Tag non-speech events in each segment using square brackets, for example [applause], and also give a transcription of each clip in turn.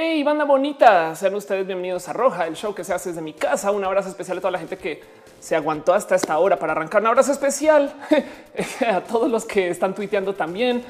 Hey, banda bonita, sean ustedes bienvenidos a Roja, el show que se hace desde mi casa. Un abrazo especial a toda la gente que se aguantó hasta esta hora para arrancar. Un abrazo especial [laughs] a todos los que están tuiteando también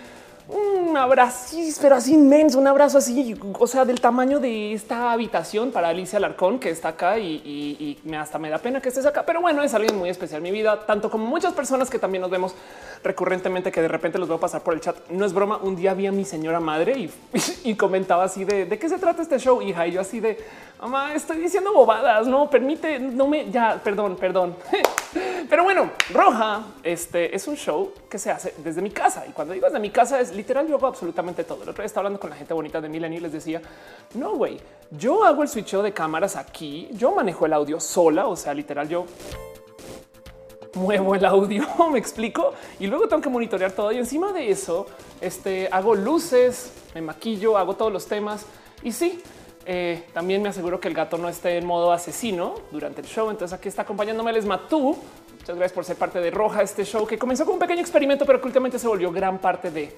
un abrazo, pero así inmenso, un abrazo así, o sea, del tamaño de esta habitación para Alicia Alarcón, que está acá y, me hasta me da pena que estés acá. Pero bueno, es alguien muy especial en mi vida, tanto como muchas personas que también nos vemos recurrentemente, que de repente los veo pasar por el chat. No es broma. Un día vi a mi señora madre [laughs] y, comentaba así de de qué se trata este show, hija. Y yo así de mamá, estoy diciendo bobadas. No permite, no me ya, perdón, perdón. [laughs] Pero bueno, Roja, este es un show que se hace desde mi casa. Y cuando digo desde mi casa es literal, yo hago absolutamente todo. El otro día estaba hablando con la gente bonita de Milenio y les decía, no, güey, yo hago el switcheo de cámaras aquí, yo manejo el audio sola, o sea, literal, yo muevo el audio, [laughs] me explico, y luego tengo que monitorear todo. Y encima de eso, este, hago luces, me maquillo, hago todos los temas. Y sí, eh, también me aseguro que el gato no esté en modo asesino durante el show. Entonces aquí está acompañándome el Matú. Muchas gracias por ser parte de Roja, este show que comenzó con un pequeño experimento, pero que últimamente se volvió gran parte de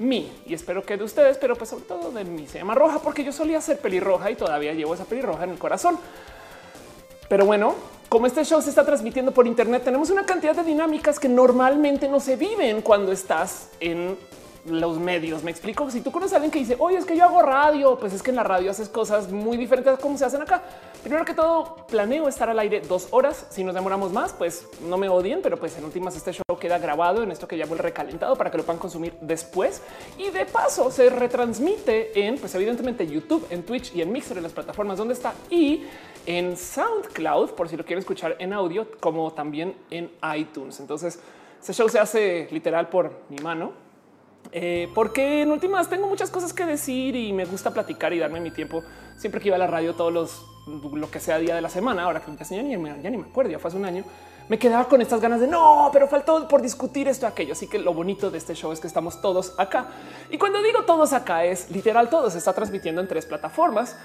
mí y espero que de ustedes, pero pues sobre todo de mí. Se llama Roja porque yo solía ser pelirroja y todavía llevo esa pelirroja en el corazón. Pero bueno, como este show se está transmitiendo por internet, tenemos una cantidad de dinámicas que normalmente no se viven cuando estás en los medios. Me explico. Si tú conoces a alguien que dice, oye, es que yo hago radio, pues es que en la radio haces cosas muy diferentes a cómo se hacen acá. Primero que todo, planeo estar al aire dos horas. Si nos demoramos más, pues no me odien, pero pues en últimas este show queda grabado en esto que llamo el recalentado para que lo puedan consumir después. Y de paso se retransmite en, pues evidentemente YouTube, en Twitch y en Mixer, en las plataformas donde está y en SoundCloud, por si lo quieren escuchar en audio, como también en iTunes. Entonces, este show se hace literal por mi mano eh, porque en últimas tengo muchas cosas que decir y me gusta platicar y darme mi tiempo siempre que iba a la radio todos los lo que sea día de la semana. Ahora que ya, ni, ya ni me acuerdo, ya fue hace un año. Me quedaba con estas ganas de no, pero faltó por discutir esto, aquello. Así que lo bonito de este show es que estamos todos acá. Y cuando digo todos acá es literal, todos se está transmitiendo en tres plataformas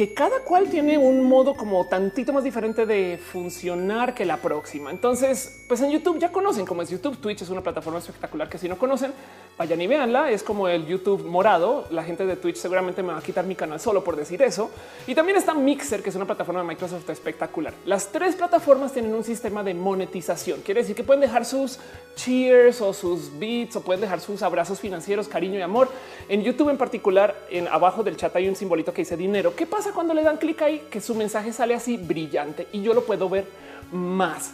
que cada cual tiene un modo como tantito más diferente de funcionar que la próxima. Entonces, pues en YouTube ya conocen cómo es YouTube. Twitch es una plataforma espectacular que si no conocen, vayan y véanla. Es como el YouTube morado. La gente de Twitch seguramente me va a quitar mi canal solo por decir eso. Y también está Mixer, que es una plataforma de Microsoft espectacular. Las tres plataformas tienen un sistema de monetización. Quiere decir que pueden dejar sus cheers o sus beats o pueden dejar sus abrazos financieros, cariño y amor. En YouTube en particular, en abajo del chat hay un simbolito que dice dinero. ¿Qué pasa cuando le dan clic ahí? Que su mensaje sale así brillante y yo lo puedo ver más.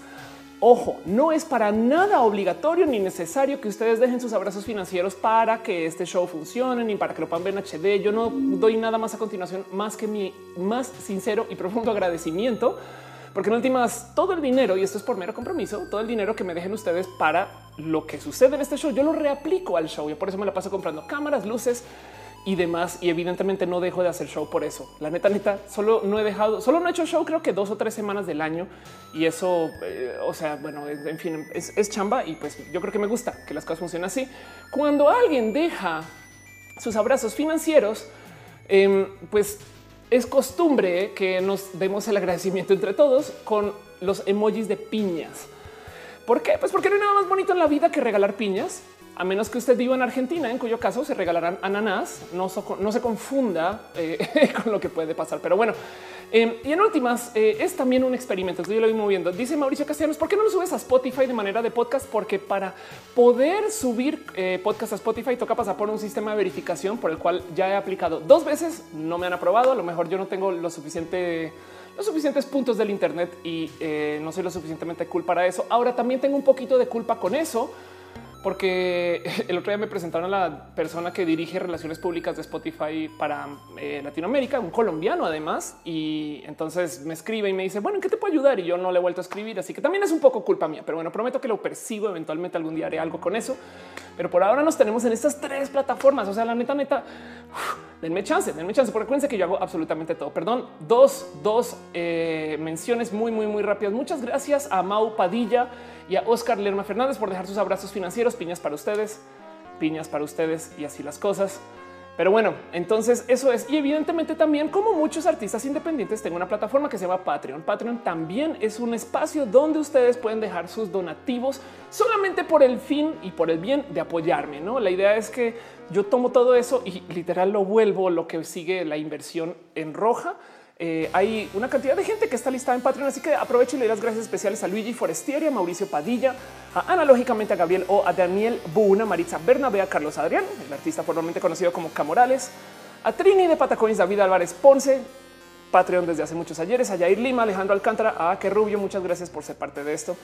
Ojo, no es para nada obligatorio ni necesario que ustedes dejen sus abrazos financieros para que este show funcione ni para que lo puedan ver en HD. Yo no doy nada más a continuación más que mi más sincero y profundo agradecimiento porque en últimas todo el dinero, y esto es por mero compromiso, todo el dinero que me dejen ustedes para lo que sucede en este show, yo lo reaplico al show. Yo por eso me la paso comprando cámaras, luces y demás. Y evidentemente no dejo de hacer show por eso. La neta, neta, solo no he dejado, solo no he hecho show creo que dos o tres semanas del año. Y eso, eh, o sea, bueno, en fin, es, chamba y pues yo creo que me gusta que las cosas funcionen así. Cuando alguien deja sus abrazos financieros, em, pues es costumbre que nos demos el agradecimiento entre todos con los emojis de piñas. ¿Por qué? Pues porque no hay nada más bonito en la vida que regalar piñas, a menos que usted viva en Argentina, en cuyo caso se regalarán ananás. No, se confunda eh, [laughs] con lo que puede pasar. Pero bueno, em, y en últimas eh, es también un experimento. Yo lo vi moviendo. Dice Mauricio Castellanos, ¿por qué no lo subes a Spotify de manera de podcast? Porque para poder subir eh, podcast a Spotify toca pasar por un sistema de verificación por el cual ya he aplicado dos veces. No me han aprobado. A lo mejor yo no tengo los suficientes puntos del Internet y no soy lo suficientemente cool para eso. Ahora también tengo un poquito de culpa con eso porque [laughs] el otro día me presentaron a la persona que dirige relaciones públicas de Spotify para eh, Latinoamérica, un colombiano además, y entonces me escribe y me dice, bueno, ¿en qué te puedo ayudar? Y yo no le he vuelto a escribir, así que también es un poco culpa mía, pero bueno, prometo que lo persigo, eventualmente algún día haré algo con eso, pero por ahora nos tenemos en estas tres plataformas, o sea, la neta, neta, denme chance, denme chance, porque acuérdense que yo hago absolutamente todo. Perdón, dos, dos eh, menciones muy, muy, muy rápidas. Muchas gracias a Mau Padilla y a Oscar Lerma Fernández por dejar sus abrazos financieros, piñas para ustedes, piñas para ustedes y así las cosas. Pero bueno, entonces eso es. Y evidentemente también como muchos artistas independientes tengo una plataforma que se llama Patreon. Patreon también es un espacio donde ustedes pueden dejar sus donativos solamente por el fin y por el bien de apoyarme. ¿no? La idea es que yo tomo todo eso y literal lo vuelvo lo que sigue la inversión en roja eh, hay una cantidad de gente que está listada en Patreon, así que aprovecho y le doy las gracias especiales a Luigi Forestieri, a Mauricio Padilla, a analógicamente a Gabriel o a Daniel Buna, Maritza Bernabé, a Carlos Adrián, el artista formalmente conocido como Camorales, a Trini de Patacones, David Álvarez Ponce, Patreon desde hace muchos ayeres, a Yair Lima, Alejandro Alcántara, a Que Rubio, muchas gracias por ser parte de esto.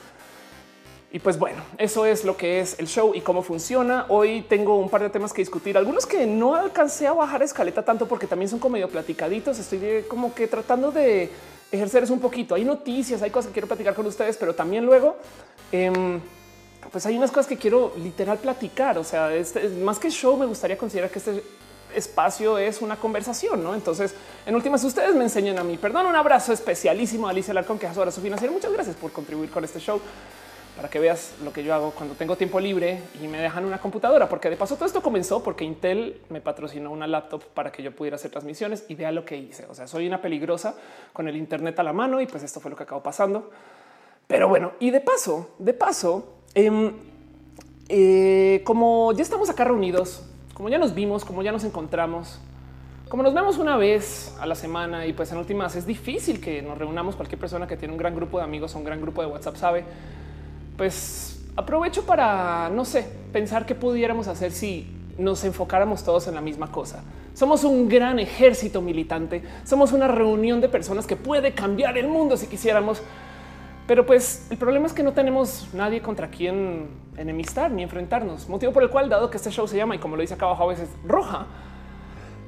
Y pues bueno, eso es lo que es el show y cómo funciona. Hoy tengo un par de temas que discutir, algunos que no alcancé a bajar escaleta tanto porque también son como medio platicaditos. Estoy como que tratando de ejercer eso un poquito. Hay noticias, hay cosas que quiero platicar con ustedes, pero también luego em, pues hay unas cosas que quiero literal platicar. O sea, este, más que show, me gustaría considerar que este espacio es una conversación, ¿no? Entonces, en últimas, ustedes me enseñan a mí. Perdón, un abrazo especialísimo a Alicia Larcón, que es su financiero. Muchas gracias por contribuir con este show para que veas lo que yo hago cuando tengo tiempo libre y me dejan una computadora, porque de paso todo esto comenzó porque Intel me patrocinó una laptop para que yo pudiera hacer transmisiones y vea lo que hice. O sea, soy una peligrosa con el Internet a la mano y pues esto fue lo que acabó pasando. Pero bueno, y de paso, de paso, em, eh, como ya estamos acá reunidos, como ya nos vimos, como ya nos encontramos, como nos vemos una vez a la semana y pues en últimas es difícil que nos reunamos cualquier persona que tiene un gran grupo de amigos o un gran grupo de WhatsApp sabe pues aprovecho para, no sé, pensar qué pudiéramos hacer si nos enfocáramos todos en la misma cosa. Somos un gran ejército militante, somos una reunión de personas que puede cambiar el mundo si quisiéramos. Pero pues el problema es que no tenemos nadie contra quien enemistar ni enfrentarnos, motivo por el cual, dado que este show se llama y como lo dice acá abajo a veces roja,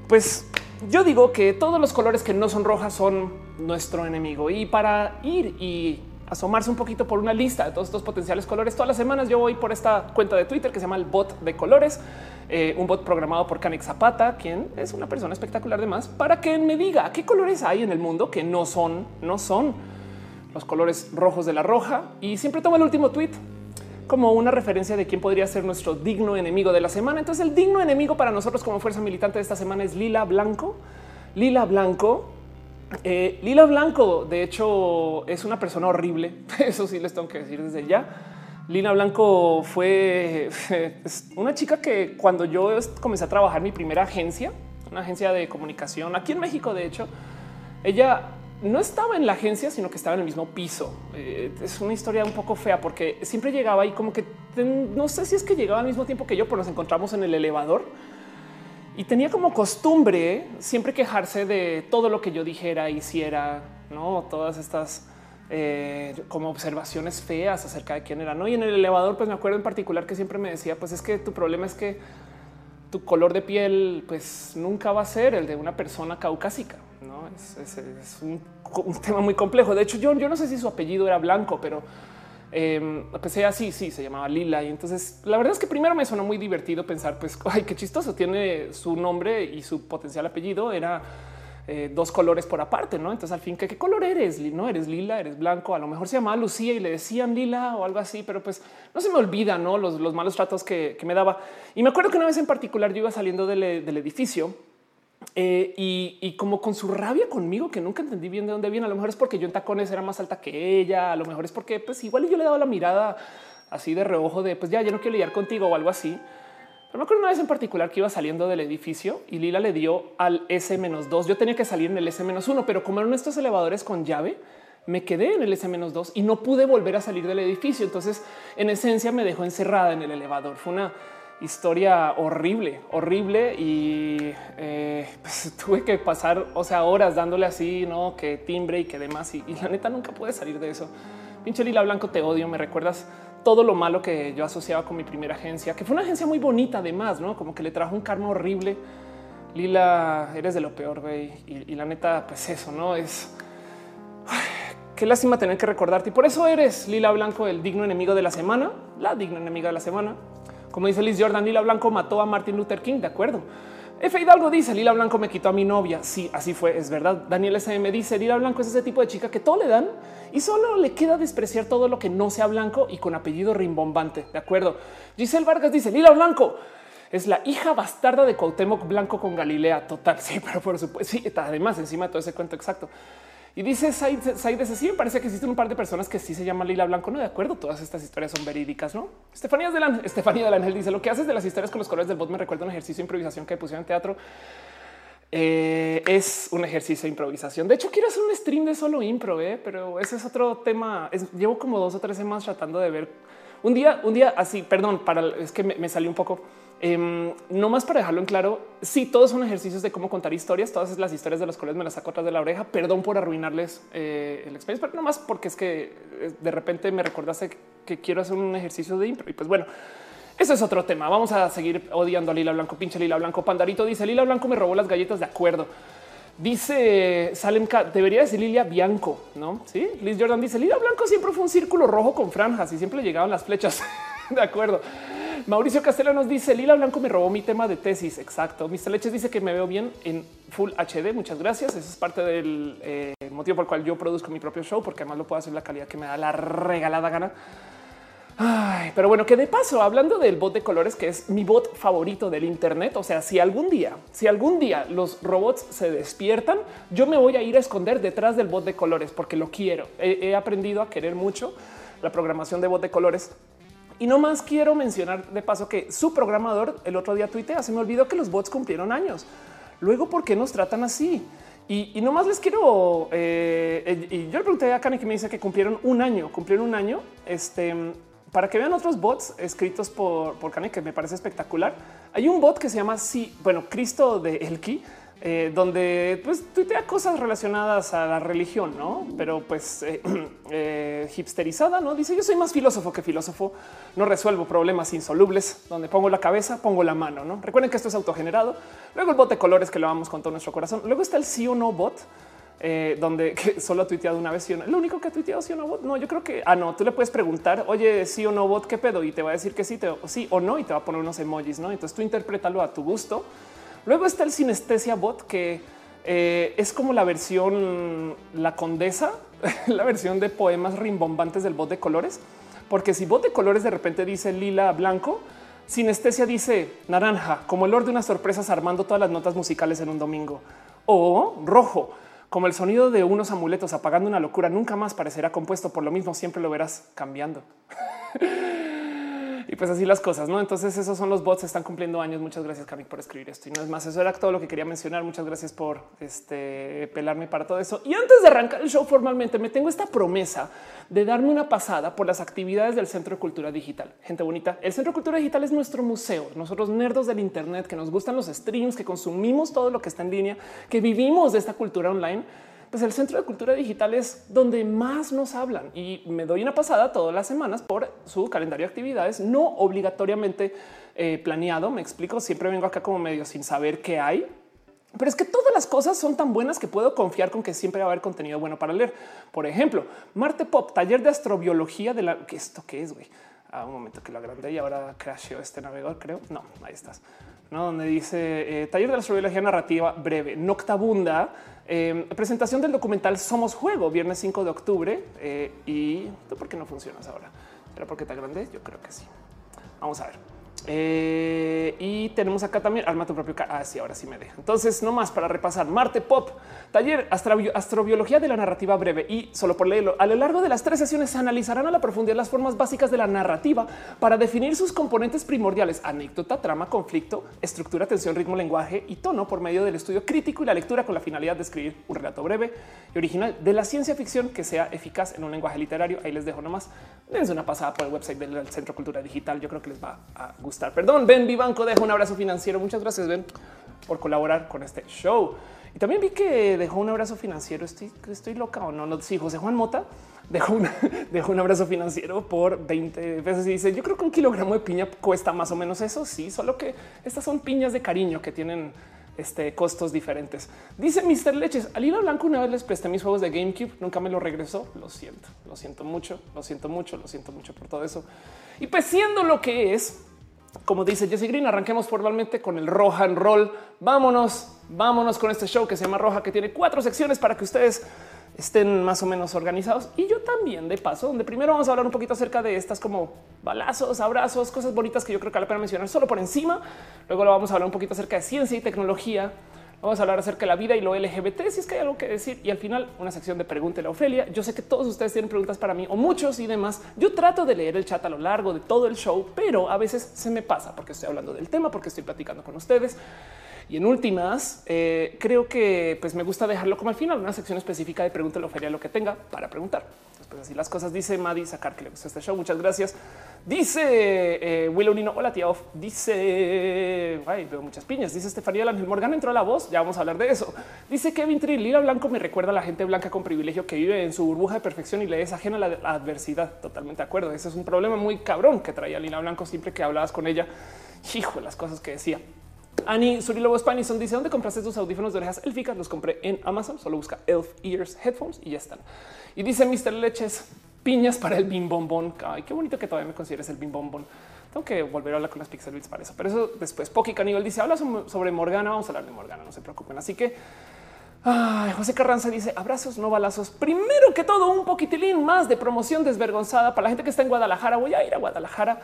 pues yo digo que todos los colores que no son rojas son nuestro enemigo y para ir y asomarse un poquito por una lista de todos estos potenciales colores. Todas las semanas yo voy por esta cuenta de Twitter que se llama el bot de colores, eh, un bot programado por Kanek Zapata, quien es una persona espectacular de más, para que me diga qué colores hay en el mundo que no son, no son los colores rojos de la roja. Y siempre tomo el último tweet como una referencia de quién podría ser nuestro digno enemigo de la semana. Entonces el digno enemigo para nosotros como fuerza militante de esta semana es Lila Blanco. Lila Blanco eh, Lila Blanco, de hecho, es una persona horrible. [laughs] Eso sí les tengo que decir desde ya. Lila Blanco fue [laughs] una chica que cuando yo comencé a trabajar mi primera agencia, una agencia de comunicación aquí en México, de hecho, ella no estaba en la agencia, sino que estaba en el mismo piso. Eh, es una historia un poco fea porque siempre llegaba y como que no sé si es que llegaba al mismo tiempo que yo, pero nos encontramos en el elevador y tenía como costumbre siempre quejarse de todo lo que yo dijera, hiciera, no todas estas eh, como observaciones feas acerca de quién era. No, y en el elevador, pues me acuerdo en particular que siempre me decía: Pues es que tu problema es que tu color de piel, pues nunca va a ser el de una persona caucásica. No es, un, un, tema muy complejo. De hecho, yo, yo no sé si su apellido era blanco, pero eh, que sea así, sí, se llamaba Lila. Y entonces la verdad es que primero me sonó muy divertido pensar, pues, [laughs] ay, qué chistoso, tiene su nombre y su potencial apellido era eh, dos colores por aparte, ¿no? Entonces al fin, ¿qué, ¿qué, color eres? No eres lila, eres blanco, a lo mejor se llamaba Lucía y le decían lila o algo así, pero pues no se me olvida, ¿no? Los, los malos tratos que, que, me daba. Y me acuerdo que una vez en particular yo iba saliendo del, del edificio eh, y, como con su rabia conmigo, que nunca entendí bien de dónde viene. A lo mejor es porque yo en tacones era más alta que ella. A lo mejor es porque, pues, igual yo le daba la mirada así de reojo de, pues, ya, ya no quiero lidiar contigo o algo así. Pero me acuerdo una vez en particular que iba saliendo del edificio y Lila le dio al S-2. Yo tenía que salir en el S-1, pero como eran estos elevadores con llave, me quedé en el S-2 y no pude volver a salir del edificio. Entonces, en esencia, me dejó encerrada en el elevador. Fue una historia horrible, horrible y eh, [laughs] pues, tuve que pasar, o sea, horas dándole así, no que timbre y que demás. Y, la neta nunca pude salir de eso. Pinche Lila Blanco, te odio. Me recuerdas todo lo malo que yo asociaba con mi primera agencia, que fue una agencia muy bonita, además, no como que le trajo un karma horrible. Lila, eres de lo peor, güey. Y, la neta, pues eso no es. [sighs] qué lástima tener que recordarte. Y por eso eres Lila Blanco, el digno enemigo de la semana, la digna enemiga de la semana. Como dice Liz Jordan, Lila Blanco mató a Martin Luther King. De acuerdo. F. Hidalgo dice Lila Blanco me quitó a mi novia. Sí, así fue. Es verdad. Daniel SM dice Lila Blanco es ese tipo de chica que todo le dan y solo le queda despreciar todo lo que no sea blanco y con apellido rimbombante. De acuerdo. Giselle Vargas dice Lila Blanco Es la hija bastarda de Cuauhtémoc Blanco con Galilea. Total, [laughs] sí, pero por supuesto, sí, además encima de todo ese cuento exacto. Y dice Said, sí, me parece que existen un par de personas que sí se llaman Lila Blanco. No de acuerdo, todas estas historias son verídicas, ¿no? Estefanía del Ángel, Estefanía del Ángel dice lo que haces de las historias con los colores del bot me recuerda un ejercicio de improvisación que pusieron en teatro. Eh, es un ejercicio de improvisación. De hecho, quiero hacer un stream de solo impro, ¿eh? pero ese es otro tema. llevo como dos o tres semanas tratando de ver un día, un día así, perdón, para es que me, salió un poco. Em, no más para dejarlo en claro, sí, todos son ejercicios de cómo contar historias. Todas las historias de los colores me las saco atrás de la oreja. Perdón por arruinarles eh, el experiencia, pero no más porque es que eh, de repente me recordaste que quiero hacer un ejercicio de impro. Y pues bueno, eso es otro tema. Vamos a seguir odiando a Lila Blanco, pinche Lila Blanco. Pandarito dice Lila Blanco me robó las galletas. De acuerdo. Dice Salem debería decir Lilia Bianco, no? Sí, Liz Jordan dice Lilia Blanco siempre fue un círculo rojo con franjas y siempre llegaban las flechas. [laughs] de acuerdo. Mauricio nos dice Lila Blanco me robó mi tema de tesis. Exacto. Mr. Leches dice que me veo bien en Full HD. Muchas gracias. Eso es parte del eh, motivo por el cual yo produzco mi propio show, porque además lo puedo hacer la calidad que me da la regalada gana. Pero bueno, que de paso, hablando del bot de colores, que es mi bot favorito del Internet, o sea, si algún día, si algún día los robots se despiertan, yo me voy a ir a esconder detrás del bot de colores porque lo quiero. He, aprendido a querer mucho la programación de bot de colores. Y no más quiero mencionar de paso que su programador el otro día tuitea, se me olvidó que los bots cumplieron años. Luego, ¿por qué nos tratan así? Y, y más les quiero, eh, y yo le pregunté a Kanye que me dice que cumplieron un año, cumplieron un año. Este para que vean otros bots escritos por, por Kanye, que me parece espectacular. Hay un bot que se llama sí, bueno, Cristo de Elki, eh, donde pues tuitea cosas relacionadas a la religión, no? Pero pues eh, [clears throat] eh, hipsterizada, no dice yo soy más filósofo que filósofo, no resuelvo problemas insolubles. Donde pongo la cabeza, pongo la mano. No recuerden que esto es autogenerado. Luego el bot de colores que lo vamos con todo nuestro corazón. Luego está el sí o no bot eh, donde [laughs] solo ha tuiteado una vez. Lo único que ha tuiteado sí o no bot. No, yo creo que ah, no, tú le puedes preguntar, oye, sí o no bot, qué pedo, y te va a decir que sí, te, sí o no, y te va a poner unos emojis. No, entonces tú interprétalo a tu gusto. Luego está el sinestesia bot, que eh, es como la versión, la condesa, [laughs] la versión de poemas rimbombantes del bot de colores, porque si bot de colores de repente dice lila blanco, sinestesia dice naranja, como el olor de unas sorpresas armando todas las notas musicales en un domingo, o rojo como el sonido de unos amuletos apagando una locura nunca más parecerá compuesto por lo mismo, siempre lo verás cambiando. [laughs] y pues así las cosas, ¿no? Entonces esos son los bots, están cumpliendo años. Muchas gracias, Cami, por escribir esto. Y no es más, eso era todo lo que quería mencionar. Muchas gracias por este, pelarme para todo eso. Y antes de arrancar el show formalmente, me tengo esta promesa de darme una pasada por las actividades del Centro de Cultura Digital. Gente bonita, el Centro de Cultura Digital es nuestro museo. Nosotros nerdos del Internet, que nos gustan los streams, que consumimos todo lo que está en línea, que vivimos de esta cultura online pues el Centro de Cultura Digital es donde más nos hablan y me doy una pasada todas las semanas por su calendario de actividades, no obligatoriamente eh, planeado. Me explico, siempre vengo acá como medio sin saber qué hay, pero es que todas las cosas son tan buenas que puedo confiar con que siempre va a haber contenido bueno para leer. Por ejemplo, Marte Pop, taller de astrobiología de la... ¿Qué esto qué es, güey? Ah, un momento que lo agrandé y ahora crasheó este navegador, creo. No, ahí estás. ¿no? Donde dice eh, taller de astrobiología narrativa breve, Noctabunda, eh, presentación del documental Somos Juego, viernes 5 de octubre. Eh, y tú, ¿por qué no funcionas ahora? ¿Era porque te grande? Yo creo que sí. Vamos a ver. Eh, y tenemos acá también arma tu propio. Ah, sí, ahora sí me deja. Entonces, no más para repasar Marte Pop, taller astrobiología de la narrativa breve y solo por leerlo. A lo largo de las tres sesiones se analizarán a la profundidad las formas básicas de la narrativa para definir sus componentes primordiales: anécdota, trama, conflicto, estructura, tensión, ritmo, lenguaje y tono por medio del estudio crítico y la lectura con la finalidad de escribir un relato breve y original de la ciencia ficción que sea eficaz en un lenguaje literario. Ahí les dejo nomás. Dense una pasada por el website del Centro Cultura Digital. Yo creo que les va a gustar. Perdón, Ben Vivanco deja un abrazo financiero. Muchas gracias, Ben, por colaborar con este show. Y también vi que dejó un abrazo financiero. Estoy, estoy loca o no. No, sí, José Juan Mota dejó, [laughs] un abrazo financiero por 20 veces y dice: Yo creo que un kilogramo de piña cuesta más o menos eso. Sí, solo que estas son piñas de cariño que tienen este, costos diferentes. Dice Mr. Leches, al hilo blanco una vez les presté mis juegos de GameCube, nunca me lo regresó. Lo siento, lo siento mucho, lo siento mucho, lo siento mucho por todo eso. Y pues siendo lo que es, como dice Jesse Green, arranquemos formalmente con el Roja en Roll. Vámonos, vámonos con este show que se llama Roja, que tiene cuatro secciones para que ustedes estén más o menos organizados y yo también de paso, donde primero vamos a hablar un poquito acerca de estas como balazos, abrazos, cosas bonitas que yo creo que vale la pena mencionar solo por encima. Luego lo vamos a hablar un poquito acerca de ciencia y tecnología. Vamos a hablar acerca de la vida y lo LGBT, si es que hay algo que decir. Y al final, una sección de Pregúntele a Ofelia. Yo sé que todos ustedes tienen preguntas para mí o muchos y demás. Yo trato de leer el chat a lo largo de todo el show, pero a veces se me pasa porque estoy hablando del tema, porque estoy platicando con ustedes. Y en últimas, eh, creo que pues me gusta dejarlo como al final, una sección específica de Pregúntale a Ofelia lo que tenga para preguntar. Después así las cosas. Dice Maddy Sacar que le gusta este show. Muchas gracias. Dice eh, Willow Nino. Hola, tía. Dice ay, veo muchas piñas. Dice Estefanía Ángel Morgan entró a la voz. Ya vamos a hablar de eso. Dice Kevin Trill. Lila Blanco me recuerda a la gente blanca con privilegio que vive en su burbuja de perfección y le es ajena a la adversidad. Totalmente de acuerdo. Ese es un problema muy cabrón que traía Lila Blanco siempre que hablabas con ella. Hijo, las cosas que decía. Ani Surilobo Spanison dice dónde compraste tus audífonos de orejas élficas. Los compré en Amazon. Solo busca Elf Ears Headphones y ya están. Y dice Mr. Leches piñas para el bim bombón. Ay, qué bonito que todavía me consideres el bim bombón. Tengo que volver a hablar con las Pixel Beats para eso. Pero eso después. Poki Caníbal dice habla sobre Morgana. Vamos a hablar de Morgana. No se preocupen. Así que José Carranza dice abrazos, no balazos. Primero que todo, un poquitilín más de promoción desvergonzada para la gente que está en Guadalajara. Voy a ir a Guadalajara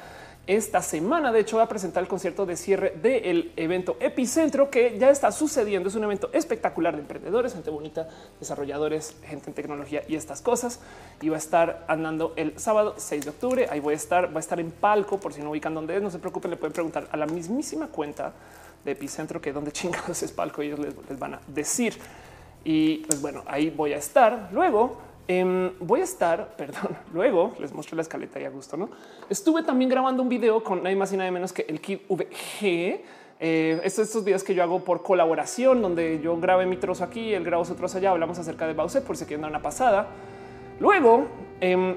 esta semana. De hecho, voy a presentar el concierto de cierre del evento Epicentro que ya está sucediendo. Es un evento espectacular de emprendedores, gente bonita, desarrolladores, gente en tecnología y estas cosas. Y va a estar andando el sábado 6 de octubre. Ahí voy a estar, va a estar en palco por si no ubican dónde es. No se preocupen, le pueden preguntar a la mismísima cuenta de Epicentro que dónde [laughs] chingados es palco. Ellos les van a decir. Y pues bueno, ahí voy a estar. Luego eh, voy a estar, [laughs] perdón, luego les muestro la escaleta y a gusto, ¿no? Estuve también grabando un video con nadie más y nada menos que el Kid VG. Eh, estos, estos videos que yo hago por colaboración, donde yo grabé mi trozo aquí, él grabó su trozo allá, hablamos acerca de Bowser por si quieren dar una pasada. Luego, eh,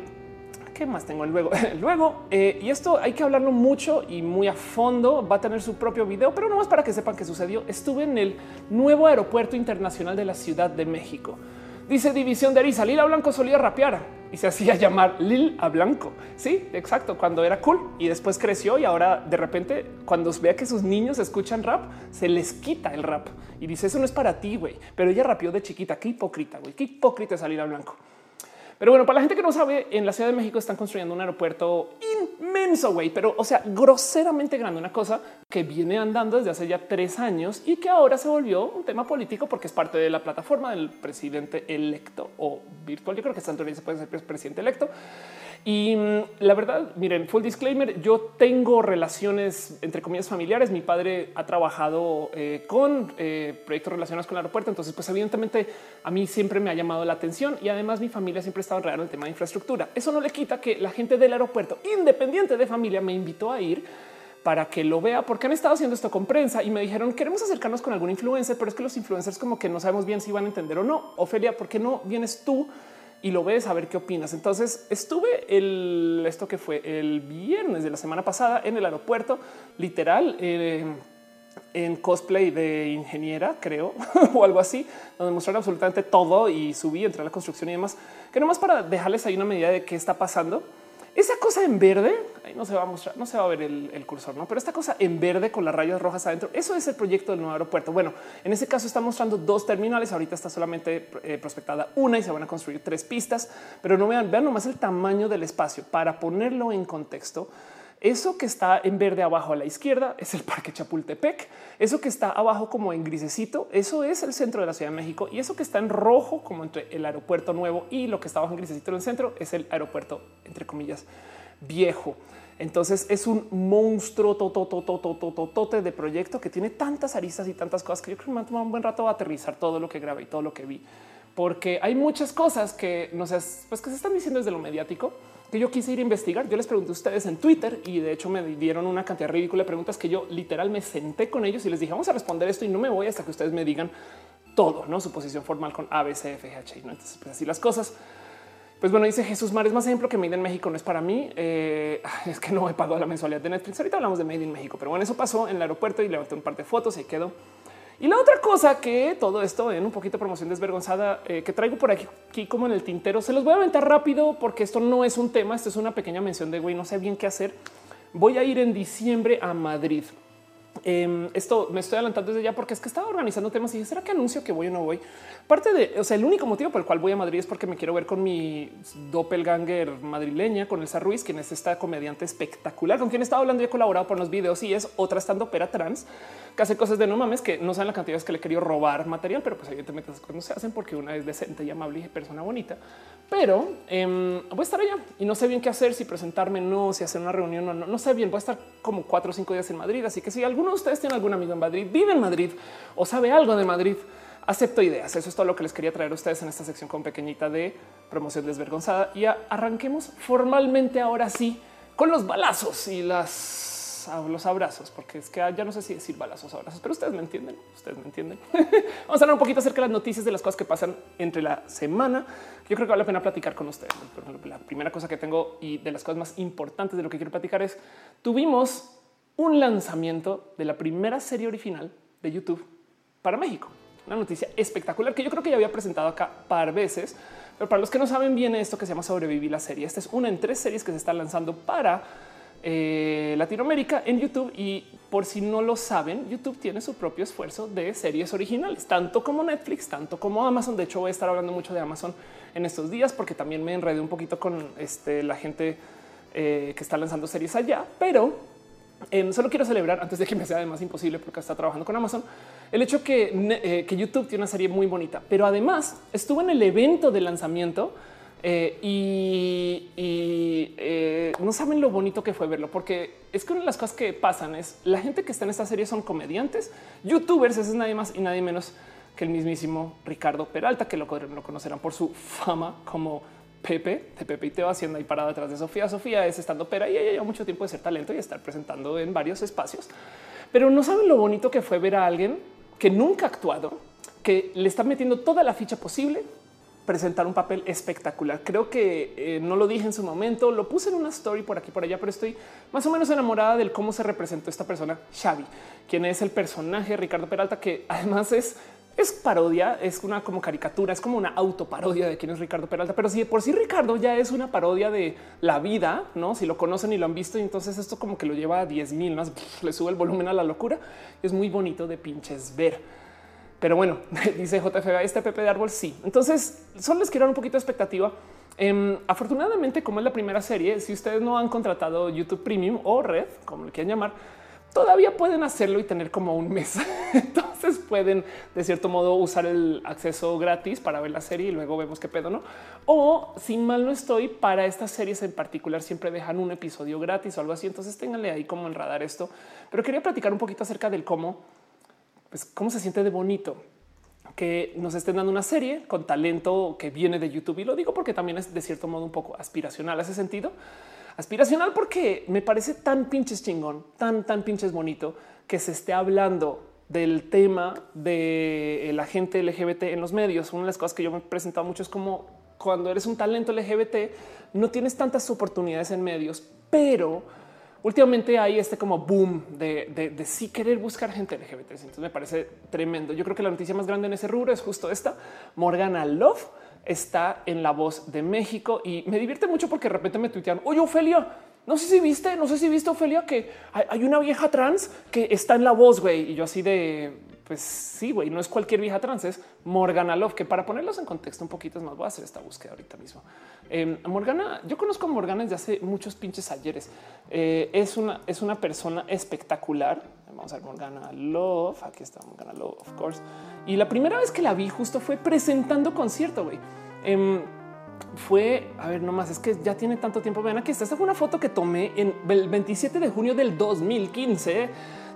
¿qué más tengo luego? [laughs] luego, eh, y esto hay que hablarlo mucho y muy a fondo, va a tener su propio video, pero no más para que sepan qué sucedió. Estuve en el nuevo aeropuerto internacional de la Ciudad de México. Dice División de Arisa, Lila Blanco solía rapear y se hacía [laughs] llamar Lil a Blanco. Sí, exacto, cuando era cool y después creció y ahora de repente cuando vea que sus niños escuchan rap, se les quita el rap y dice eso no es para ti, güey. Pero ella rapeó de chiquita, qué hipócrita, güey, qué hipócrita es Lila Blanco. Pero bueno, para la gente que no sabe, en la Ciudad de México están construyendo un aeropuerto inmenso, güey, pero o sea, groseramente grande, una cosa que viene andando desde hace ya tres años y que ahora se volvió un tema político porque es parte de la plataforma del presidente electo o virtual. Yo creo que Santo se puede ser presidente electo. Y mm, la verdad, miren, full disclaimer, yo tengo relaciones entre comillas familiares. Mi padre ha trabajado eh, con eh, proyectos relacionados con el aeropuerto, entonces pues evidentemente a mí siempre me ha llamado la atención y además mi familia siempre ha estado en el tema de infraestructura. Eso no le quita que la gente del aeropuerto, independiente de familia, me invitó a ir para que lo vea, porque han estado haciendo esto con prensa y me dijeron queremos acercarnos con algún influencer, pero es que los influencers como que no sabemos bien si van a entender o no. Ofelia, ¿por qué no vienes tú? Y lo ves a ver qué opinas. Entonces estuve el esto que fue el viernes de la semana pasada en el aeropuerto, literal. Eh, en cosplay de ingeniera, creo, [laughs] o algo así, donde mostraron absolutamente todo y subí entre la construcción y demás, que nomás para dejarles ahí una medida de qué está pasando. Esa cosa en verde, ahí no se va a mostrar, no se va a ver el, cursor, no, pero esta cosa en verde con las rayas rojas adentro, eso es el proyecto del nuevo aeropuerto. Bueno, en ese caso está mostrando dos terminales. Ahorita está solamente eh, prospectada una y se van a construir tres pistas, pero no vean, vean nomás el tamaño del espacio para ponerlo en contexto. Eso que está en verde abajo a la izquierda es el Parque Chapultepec. Eso que está abajo como en grisecito, eso es el centro de la Ciudad de México. Y eso que está en rojo como entre el aeropuerto nuevo y lo que está abajo en grisecito en el centro es el aeropuerto, entre comillas, viejo. Entonces es un monstruo totototototote de proyecto que tiene tantas aristas y tantas cosas que yo creo que me ha tomado un buen rato aterrizar todo lo que grabé y todo lo que vi, porque hay muchas cosas que no sé, pues que se están diciendo desde lo mediático que yo quise ir a investigar. Yo les pregunté a ustedes en Twitter y de hecho me dieron una cantidad ridícula de preguntas que yo literal me senté con ellos y les dije vamos a responder esto y no me voy hasta que ustedes me digan todo, no su posición formal con A, B, C, F, G, H. ¿no? Entonces, pues así las cosas. Pues bueno, dice Jesús Mar, es más ejemplo que Made in México no es para mí. Eh, [laughs] es que no he pagado la mensualidad de Netflix. Ahorita hablamos de Made in México, pero bueno, eso pasó en el aeropuerto y levanté un par de fotos y quedó. Y la otra cosa que todo esto en un poquito de promoción desvergonzada eh, que traigo por aquí, aquí, como en el tintero, se los voy a aventar rápido porque esto no es un tema, esto es una pequeña mención de güey, no sé bien qué hacer. Voy a ir en diciembre a Madrid Em, esto me estoy adelantando desde ya porque es que estaba organizando temas y dije, ¿será que anuncio que voy o no voy? Parte de, o sea, el único motivo por el cual voy a Madrid es porque me quiero ver con mi doppelganger madrileña, con Elsa Ruiz, quien es esta comediante espectacular, con quien he estado hablando y he colaborado por los videos y es otra estando pera trans que hace cosas de no mames que no saben la cantidad de que le he querido robar material, pero pues evidentemente no se hacen porque una es decente amable y persona bonita. Pero em, voy a estar allá y no sé bien qué hacer, si presentarme, no, si hacer una reunión o no, no sé bien. Voy a estar como cuatro o cinco días en Madrid. Así que si alguno de ustedes tiene algún amigo en Madrid, vive en Madrid o sabe algo de Madrid, acepto ideas. Eso es todo lo que les quería traer a ustedes en esta sección con pequeñita de promoción desvergonzada. Y arranquemos formalmente ahora sí con los balazos y las los abrazos, porque es que ya no sé si decir balazos, abrazos, pero ustedes me entienden. Ustedes me entienden. [laughs] Vamos a hablar un poquito acerca de las noticias de las cosas que pasan entre la semana. Yo creo que vale la pena platicar con ustedes. La primera cosa que tengo y de las cosas más importantes de lo que quiero platicar es tuvimos un lanzamiento de la primera serie original de YouTube para México. Una noticia espectacular que yo creo que ya había presentado acá par veces, pero para los que no saben viene esto que se llama sobrevivir la serie. Esta es una en tres series que se está lanzando para eh, Latinoamérica en YouTube. Y por si no lo saben, YouTube tiene su propio esfuerzo de series originales, tanto como Netflix, tanto como Amazon. De hecho, voy a estar hablando mucho de Amazon en estos días porque también me enredé un poquito con este, la gente eh, que está lanzando series allá, pero em, solo quiero celebrar antes de que me sea además imposible porque está trabajando con Amazon el hecho que, eh, que YouTube tiene una serie muy bonita, pero además estuvo en el evento de lanzamiento eh, y, eh, no saben lo bonito que fue verlo, porque es que una de las cosas que pasan es la gente que está en esta serie son comediantes, youtubers, ese es nadie más y nadie menos que el mismísimo Ricardo Peralta, que lo, lo conocerán por su fama como Pepe de Pepe y Teo haciendo ahí parada detrás de Sofía. Sofía es estando pera y ella lleva mucho tiempo de ser talento y estar presentando en varios espacios, pero no saben lo bonito que fue ver a alguien que nunca ha actuado, que le está metiendo toda la ficha posible presentar un papel espectacular. Creo que eh, no lo dije en su momento, lo puse en una story por aquí por allá, pero estoy más o menos enamorada del cómo se representó esta persona, Xavi, quien es el personaje Ricardo Peralta, que además es es parodia, es una como caricatura, es como una autoparodia de quién es Ricardo Peralta. Pero si por sí Ricardo ya es una parodia de la vida, no? Si lo conocen y lo han visto, entonces esto como que lo lleva a 10 mil más, [laughs] le sube el volumen a la locura. Es muy bonito de pinches ver. Pero bueno, [laughs] dice JFB, este Pepe de árbol sí. Entonces, solo les quiero dar un poquito de expectativa. Em, afortunadamente, como es la primera serie, si ustedes no han contratado YouTube Premium o Red, como le quieran llamar, todavía pueden hacerlo y tener como un mes. [laughs] Entonces pueden de cierto modo usar el acceso gratis para ver la serie y luego vemos qué pedo, no? O si mal no estoy para estas series en particular, siempre dejan un episodio gratis o algo así. Entonces ténganle ahí como en radar esto. Pero quería platicar un poquito acerca del cómo pues cómo se siente de bonito que nos estén dando una serie con talento que viene de YouTube. Y lo digo porque también es de cierto modo un poco aspiracional ese sentido. Aspiracional porque me parece tan pinches chingón, tan, tan pinches bonito que se esté hablando del tema de la gente LGBT en los medios. Una de las cosas que yo me he presentado mucho es como cuando eres un talento LGBT no tienes tantas oportunidades en medios, pero últimamente hay este como boom de, sí querer buscar gente LGBT. Entonces me parece tremendo. Yo creo que la noticia más grande en ese rubro es justo esta. Morgana Love está en la voz de México y me divierte mucho porque de repente me tuitean, oye Ofelia, no sé si viste, no sé si viste Ofelia que hay, una vieja trans que está en la voz, güey. Y yo así de, pues sí, güey, no es cualquier vieja trans, es Morgana Love, que para ponerlos en contexto un poquito más, voy a hacer esta búsqueda ahorita mismo. Em, Morgana, yo conozco a Morgana desde hace muchos pinches ayeres. Eh, es, una, es una persona espectacular. Vamos a ver Morgana Love. Aquí está Morgana Love, of course. Y la primera vez que la vi justo fue presentando concierto, güey. Em, fue, a ver, nomás es que ya tiene tanto tiempo. Vean aquí, esta fue una foto que tomé en el 27 de junio del 2015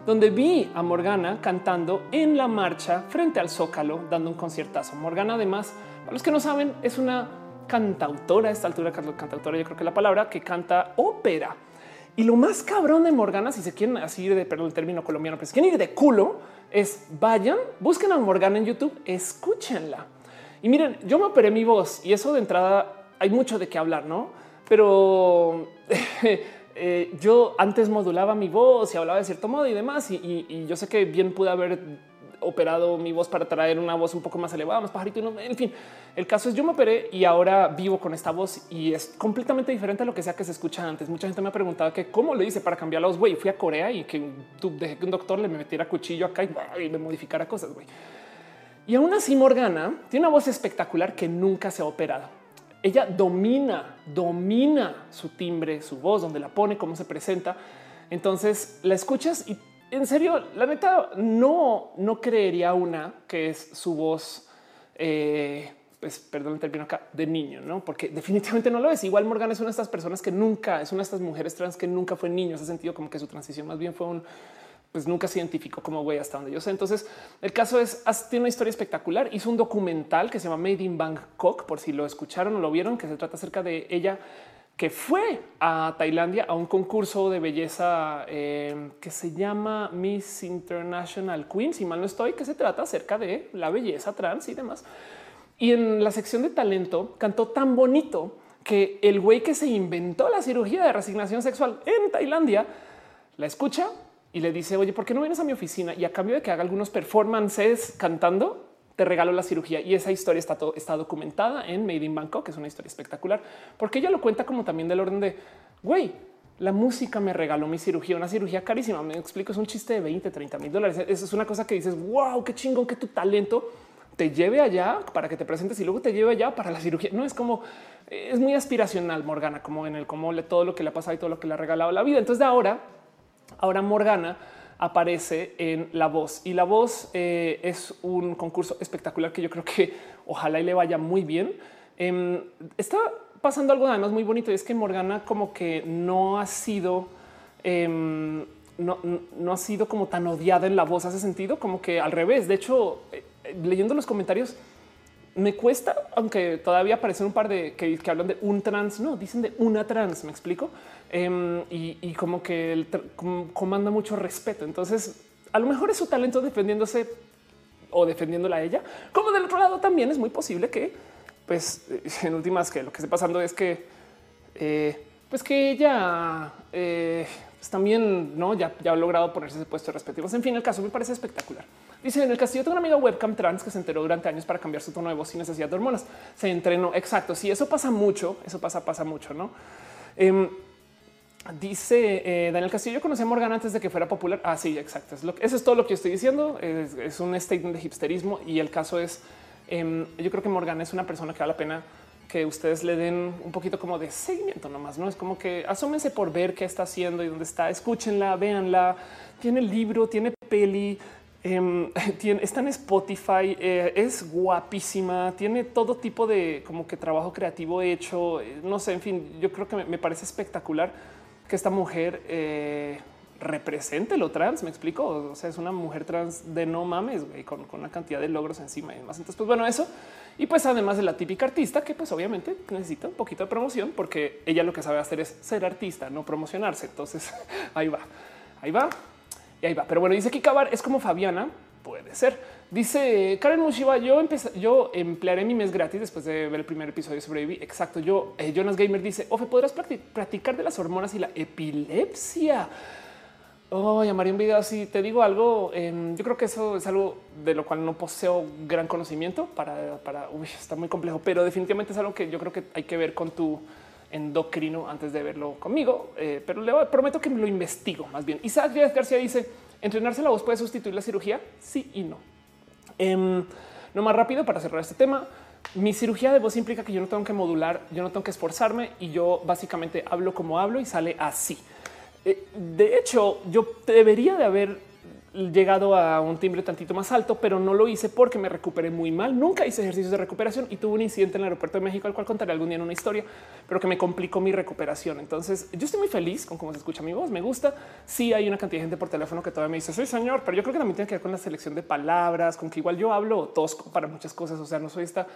donde vi a Morgana cantando en la marcha frente al Zócalo, dando un conciertazo. Morgana, además, para los que no saben, es una cantautora a esta altura, cantautora, yo creo que la palabra que canta ópera. Y lo más cabrón de Morgana, si se quieren así de perdón, el término colombiano, pero si quieren ir de culo, es vayan, busquen a Morgana en YouTube, escúchenla. Y miren, yo me operé mi voz y eso de entrada hay mucho de qué hablar, no? Pero [laughs] Eh, yo antes modulaba mi voz y hablaba de cierto modo y demás. Y, yo sé que bien pude haber operado mi voz para traer una voz un poco más elevada, más pajarito. En fin, el caso es yo me operé y ahora vivo con esta voz y es completamente diferente a lo que sea que se escucha antes. Mucha gente me ha preguntado que cómo le hice para cambiar la voz. Güey, fui a Corea y que dejé que un doctor le metiera cuchillo acá y, me modificara cosas. Güey. Y aún así Morgana tiene una voz espectacular que nunca se ha operado. Ella domina, domina su timbre, su voz, donde la pone, cómo se presenta. Entonces la escuchas y en serio, la neta, no, no creería una que es su voz, eh, pues perdón el término acá, de niño, no? Porque definitivamente no lo es. Igual Morgan es una de estas personas que nunca es una de estas mujeres trans que nunca fue niño. Ese sentido, como que su transición más bien fue un pues nunca se identificó como güey hasta donde yo sé. Entonces, el caso es, tiene una historia espectacular. Hizo un documental que se llama Made in Bangkok, por si lo escucharon o lo vieron, que se trata acerca de ella que fue a Tailandia a un concurso de belleza eh, que se llama Miss International Queen, si mal no estoy, que se trata acerca de la belleza trans y demás. Y en la sección de talento cantó tan bonito que el güey que se inventó la cirugía de resignación sexual en Tailandia la escucha y le dice, oye, ¿por qué no vienes a mi oficina? Y a cambio de que haga algunos performances cantando, te regalo la cirugía y esa historia está, está documentada en Made in Bangkok, que es una historia espectacular, porque ella lo cuenta como también del orden de, güey, la música me regaló mi cirugía, una cirugía carísima. Me explico, es un chiste de 20, 30 mil dólares. Eso es una cosa que dices, wow, qué chingón que tu talento te lleve allá para que te presentes y luego te lleve allá para la cirugía. No es como, es muy aspiracional Morgana, como en el cómo le todo lo que le ha pasado y todo lo que le ha regalado la vida. Entonces de ahora, ahora Morgana aparece en La Voz y La Voz eh, es un concurso espectacular que yo creo que ojalá y le vaya muy bien. Em, está pasando algo además muy bonito y es que Morgana como que no ha sido em, no, no, ha sido como tan odiada en la voz hace sentido como que al revés. De hecho, eh, leyendo los comentarios, me cuesta, aunque todavía aparecen un par de que, hablan de un trans, no dicen de una trans. Me explico em, y, como que el, comanda mucho respeto. Entonces, a lo mejor es su talento defendiéndose o defendiéndola a ella, como del otro lado también es muy posible que, pues, [laughs] en últimas, que lo que esté pasando es que, eh, pues, que ella eh, pues, también no ya, ya ha logrado ponerse ese puesto respectivos. En fin, el caso me parece espectacular. Dice en el castillo tengo una amiga webcam trans que se enteró durante años para cambiar su tono de voz sin necesidad de hormonas. Se entrenó. Exacto. Si sí, eso pasa mucho, eso pasa, pasa mucho, no? Em, dice eh, Daniel Castillo, yo conocí a Morgan antes de que fuera popular. Ah, sí, exacto. Eso es todo lo que estoy diciendo. Es, un statement de hipsterismo y el caso es, em, yo creo que Morgan es una persona que vale la pena que ustedes le den un poquito como de seguimiento nomás, no es como que asómense por ver qué está haciendo y dónde está, escúchenla, véanla, tiene libro, tiene peli, Em, [laughs] está en Spotify, eh, es guapísima, tiene todo tipo de como que trabajo creativo hecho. Eh, no sé, en fin, yo creo que me, parece espectacular que esta mujer eh, represente lo trans. Me explico. O sea, es una mujer trans de no mames, güey, con, una cantidad de logros encima y demás. Entonces, pues bueno, eso. Y pues además de la típica artista que pues obviamente necesita un poquito de promoción porque ella lo que sabe hacer es ser artista, no promocionarse. Entonces [laughs] ahí va, ahí va. Y ahí va. Pero bueno, dice que Cabar es como Fabiana. Puede ser. Dice Karen Mushiba, yo yo emplearé mi mes gratis después de ver el primer episodio sobre Baby. Exacto. Yo, eh, Jonas Gamer dice, Ofe, podrás practicar de las hormonas y la epilepsia. Oh, llamaría un video así. Te digo algo. Em, yo creo que eso es algo de lo cual no poseo gran conocimiento para, para uy, está muy complejo, pero definitivamente es algo que yo creo que hay que ver con tu endocrino antes de verlo conmigo, eh, pero le prometo que lo investigo más bien. Isaac García dice entrenarse la voz puede sustituir la cirugía. Sí y no. Em, no más rápido para cerrar este tema. Mi cirugía de voz implica que yo no tengo que modular, yo no tengo que esforzarme y yo básicamente hablo como hablo y sale así. Eh, de hecho, yo debería de haber llegado a un timbre tantito más alto, pero no lo hice porque me recuperé muy mal. Nunca hice ejercicios de recuperación y tuve un incidente en el aeropuerto de México, al cual contaré algún día en una historia, pero que me complicó mi recuperación. Entonces yo estoy muy feliz con cómo se escucha mi voz. Me gusta. Sí, hay una cantidad de gente por teléfono que todavía me dice soy señor, pero yo creo que también tiene que ver con la selección de palabras, con que igual yo hablo tosco para muchas cosas. O sea, no soy esta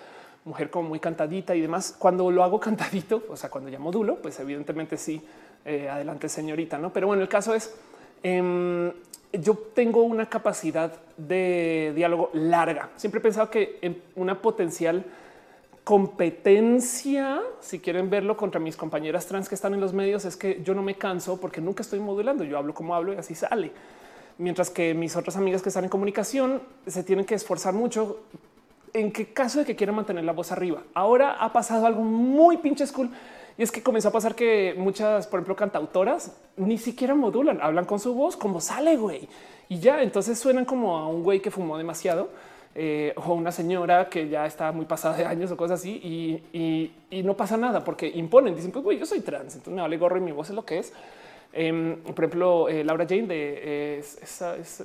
mujer como muy cantadita y demás. Cuando lo hago cantadito, o sea, cuando ya modulo, pues evidentemente sí, eh, adelante señorita, no? Pero bueno, el caso es em, yo tengo una capacidad de diálogo larga. Siempre he pensado que en una potencial competencia, si quieren verlo contra mis compañeras trans que están en los medios, es que yo no me canso porque nunca estoy modulando. Yo hablo como hablo y así sale. Mientras que mis otras amigas que están en comunicación se tienen que esforzar mucho en qué caso de que quieran mantener la voz arriba. Ahora ha pasado algo muy pinche cool y es que comenzó a pasar que muchas, por ejemplo, cantautoras ni siquiera modulan, hablan con su voz como sale, güey. Y ya entonces suenan como a un güey que fumó demasiado eh, o una señora que ya está muy pasada de años o cosas así y, no pasa nada porque imponen. Dicen, pues güey, yo soy trans, entonces me vale gorro y mi voz es lo que es. Em, por ejemplo, eh, Laura Jane de esa es,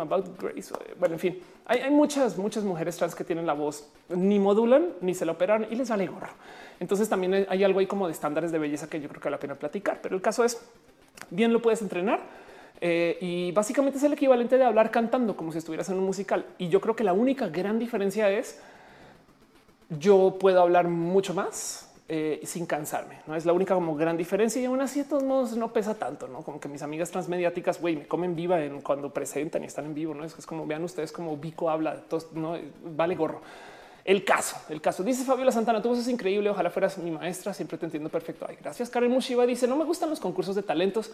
About Grace. Bueno, en fin, hay, hay, muchas, muchas mujeres trans que tienen la voz ni modulan ni se la operan y les vale gorro. Entonces también hay algo ahí como de estándares de belleza que yo creo que vale la pena platicar. Pero el caso es bien lo puedes entrenar eh, y básicamente es el equivalente de hablar cantando como si estuvieras en un musical. Y yo creo que la única gran diferencia es yo puedo hablar mucho más eh, sin cansarme. No es la única como gran diferencia y aún así de todos modos no pesa tanto, no como que mis amigas transmediáticas güey me comen viva en cuando presentan y están en vivo. No es, es como vean ustedes como Vico habla, todos, no vale gorro. El caso, el caso dice Fabiola Santana, tu voz es increíble. Ojalá fueras mi maestra. Siempre te entiendo perfecto. Ay, gracias. Karen Mushiba dice: No me gustan los concursos de talentos.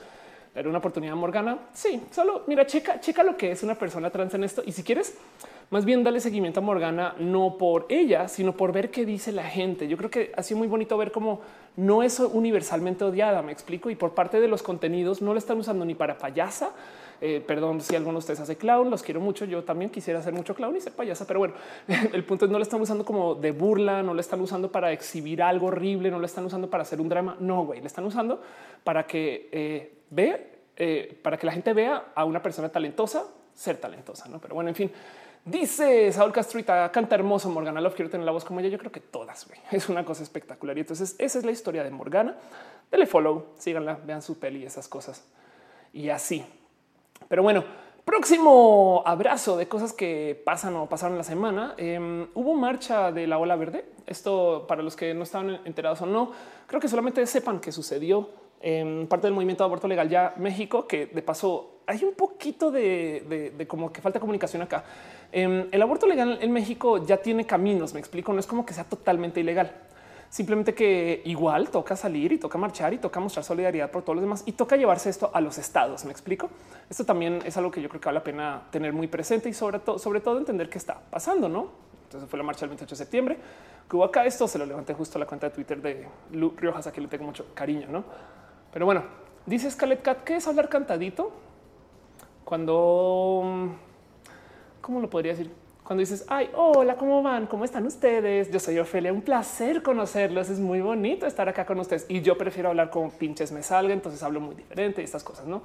Pero una oportunidad Morgana. Sí, solo mira, checa, checa lo que es una persona trans en esto. Y si quieres, más bien dale seguimiento a Morgana, no por ella, sino por ver qué dice la gente. Yo creo que ha sido muy bonito ver cómo no es universalmente odiada. Me explico. Y por parte de los contenidos no la están usando ni para payasa. Eh, perdón si alguno de ustedes hace clown, los quiero mucho. Yo también quisiera hacer mucho clown y ser payasa, pero bueno, [laughs] el punto es no lo están usando como de burla, no lo están usando para exhibir algo horrible, no lo están usando para hacer un drama. No, güey, le están usando para que eh, vea, eh, para que la gente vea a una persona talentosa ser talentosa. No, pero bueno, en fin. Dice Saúl Castruita, canta hermoso Morgana Love. Quiero tener la voz como ella. Yo creo que todas güey. [laughs] es una cosa espectacular. Y entonces esa es la historia de Morgana. Dele follow, síganla, vean su peli y esas cosas. Y así. Pero bueno, próximo abrazo de cosas que pasan o pasaron la semana. Em, hubo marcha de la ola verde. Esto para los que no estaban enterados o no, creo que solamente sepan que sucedió en parte del movimiento de aborto legal ya México, que de paso hay un poquito de, como que falta comunicación acá. Em, el aborto legal en México ya tiene caminos, me explico, no es como que sea totalmente ilegal. Simplemente que igual toca salir y toca marchar y toca mostrar solidaridad por todos los demás y toca llevarse esto a los estados. Me explico. Esto también es algo que yo creo que vale la pena tener muy presente y sobre todo, sobre todo entender qué está pasando. No, entonces fue la marcha del 28 de septiembre que hubo acá. Esto se lo levanté justo a la cuenta de Twitter de Lu Riojas, a quien le tengo mucho cariño. No, pero bueno, dice Scarlett Cat que es hablar cantadito cuando, cómo lo podría decir? Cuando dices, ay, hola, ¿cómo van? ¿Cómo están ustedes? Yo soy Ofelia, un placer conocerlos, es muy bonito estar acá con ustedes y yo prefiero hablar con pinches me salga, entonces hablo muy diferente y estas cosas, ¿no?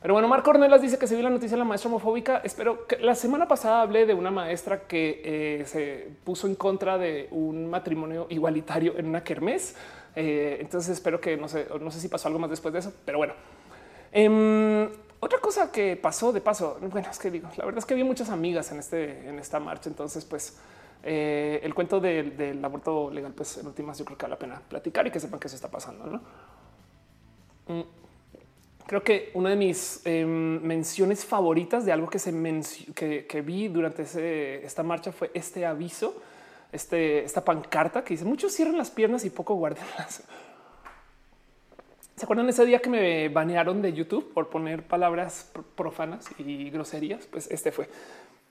Pero bueno, Marco Ornelas dice que se vio la noticia de la maestra homofóbica. Espero que la semana pasada hablé de una maestra que eh, se puso en contra de un matrimonio igualitario en una kermés. Eh, entonces espero que no sé, no sé si pasó algo más después de eso, pero bueno. Em, otra cosa que pasó de paso, bueno, es que digo, la verdad es que había muchas amigas en este, en esta marcha. Entonces, pues eh, el cuento del, aborto legal, pues en últimas yo creo que vale la pena platicar y que sepan qué se está pasando. ¿no? Mm, creo que una de mis em, menciones favoritas de algo que se que, que, vi durante esta marcha fue este aviso, este, esta pancarta que dice muchos cierran las piernas y poco guardan las ¿Se acuerdan ese día que me banearon de YouTube por poner palabras profanas y groserías? Pues este fue.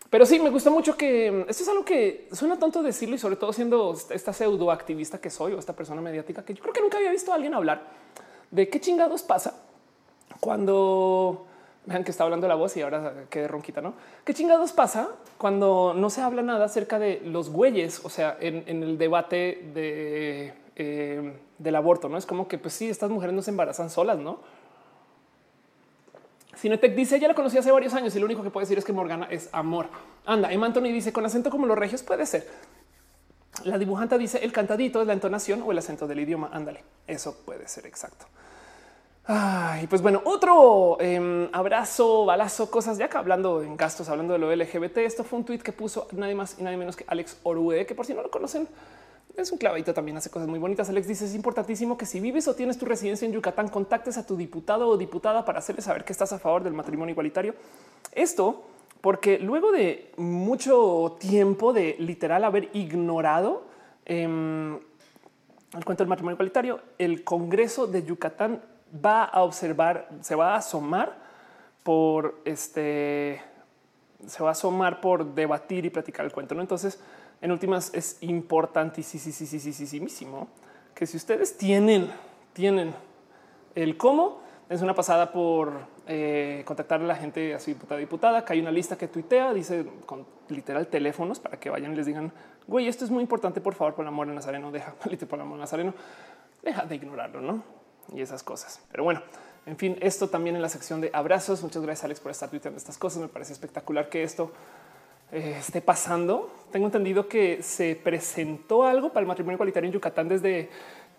Pero sí, me gusta mucho que mm, esto es algo que suena tonto decirlo y sobre todo siendo esta pseudo activista que soy o esta persona mediática que yo creo que nunca había visto a alguien hablar de qué chingados pasa cuando vean que está hablando la voz y ahora quede ronquita, ¿no? ¿Qué chingados pasa cuando no se habla nada acerca de los güeyes? O sea, en, el debate de eh, del aborto, no es como que pues sí, estas mujeres no se embarazan solas, no? Cinetec dice ya la conocí hace varios años y lo único que puede decir es que Morgana es amor. Anda, Emma Anthony dice con acento como los regios puede ser. La dibujanta dice el cantadito es la entonación o el acento del idioma. Ándale, eso puede ser exacto. Y pues bueno, otro em, abrazo, balazo, cosas ya que hablando en gastos, hablando de lo LGBT. Esto fue un tweet que puso nadie más y nadie menos que Alex Orue, que por si no lo conocen, es un clavadito, también hace cosas muy bonitas. Alex dice es importantísimo que si vives o tienes tu residencia en Yucatán, contactes a tu diputado o diputada para hacerle saber que estás a favor del matrimonio igualitario. Esto porque luego de mucho tiempo de literal haber ignorado em, el cuento del matrimonio igualitario, el Congreso de Yucatán va a observar, se va a asomar por este, se va a asomar por debatir y platicar el cuento. ¿no? Entonces, en últimas, es sí, que si ustedes tienen, tienen el cómo, es una pasada por eh, contactar a la gente así diputada diputada, que hay una lista que tuitea, dice con literal teléfonos para que vayan y les digan, güey, esto es muy importante, por favor, por el amor de Nazareno, deja, por amor de Nazareno, deja de ignorarlo, ¿no? Y esas cosas. Pero bueno, en fin, esto también en la sección de abrazos. Muchas gracias, Alex, por estar tuiteando estas cosas. Me parece espectacular que esto eh, esté pasando. Tengo entendido que se presentó algo para el matrimonio igualitario en Yucatán desde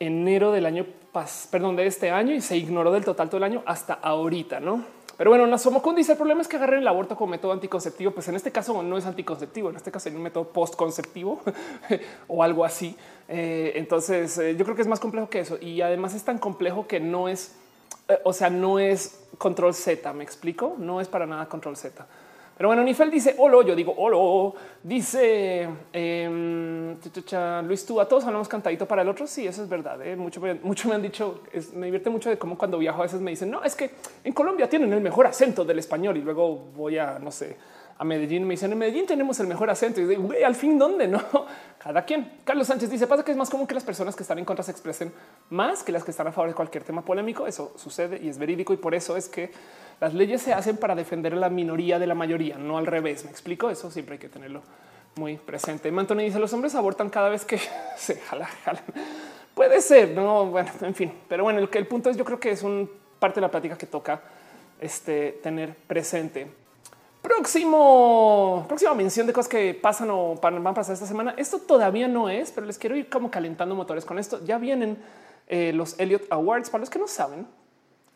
enero del año, perdón, de este año y se ignoró del total todo el año hasta ahorita, ¿no? Pero bueno, Nasomocun dice el problema es que agarren el aborto como método anticonceptivo. Pues en este caso no es anticonceptivo, en este caso es un método postconceptivo [laughs] o algo así. Eh, entonces eh, yo creo que es más complejo que eso y además es tan complejo que no es, o sea, no es control Z. Me explico, no es para nada control Z. Pero bueno, Nifel dice hola, yo digo hola. Dice eh, Luis, tú a todos hablamos cantadito para el otro. Sí, eso es verdad. ¿eh? Mucho, mucho me han dicho, me divierte mucho de cómo cuando viajo a veces me dicen, no, es que en Colombia tienen el mejor acento del español y luego voy a, no sé, a Medellín. Me dicen en Medellín tenemos el mejor acento y digo, al fin, ¿dónde no? [laughs] Cada quien. Carlos Sánchez dice pasa que es más común que las personas que están en contra se expresen más que las que están a favor de cualquier tema polémico. Eso sucede y es verídico y por eso es que las leyes se hacen para defender a la minoría de la mayoría, no al revés. Me explico eso. Siempre hay que tenerlo muy presente. Mantoni dice los hombres abortan cada vez que [laughs] se jala, jala. Puede ser, no, bueno, en fin. Pero bueno, el, el punto es, yo creo que es un parte de la plática que toca este, tener presente. Próximo, próxima mención de cosas que pasan o van a pasar esta semana. Esto todavía no es, pero les quiero ir como calentando motores con esto. Ya vienen eh, los Elliot Awards. Para los que no saben,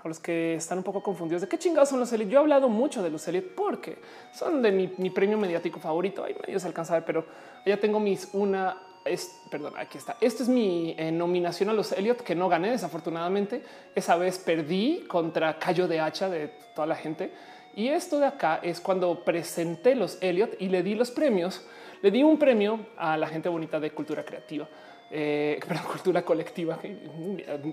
a los que están un poco confundidos de qué chingados son los Elliot. Yo he hablado mucho de los Elliot porque son de mi, premio mediático favorito. Ahí medio se alcanza a ver, pero ya tengo mis una. Es, perdón, aquí está. Esta es mi eh, nominación a los Elliot que no gané. Desafortunadamente, esa vez perdí contra Cayo de Hacha de toda la gente y esto de acá es cuando presenté los Elliot y le di los premios. Le di un premio a la gente bonita de cultura creativa, eh, [laughs] cultura colectiva, que,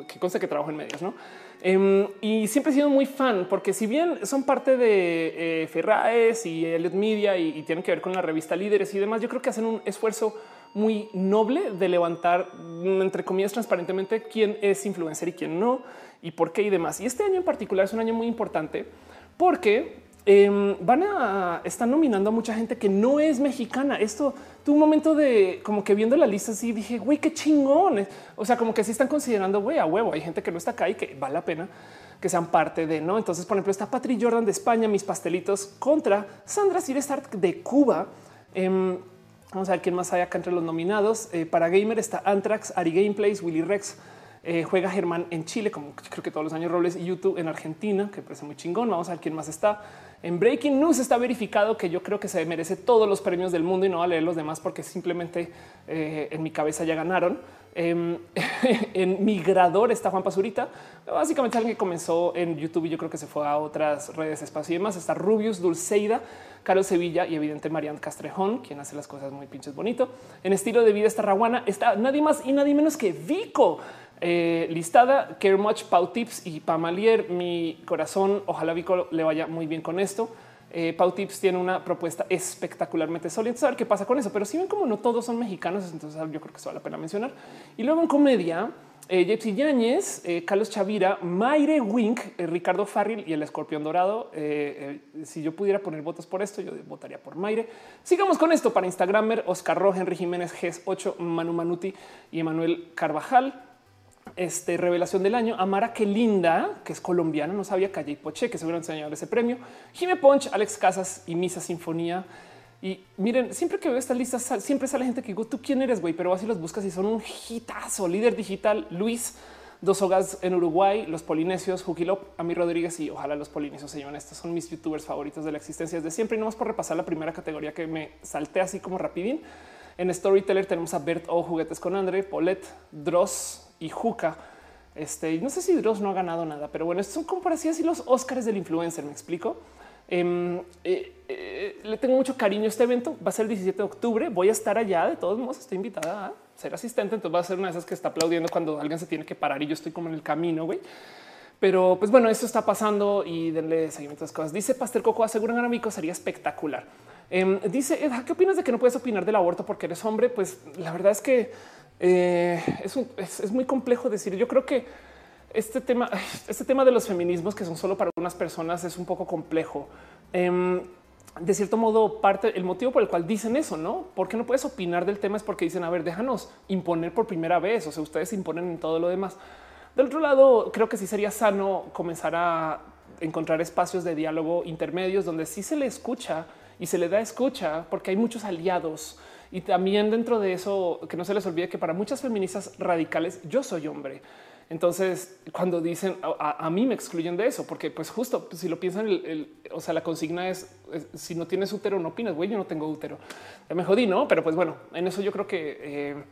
que consta que trabajo en medios, ¿no? Em, y siempre he sido muy fan porque si bien son parte de eh, Ferraes y Elliot Media y, y, tienen que ver con la revista Líderes y demás, yo creo que hacen un esfuerzo muy noble de levantar, entre comillas, transparentemente quién es influencer y quién no y por qué y demás. Y este año en particular es un año muy importante porque em, van a estar nominando a mucha gente que no es mexicana. Esto tuvo un momento de como que viendo la lista así dije, güey, qué chingón. O sea, como que sí están considerando, güey, a huevo. Hay gente que no está acá y que vale la pena que sean parte de no. Entonces, por ejemplo, está Patrick Jordan de España, mis pastelitos contra Sandra Stark de Cuba. Em, vamos a ver quién más hay acá entre los nominados. Eh, para Gamer está Antrax, Ari Gameplays, Willy Rex, eh, juega Germán en Chile, como creo que todos los años roles, y YouTube en Argentina, que parece muy chingón. Vamos a ver quién más está. En Breaking News está verificado que yo creo que se merece todos los premios del mundo y no va a leer los demás porque simplemente eh, en mi cabeza ya ganaron. Em, [laughs] en Migrador está Juan Pazurita, básicamente alguien que comenzó en YouTube y yo creo que se fue a otras redes, espacio y demás. Está Rubius, Dulceida, Carlos Sevilla y evidente Marian Castrejón, quien hace las cosas muy pinches bonito. En estilo de vida está Raguana, está nadie más y nadie menos que Vico. Eh, listada. Care much, Pau Tips y Pamalier. Mi corazón, ojalá Vico le vaya muy bien con esto. Eh, Pau Tips tiene una propuesta espectacularmente sólida. Saber qué pasa con eso, pero si ven como no todos son mexicanos, entonces yo creo que eso vale la pena mencionar. Y luego en comedia, eh, Jepsi Yáñez, eh, Carlos Chavira, Mayre Wink, Ricardo Farril y el escorpión dorado. si yo pudiera poner votos por esto, yo votaría por Mayre. Sigamos con esto para Instagramer, Oscar Rojo, Henry Jiménez, GES8, Manu Manuti y Emanuel Carvajal este revelación del año. Amara que linda, que es colombiana, no sabía Calle y Poche, que seguramente se ese premio. Jime Ponch, Alex Casas y Misa Sinfonía. Y miren, siempre que veo estas listas, siempre sale gente que digo, tú quién eres, güey, pero así los buscas y son un hitazo. Líder digital, Luis, Dos Hogas en Uruguay, Los Polinesios, Jukilop, Ami Rodríguez y ojalá los Polinesios se llevan. Estos son mis youtubers favoritos de la existencia desde siempre. Y no más por repasar la primera categoría que me salté así como rapidín. En Storyteller tenemos a Bert O, Juguetes con Andre, Polet, Dross, y Juca. Este, no sé si Dross no ha ganado nada, pero bueno, son como por así los Oscars del influencer. Me explico. Em, eh, eh, le tengo mucho cariño a este evento. Va a ser el 17 de octubre. Voy a estar allá. De todos modos, estoy invitada a ser asistente. Entonces va a ser una de esas que está aplaudiendo cuando alguien se tiene que parar y yo estoy como en el camino. Pero pues bueno, eso está pasando y denle seguimiento a las cosas. Dice Pastel Coco, aseguran a sería espectacular. Em, dice, ¿qué opinas de que no puedes opinar del aborto porque eres hombre? Pues la verdad es que eh, es, muy complejo decir. Yo creo que este tema, [laughs] este tema de los feminismos que son solo para algunas personas es un poco complejo. Em, de cierto modo, parte el motivo por el cual dicen eso, no? Porque no puedes opinar del tema es porque dicen, a ver, déjanos imponer por primera vez. O sea, ustedes imponen en todo lo demás. Del otro lado, creo que sí sería sano comenzar a encontrar espacios de diálogo intermedios donde sí se le escucha y se le da escucha porque hay muchos aliados. Y también dentro de eso, que no se les olvide que para muchas feministas radicales yo soy hombre. Entonces, cuando dicen a, mí me excluyen de eso, porque pues justo pues, si lo piensan, o sea, la consigna es, si no tienes útero, no opinas. Güey, yo no tengo útero. Ya me jodí, no? Pero pues bueno, en eso yo creo que eh,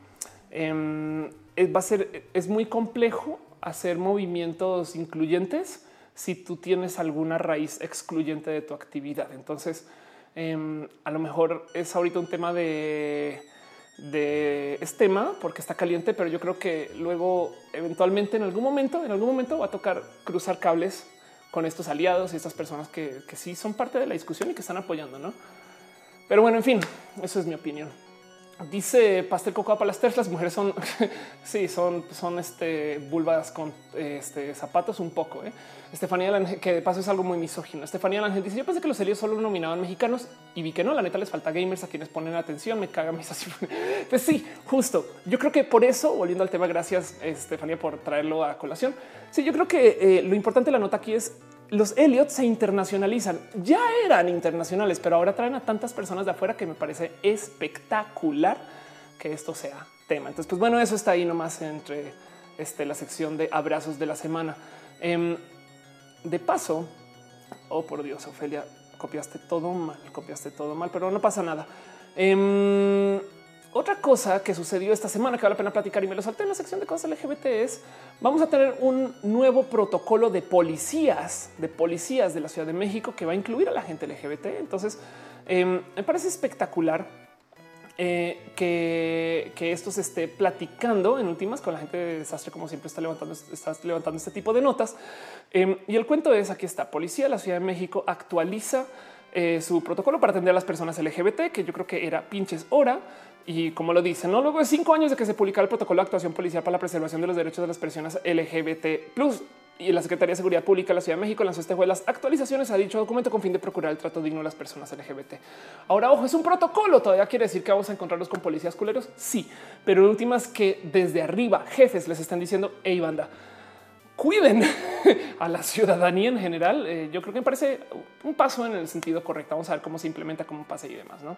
em, va a ser, es muy complejo hacer movimientos incluyentes si tú tienes alguna raíz excluyente de tu actividad. Entonces, em, a lo mejor es ahorita un tema de, de es tema porque está caliente, pero yo creo que luego, eventualmente, en algún momento, en algún momento va a tocar cruzar cables con estos aliados y estas personas que, que sí son parte de la discusión y que están apoyando, ¿no? Pero bueno, en fin, eso es mi opinión. Dice Pastel Cocoa para las las mujeres son, [laughs] sí, son, son este, vulvas con este, zapatos un poco. ¿eh? Estefanía Lange, que de paso es algo muy misógino. Estefanía Lange dice: Yo pensé que los serios solo nominaban mexicanos y vi que no. La neta les falta gamers a quienes ponen atención. Me caga mis. [laughs] Pues sí, justo. Yo creo que por eso, volviendo al tema, gracias Estefanía por traerlo a colación. Sí, yo creo que eh, lo importante de la nota aquí es los Elliot se internacionalizan. Ya eran internacionales, pero ahora traen a tantas personas de afuera que me parece espectacular que esto sea tema. Entonces, pues bueno, eso está ahí nomás entre este, la sección de abrazos de la semana. Em, de paso, oh por Dios, Ofelia, copiaste todo mal, copiaste todo mal, pero no pasa nada. Em, otra cosa que sucedió esta semana que vale la pena platicar y me lo salté en la sección de cosas LGBT es vamos a tener un nuevo protocolo de policías, de policías de la Ciudad de México que va a incluir a la gente LGBT. Entonces em, me parece espectacular eh, que, esto se esté platicando en últimas con la gente de desastre, como siempre está levantando, está levantando este tipo de notas. Em, y el cuento es aquí está. Policía de la Ciudad de México actualiza eh, su protocolo para atender a las personas LGBT, que yo creo que era pinches hora. Y como lo dicen, ¿no? luego de cinco años de que se publicara el protocolo de actuación policial para la preservación de los derechos de las personas LGBT y la Secretaría de Seguridad Pública de la Ciudad de México lanzó este jueves las actualizaciones a dicho documento con fin de procurar el trato digno de las personas LGBT. Ahora, ojo, es un protocolo. Todavía quiere decir que vamos a encontrarlos con policías culeros. Sí, pero últimas que desde arriba jefes les están diciendo, hey banda, cuiden [laughs] a la ciudadanía en general. Eh, yo creo que me parece un paso en el sentido correcto. Vamos a ver cómo se implementa, cómo pasa y demás, ¿no?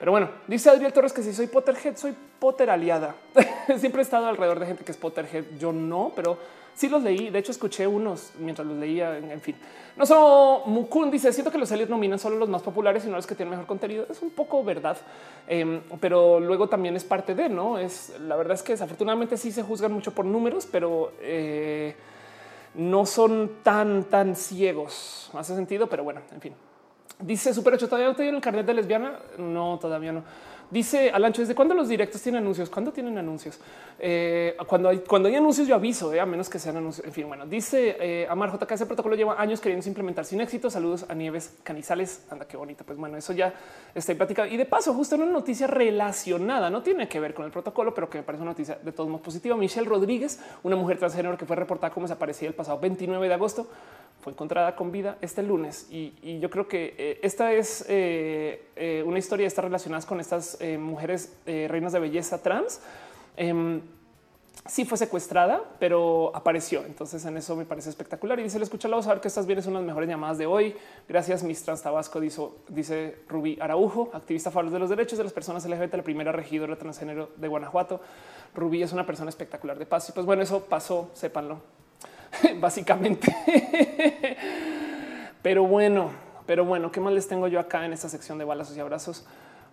Pero bueno, dice Adriel Torres que si soy Potterhead, soy Potter aliada. [laughs] Siempre he estado alrededor de gente que es Potterhead. Yo no, pero sí los leí. De hecho, escuché unos mientras los leía. En fin, no solo Mukun dice: Siento que los aliados nominan solo los más populares y no los que tienen mejor contenido. Es un poco verdad, em, pero luego también es parte de no es la verdad es que desafortunadamente sí se juzgan mucho por números, pero eh, no son tan, tan ciegos. Hace sentido, pero bueno, en fin. Dice Super 8, ¿todavía no te dieron el carnet de lesbiana? No, todavía no. Dice Alancho, ¿desde cuándo los directos tienen anuncios? ¿Cuándo tienen anuncios? Eh, cuando, hay, cuando hay anuncios yo aviso, eh, a menos que sean anuncios. En fin, bueno, dice eh, Amar JK, ese protocolo lleva años queriendo implementar sin éxito. Saludos a Nieves Canizales. Anda, qué bonita. Pues bueno, eso ya está platicado. Y de paso, justo en una noticia relacionada, no tiene que ver con el protocolo, pero que me parece una noticia de todos modos positiva. Michelle Rodríguez, una mujer transgénero que fue reportada como desaparecida el pasado 29 de agosto, fue encontrada con vida este lunes. Y, yo creo que eh, esta es eh, eh, una historia está relacionada con estas mujeres reinas de belleza trans. Em, sí fue secuestrada, pero apareció. Entonces en eso me parece espectacular. Y dice, le escucha a saber que estas vienes son las mejores llamadas de hoy. Gracias, Miss Trans Tabasco, dice, dice Rubí Araujo, activista favor de los derechos de las personas LGBT, la primera regidora transgénero de Guanajuato. Rubí es una persona espectacular de paz. Y pues bueno, eso pasó, sépanlo. [laughs] básicamente. pero bueno, pero bueno, ¿qué más les tengo yo acá en esta sección de balazos y abrazos?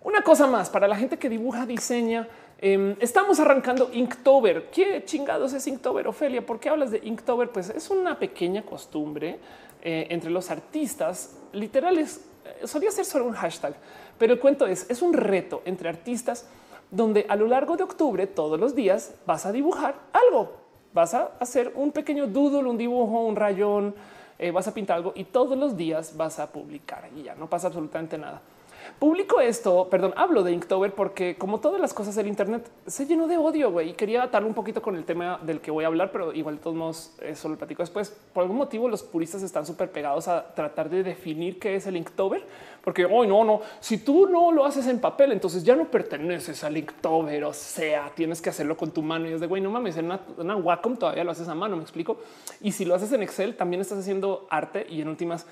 Una cosa más para la gente que dibuja, diseña. Em, estamos arrancando Inktober. ¿Qué chingados es Inktober, Ofelia? ¿Por qué hablas de Inktober? Pues es una pequeña costumbre eh, entre los artistas. Literales, eh, solía ser solo un hashtag, pero el cuento es: es un reto entre artistas donde a lo largo de octubre, todos los días, vas a dibujar algo vas a hacer un pequeño doodle, un dibujo, un rayón, eh, vas a pintar algo y todos los días vas a publicar y ya no pasa absolutamente nada. Publico esto, perdón, hablo de Inktober porque como todas las cosas del Internet se llenó de odio, güey, y quería atarlo un poquito con el tema del que voy a hablar, pero igual de todos modos eso lo platico después. Por algún motivo los puristas están súper pegados a tratar de definir qué es el Inktober, porque hoy no, no, si tú no lo haces en papel, entonces ya no perteneces al Inktober, o sea, tienes que hacerlo con tu mano y es de güey, no mames, en una, una Wacom todavía lo haces a mano, me explico. Y si lo haces en Excel, también estás haciendo arte y en últimas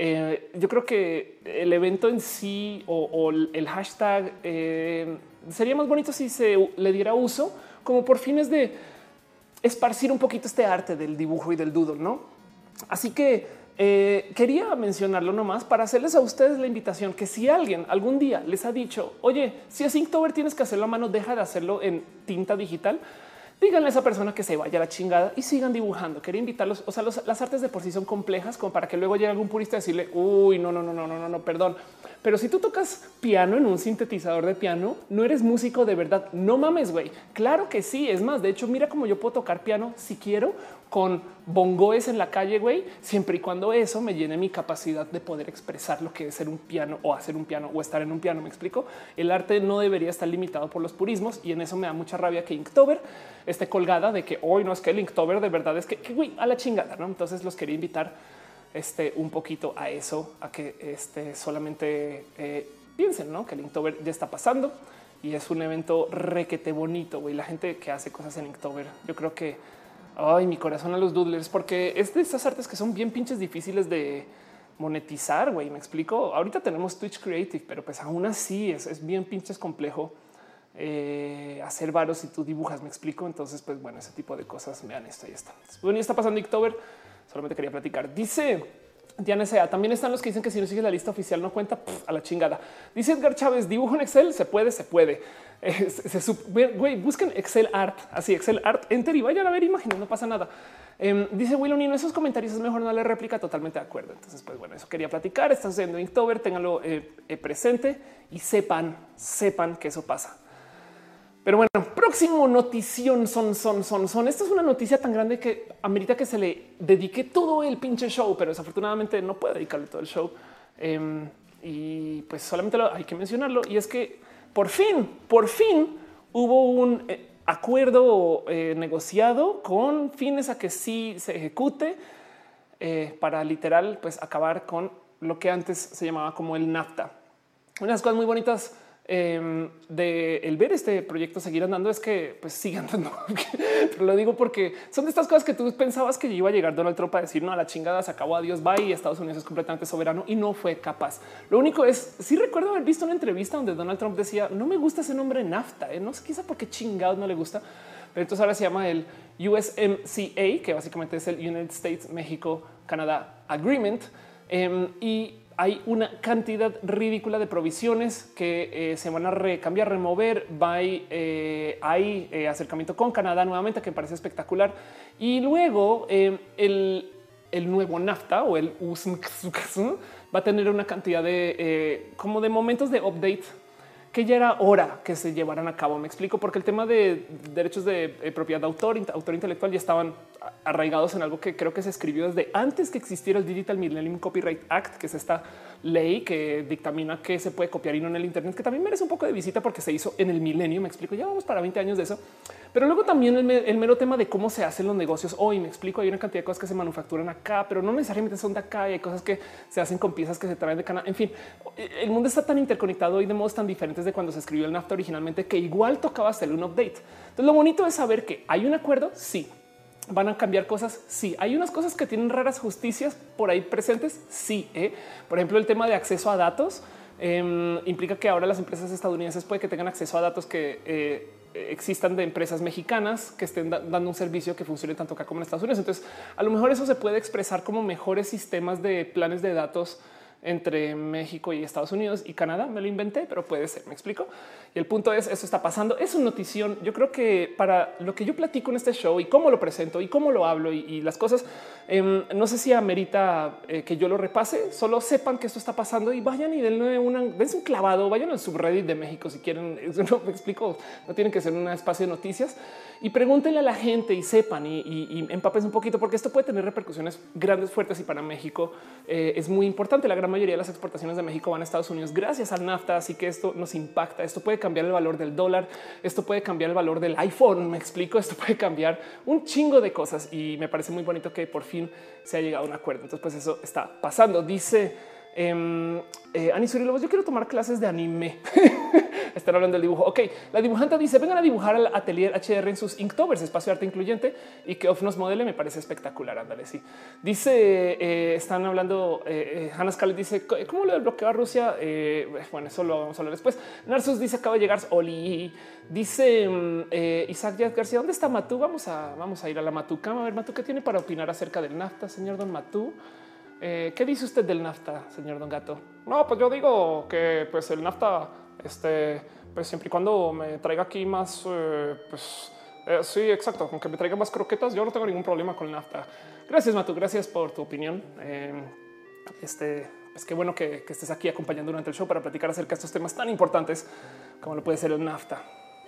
eh, yo creo que el evento en sí o, el hashtag eh, sería más bonito si se le diera uso como por fines de esparcir un poquito este arte del dibujo y del doodle, ¿no? Así que eh, quería mencionarlo nomás para hacerles a ustedes la invitación que si alguien algún día les ha dicho, oye, si es Inktober tienes que hacerlo a mano, deja de hacerlo en tinta digital díganle a esa persona que se vaya a la chingada y sigan dibujando. Quería invitarlos. O sea, las artes de por sí son complejas como para que luego llegue algún purista a decirle, uy, no, no, no, no, no, no, no, perdón. Pero si tú tocas piano en un sintetizador de piano, no eres músico de verdad. No mames, güey. Claro que sí. Es más, de hecho, mira cómo yo puedo tocar piano si quiero con bongoes en la calle, güey, siempre y cuando eso me llene mi capacidad de poder expresar lo que es ser un piano o hacer un piano o estar en un piano. Me explico. El arte no debería estar limitado por los purismos y en eso me da mucha rabia que Inktober esté colgada de que hoy no es que el Inktober de verdad es que, güey, a la chingada. No, entonces los quería invitar este un poquito a eso, a que este solamente eh, piensen ¿no? que el Inktober ya está pasando y es un evento requete bonito. Güey, la gente que hace cosas en Inktober, yo creo que ay, mi corazón a los doodlers, porque es de estas artes que son bien pinches difíciles de monetizar. Güey, me explico. Ahorita tenemos Twitch Creative, pero pues aún así es, es bien pinches complejo eh, hacer varos y tú dibujas. Me explico. Entonces, pues bueno, ese tipo de cosas. Vean esto. Ahí está. Bueno, y está pasando Inktober. Solamente quería platicar. Dice Diana Sea. También están los que dicen que si no sigue la lista oficial no cuenta a la chingada. Dice Edgar Chávez, dibujo en Excel, se puede, se puede. Eh, se, busquen Excel Art, así Excel Art, enter y vayan a ver imágenes, no pasa nada. Eh, dice Will Nino, esos comentarios es mejor no le réplica, totalmente de acuerdo. Entonces, pues bueno, eso quería platicar, está sucediendo en Inktober, ténganlo eh, eh, presente y sepan, sepan que eso pasa. Pero bueno, próximo notición son, son, son, son. Esta es una noticia tan grande que amerita que se le dedique todo el pinche show, pero desafortunadamente no puedo dedicarle todo el show. Em, y pues solamente hay que mencionarlo. Y es que por fin, por fin hubo un eh, acuerdo eh, negociado con fines a que sí se ejecute eh, para literal pues acabar con lo que antes se llamaba como el NAFTA. Unas cosas muy bonitas Em, de el ver este proyecto seguir andando es que pues sigan andando. [laughs] Lo digo porque son de estas cosas que tú pensabas que iba a llegar Donald Trump a decir no a la chingada, se acabó, adiós, bye. Y Estados Unidos es completamente soberano y no fue capaz. Lo único es, sí recuerdo haber visto una entrevista donde Donald Trump decía no me gusta ese nombre NAFTA, ¿eh? no sé quizá porque chingados no le gusta. Pero entonces ahora se llama el USMCA, que básicamente es el United States México Canadá Agreement. Em, y hay una cantidad ridícula de provisiones que eh, se van a recambiar, remover. Eh, hay eh, acercamiento con Canadá nuevamente, que parece espectacular. Y luego el, nuevo NAFTA o el va a tener una cantidad de como de momentos de update que ya era hora que se llevaran a cabo. Me explico porque el tema de derechos de propiedad de autor intelectual ya estaban arraigados en algo que creo que se escribió desde antes que existiera el Digital Millennium Copyright Act, que es esta ley que dictamina que se puede copiar y no en el Internet, que también merece un poco de visita porque se hizo en el milenio. Me explico, ya vamos para 20 años de eso. Pero luego también el, mero tema de cómo se hacen los negocios hoy. Me explico, hay una cantidad de cosas que se manufacturan acá, pero no necesariamente son de acá y hay cosas que se hacen con piezas que se traen de Canadá. En fin, el mundo está tan interconectado y de modos tan diferentes de cuando se escribió el NAFTA originalmente que igual tocaba hacerle un update. Entonces lo bonito es saber que hay un acuerdo, sí, van a cambiar cosas. Sí, hay unas cosas que tienen raras justicias por ahí presentes. Sí, ¿eh? por ejemplo, el tema de acceso a datos em, implica que ahora las empresas estadounidenses puede que tengan acceso a datos que eh, existan de empresas mexicanas que estén dando un servicio que funcione tanto acá como en Estados Unidos. Entonces, a lo mejor eso se puede expresar como mejores sistemas de planes de datos entre México y Estados Unidos y Canadá. Me lo inventé, pero puede ser. Me explico. Y el punto es esto está pasando. Es una notición. Yo creo que para lo que yo platico en este show y cómo lo presento y cómo lo hablo y, las cosas, em, no sé si amerita eh, que yo lo repase. Solo sepan que esto está pasando y vayan y denle una, dense un clavado, vayan al subreddit de México si quieren. [laughs] No me explico. No tienen que ser un espacio de noticias y pregúntenle a la gente y sepan y, y, empapes un poquito porque esto puede tener repercusiones grandes, fuertes y para México eh, es muy importante. La gran mayoría de las exportaciones de México van a Estados Unidos gracias al NAFTA, así que esto nos impacta. Esto puede cambiar el valor del dólar, esto puede cambiar el valor del iPhone. Me explico, esto puede cambiar un chingo de cosas y me parece muy bonito que por fin se ha llegado a un acuerdo. Entonces, pues eso está pasando. Dice eh, eh, Ani yo quiero tomar clases de anime. [laughs] Están hablando del dibujo. Ok, la dibujante dice vengan a dibujar al atelier HR en sus Inktovers, espacio arte incluyente y que Off nos modele. Me parece espectacular. Ándale, sí. Dice, eh, están hablando, eh, eh Hannah Scarlett dice cómo lo del bloqueo a Rusia. Bueno, eso lo vamos a hablar después. Narsus dice acaba de llegar Oli. Dice mm, Isaac García, ¿dónde está Matú? Vamos a, vamos a ir a la Matucama a ver Matú qué tiene para opinar acerca del NAFTA, señor Don Matú. Eh, ¿Qué dice usted del NAFTA, señor Don Gato? No, pues yo digo que pues el NAFTA, este, pues siempre y cuando me traiga aquí más, eh, pues eh, sí, exacto, con que me traiga más croquetas, yo no tengo ningún problema con el NAFTA. Gracias, Matu, gracias por tu opinión. este, es pues que bueno que, que, estés aquí acompañando durante el show para platicar acerca de estos temas tan importantes como lo puede ser el NAFTA.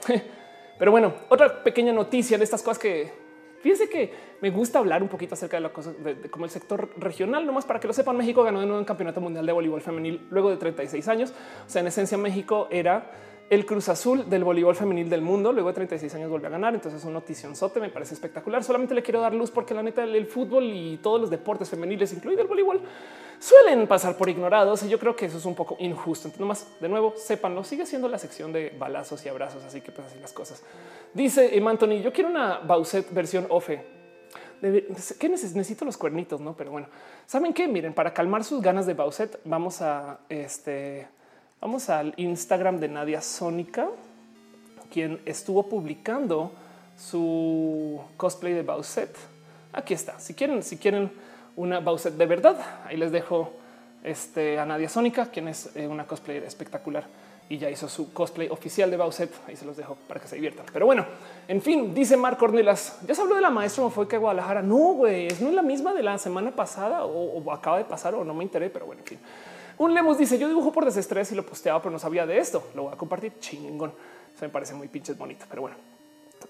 [laughs] Pero bueno, otra pequeña noticia de estas cosas que Fíjense que me gusta hablar un poquito acerca de la cosa de, cómo el sector regional, nomás para que lo sepan, México ganó de nuevo un campeonato mundial de voleibol femenil luego de 36 años. O sea, en esencia, México era el Cruz Azul del voleibol femenil del mundo. Luego de 36 años volvió a ganar. Entonces, un noticionzote me parece espectacular. Solamente le quiero dar luz porque la neta, el, fútbol y todos los deportes femeniles, incluido el voleibol, suelen pasar por ignorados. Y yo creo que eso es un poco injusto. Entonces, nomás de nuevo, sépanlo. Sigue siendo la sección de balazos y abrazos. Así que, pues, así las cosas. Dice Anthony, yo quiero una Bauset versión OFE. ¿Qué necesito los cuernitos? No, pero bueno, saben qué? Miren, para calmar sus ganas de Bauset, vamos a este, vamos al Instagram de Nadia Sónica, quien estuvo publicando su cosplay de Bauset. Aquí está. Si quieren, si quieren una Bauset de verdad, ahí les dejo este, a Nadia Sónica, quien es eh, una cosplay espectacular y ya hizo su cosplay oficial de Bauset. Ahí se los dejo para que se diviertan. Pero bueno, en fin, dice Marc Cornelas. Ya se habló de la maestra homofóbica de Guadalajara. No, güey, es no la misma de la semana pasada o, acaba de pasar o no me enteré, pero bueno, en fin. Un Lemos dice: Yo dibujo por desestrés y lo posteaba, pero no sabía de esto. Lo voy a compartir chingón. Se me parece muy pinches bonito, pero bueno,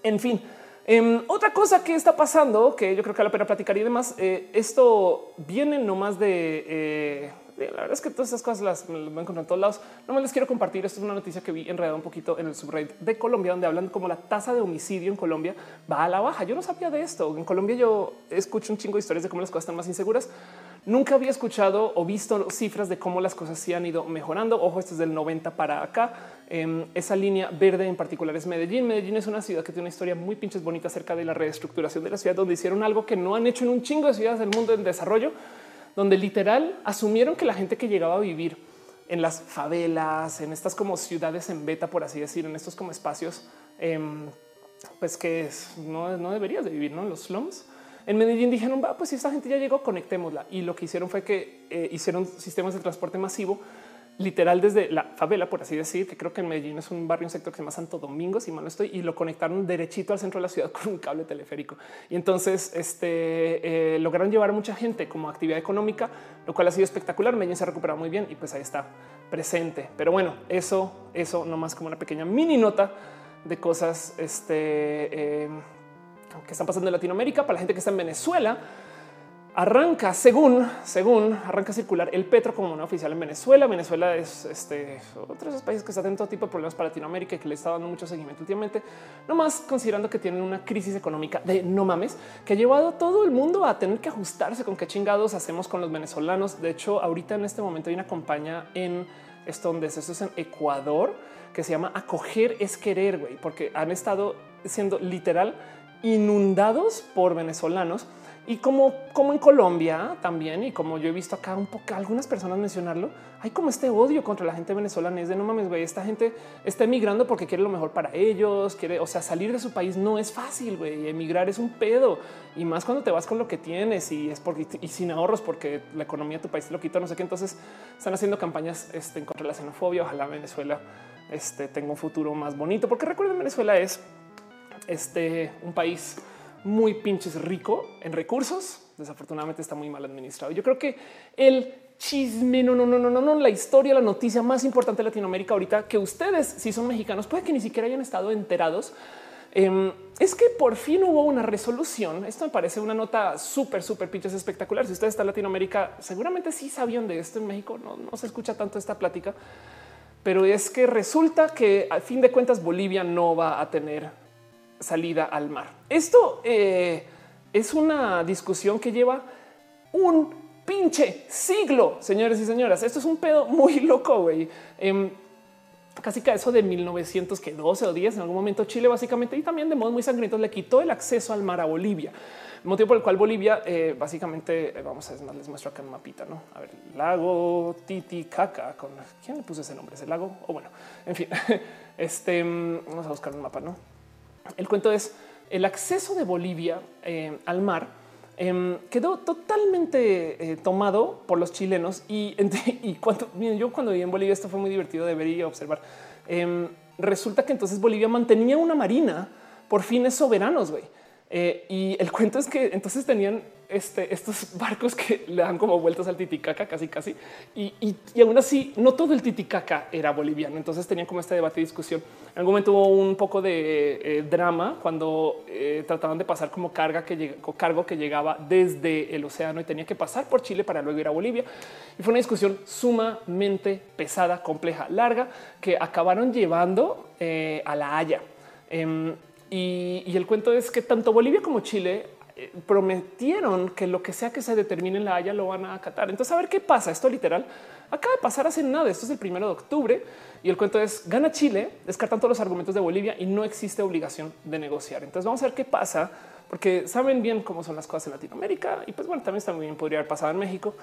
en fin. Em, otra cosa que está pasando, que yo creo que vale la pena platicar y demás, eh, esto viene nomás de eh, la verdad es que todas esas cosas las, las a encontrar en todos lados. No me les quiero compartir. Esto es una noticia que vi enredada un poquito en el subreddit de Colombia, donde hablan como la tasa de homicidio en Colombia va a la baja. Yo no sabía de esto. En Colombia yo escucho un chingo de historias de cómo las cosas están más inseguras. Nunca había escuchado o visto cifras de cómo las cosas sí han ido mejorando. Ojo, esto es del 90 para acá. Em, esa línea verde en particular es Medellín. Medellín es una ciudad que tiene una historia muy pinches bonita acerca de la reestructuración de la ciudad, donde hicieron algo que no han hecho en un chingo de ciudades del mundo en desarrollo donde literal asumieron que la gente que llegaba a vivir en las favelas, en estas como ciudades en beta, por así decir, en estos como espacios, em, pues que no, no deberías de vivir, ¿no? Los slums. En Medellín dijeron, va, pues si esta gente ya llegó, conectémosla. Y lo que hicieron fue que eh, hicieron sistemas de transporte masivo literal desde la favela, por así decir, que creo que en Medellín es un barrio, un sector que se llama Santo Domingo, si mal no estoy, y lo conectaron derechito al centro de la ciudad [laughs] con un cable teleférico. Y entonces este, eh, lograron llevar a mucha gente como actividad económica, lo cual ha sido espectacular. Medellín se ha recuperado muy bien y pues ahí está presente. Pero bueno, eso, eso nomás como una pequeña mini nota de cosas este, eh, que están pasando en Latinoamérica para la gente que está en Venezuela arranca según según arranca circular el petro como una oficial en Venezuela. Venezuela es este otro de esos países que está teniendo todo tipo de problemas para Latinoamérica y que le está dando mucho seguimiento últimamente, no más considerando que tienen una crisis económica de no mames que ha llevado todo el mundo a tener que ajustarse con qué chingados hacemos con los venezolanos. De hecho, ahorita en este momento hay una compañía en esto donde eso es en Ecuador que se llama acoger es querer, güey, porque han estado siendo literal inundados por venezolanos y como, como en Colombia también, y como yo he visto acá un poco algunas personas mencionarlo, hay como este odio contra la gente venezolana. Es de no mames, güey, esta gente está emigrando porque quiere lo mejor para ellos, quiere, o sea, salir de su país no es fácil, güey. Emigrar es un pedo y más cuando te vas con lo que tienes y es porque y sin ahorros porque la economía de tu país te lo quita, no sé qué. Entonces están haciendo campañas este, contra la xenofobia. Ojalá Venezuela este, tenga un futuro más bonito, porque recuerden, Venezuela es este, un país muy pinches rico en recursos. Desafortunadamente está muy mal administrado. Yo creo que el chisme, no, no, no, no, no, no, la historia, la noticia más importante de Latinoamérica ahorita que ustedes, si son mexicanos, puede que ni siquiera hayan estado enterados. Em, es que por fin hubo una resolución. Esto me parece una nota súper, súper pinches espectacular. Si ustedes están en Latinoamérica, seguramente sí sabían de esto en México. No, no se escucha tanto esta plática, pero es que resulta que al fin de cuentas Bolivia no va a tener salida al mar. Esto eh, es una discusión que lleva un pinche siglo, señores y señoras. Esto es un pedo muy [laughs] loco, güey. Em, casi que eso de 1912 o 10 en algún momento Chile básicamente y también de modo muy sangriento le quitó el acceso al mar a Bolivia. motivo por el cual Bolivia eh, básicamente eh, vamos a ver, les muestro acá un mapita, no? A ver, lago Titicaca con quién le puso ese nombre, ese lago o bueno, en fin, [laughs] este mm, vamos a buscar un mapa, no? El cuento es el acceso de Bolivia eh, al mar em, quedó totalmente eh, tomado por los chilenos y, [laughs] cuando yo cuando viví en Bolivia esto fue muy divertido de ver y observar. Resulta que entonces Bolivia mantenía una marina por fines soberanos, güey. Eh, y el cuento es que entonces tenían este, estos [laughs] barcos que le dan como vueltas al Titicaca casi casi y, y, aún así no todo el Titicaca era boliviano. Entonces tenían como este debate y discusión. En algún momento hubo un poco de eh, drama cuando eh, trataban de pasar como carga que cargo que llegaba desde el océano y tenía que pasar por Chile para luego ir a Bolivia. Y fue una discusión sumamente pesada, compleja, larga que acabaron llevando a la Haya. Em, y, y el cuento es que tanto Bolivia como Chile eh, prometieron que lo que sea que se determine en la Haya lo van a acatar. Entonces, a ver qué pasa. Esto literal acaba de pasar hace nada. Esto es el primero de octubre y el cuento es gana Chile, descartan todos los argumentos de Bolivia y no existe obligación de negociar. Entonces, vamos a ver qué pasa, porque saben bien cómo son las cosas en Latinoamérica y pues bueno, también está muy bien, podría haber pasado en México,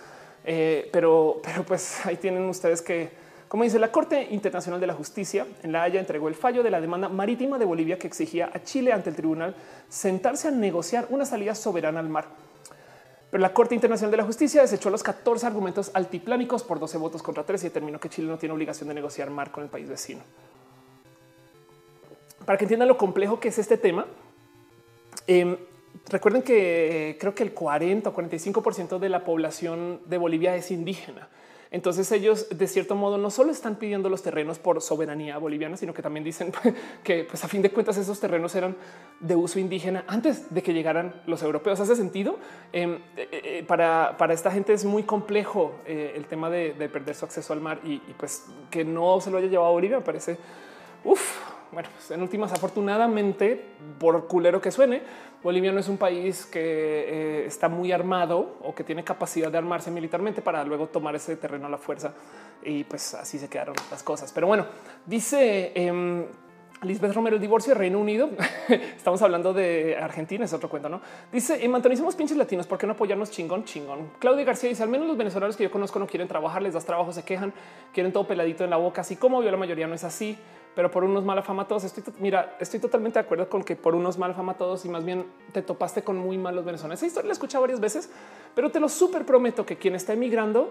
eh, pero, pero pues ahí tienen ustedes que como dice la Corte Internacional de la Justicia, en La Haya entregó el fallo de la demanda marítima de Bolivia que exigía a Chile ante el tribunal sentarse a negociar una salida soberana al mar. Pero la Corte Internacional de la Justicia desechó los 14 argumentos altiplánicos por 12 votos contra 3 y determinó que Chile no tiene obligación de negociar mar con el país vecino. Para que entiendan lo complejo que es este tema, em, recuerden que creo que el 40 o 45 por ciento de la población de Bolivia es indígena. Entonces ellos de cierto modo no solo están pidiendo los terrenos por soberanía boliviana, sino que también dicen [laughs] que pues a fin de cuentas esos terrenos eran de uso indígena antes de que llegaran los europeos. Hace sentido em, eh, eh, para, para esta gente es muy complejo eh, el tema de, perder su acceso al mar y, pues que no se lo haya llevado a Bolivia me parece Uf, bueno, pues en últimas, afortunadamente, por culero que suene, Bolivia no es un país que eh, está muy armado o que tiene capacidad de armarse militarmente para luego tomar ese terreno a la fuerza. Y pues así se quedaron las cosas. Pero bueno, dice eh, Lisbeth Romero, el divorcio de Reino Unido. [laughs] Estamos hablando de Argentina, es otro cuento, ¿no? Dice, en mantenísimos pinches latinos, ¿por qué no apoyarnos chingón, chingón? Claudia García dice, al menos los venezolanos que yo conozco no quieren trabajar, les das trabajo, se quejan, quieren todo peladito en la boca, así como yo la mayoría no es así pero por unos malafamados. Estoy, mira, estoy totalmente de acuerdo con que por unos malafamados y más bien te topaste con muy malos venezolanos. Esa historia la he escuchado varias veces, pero te lo súper prometo que quien está emigrando,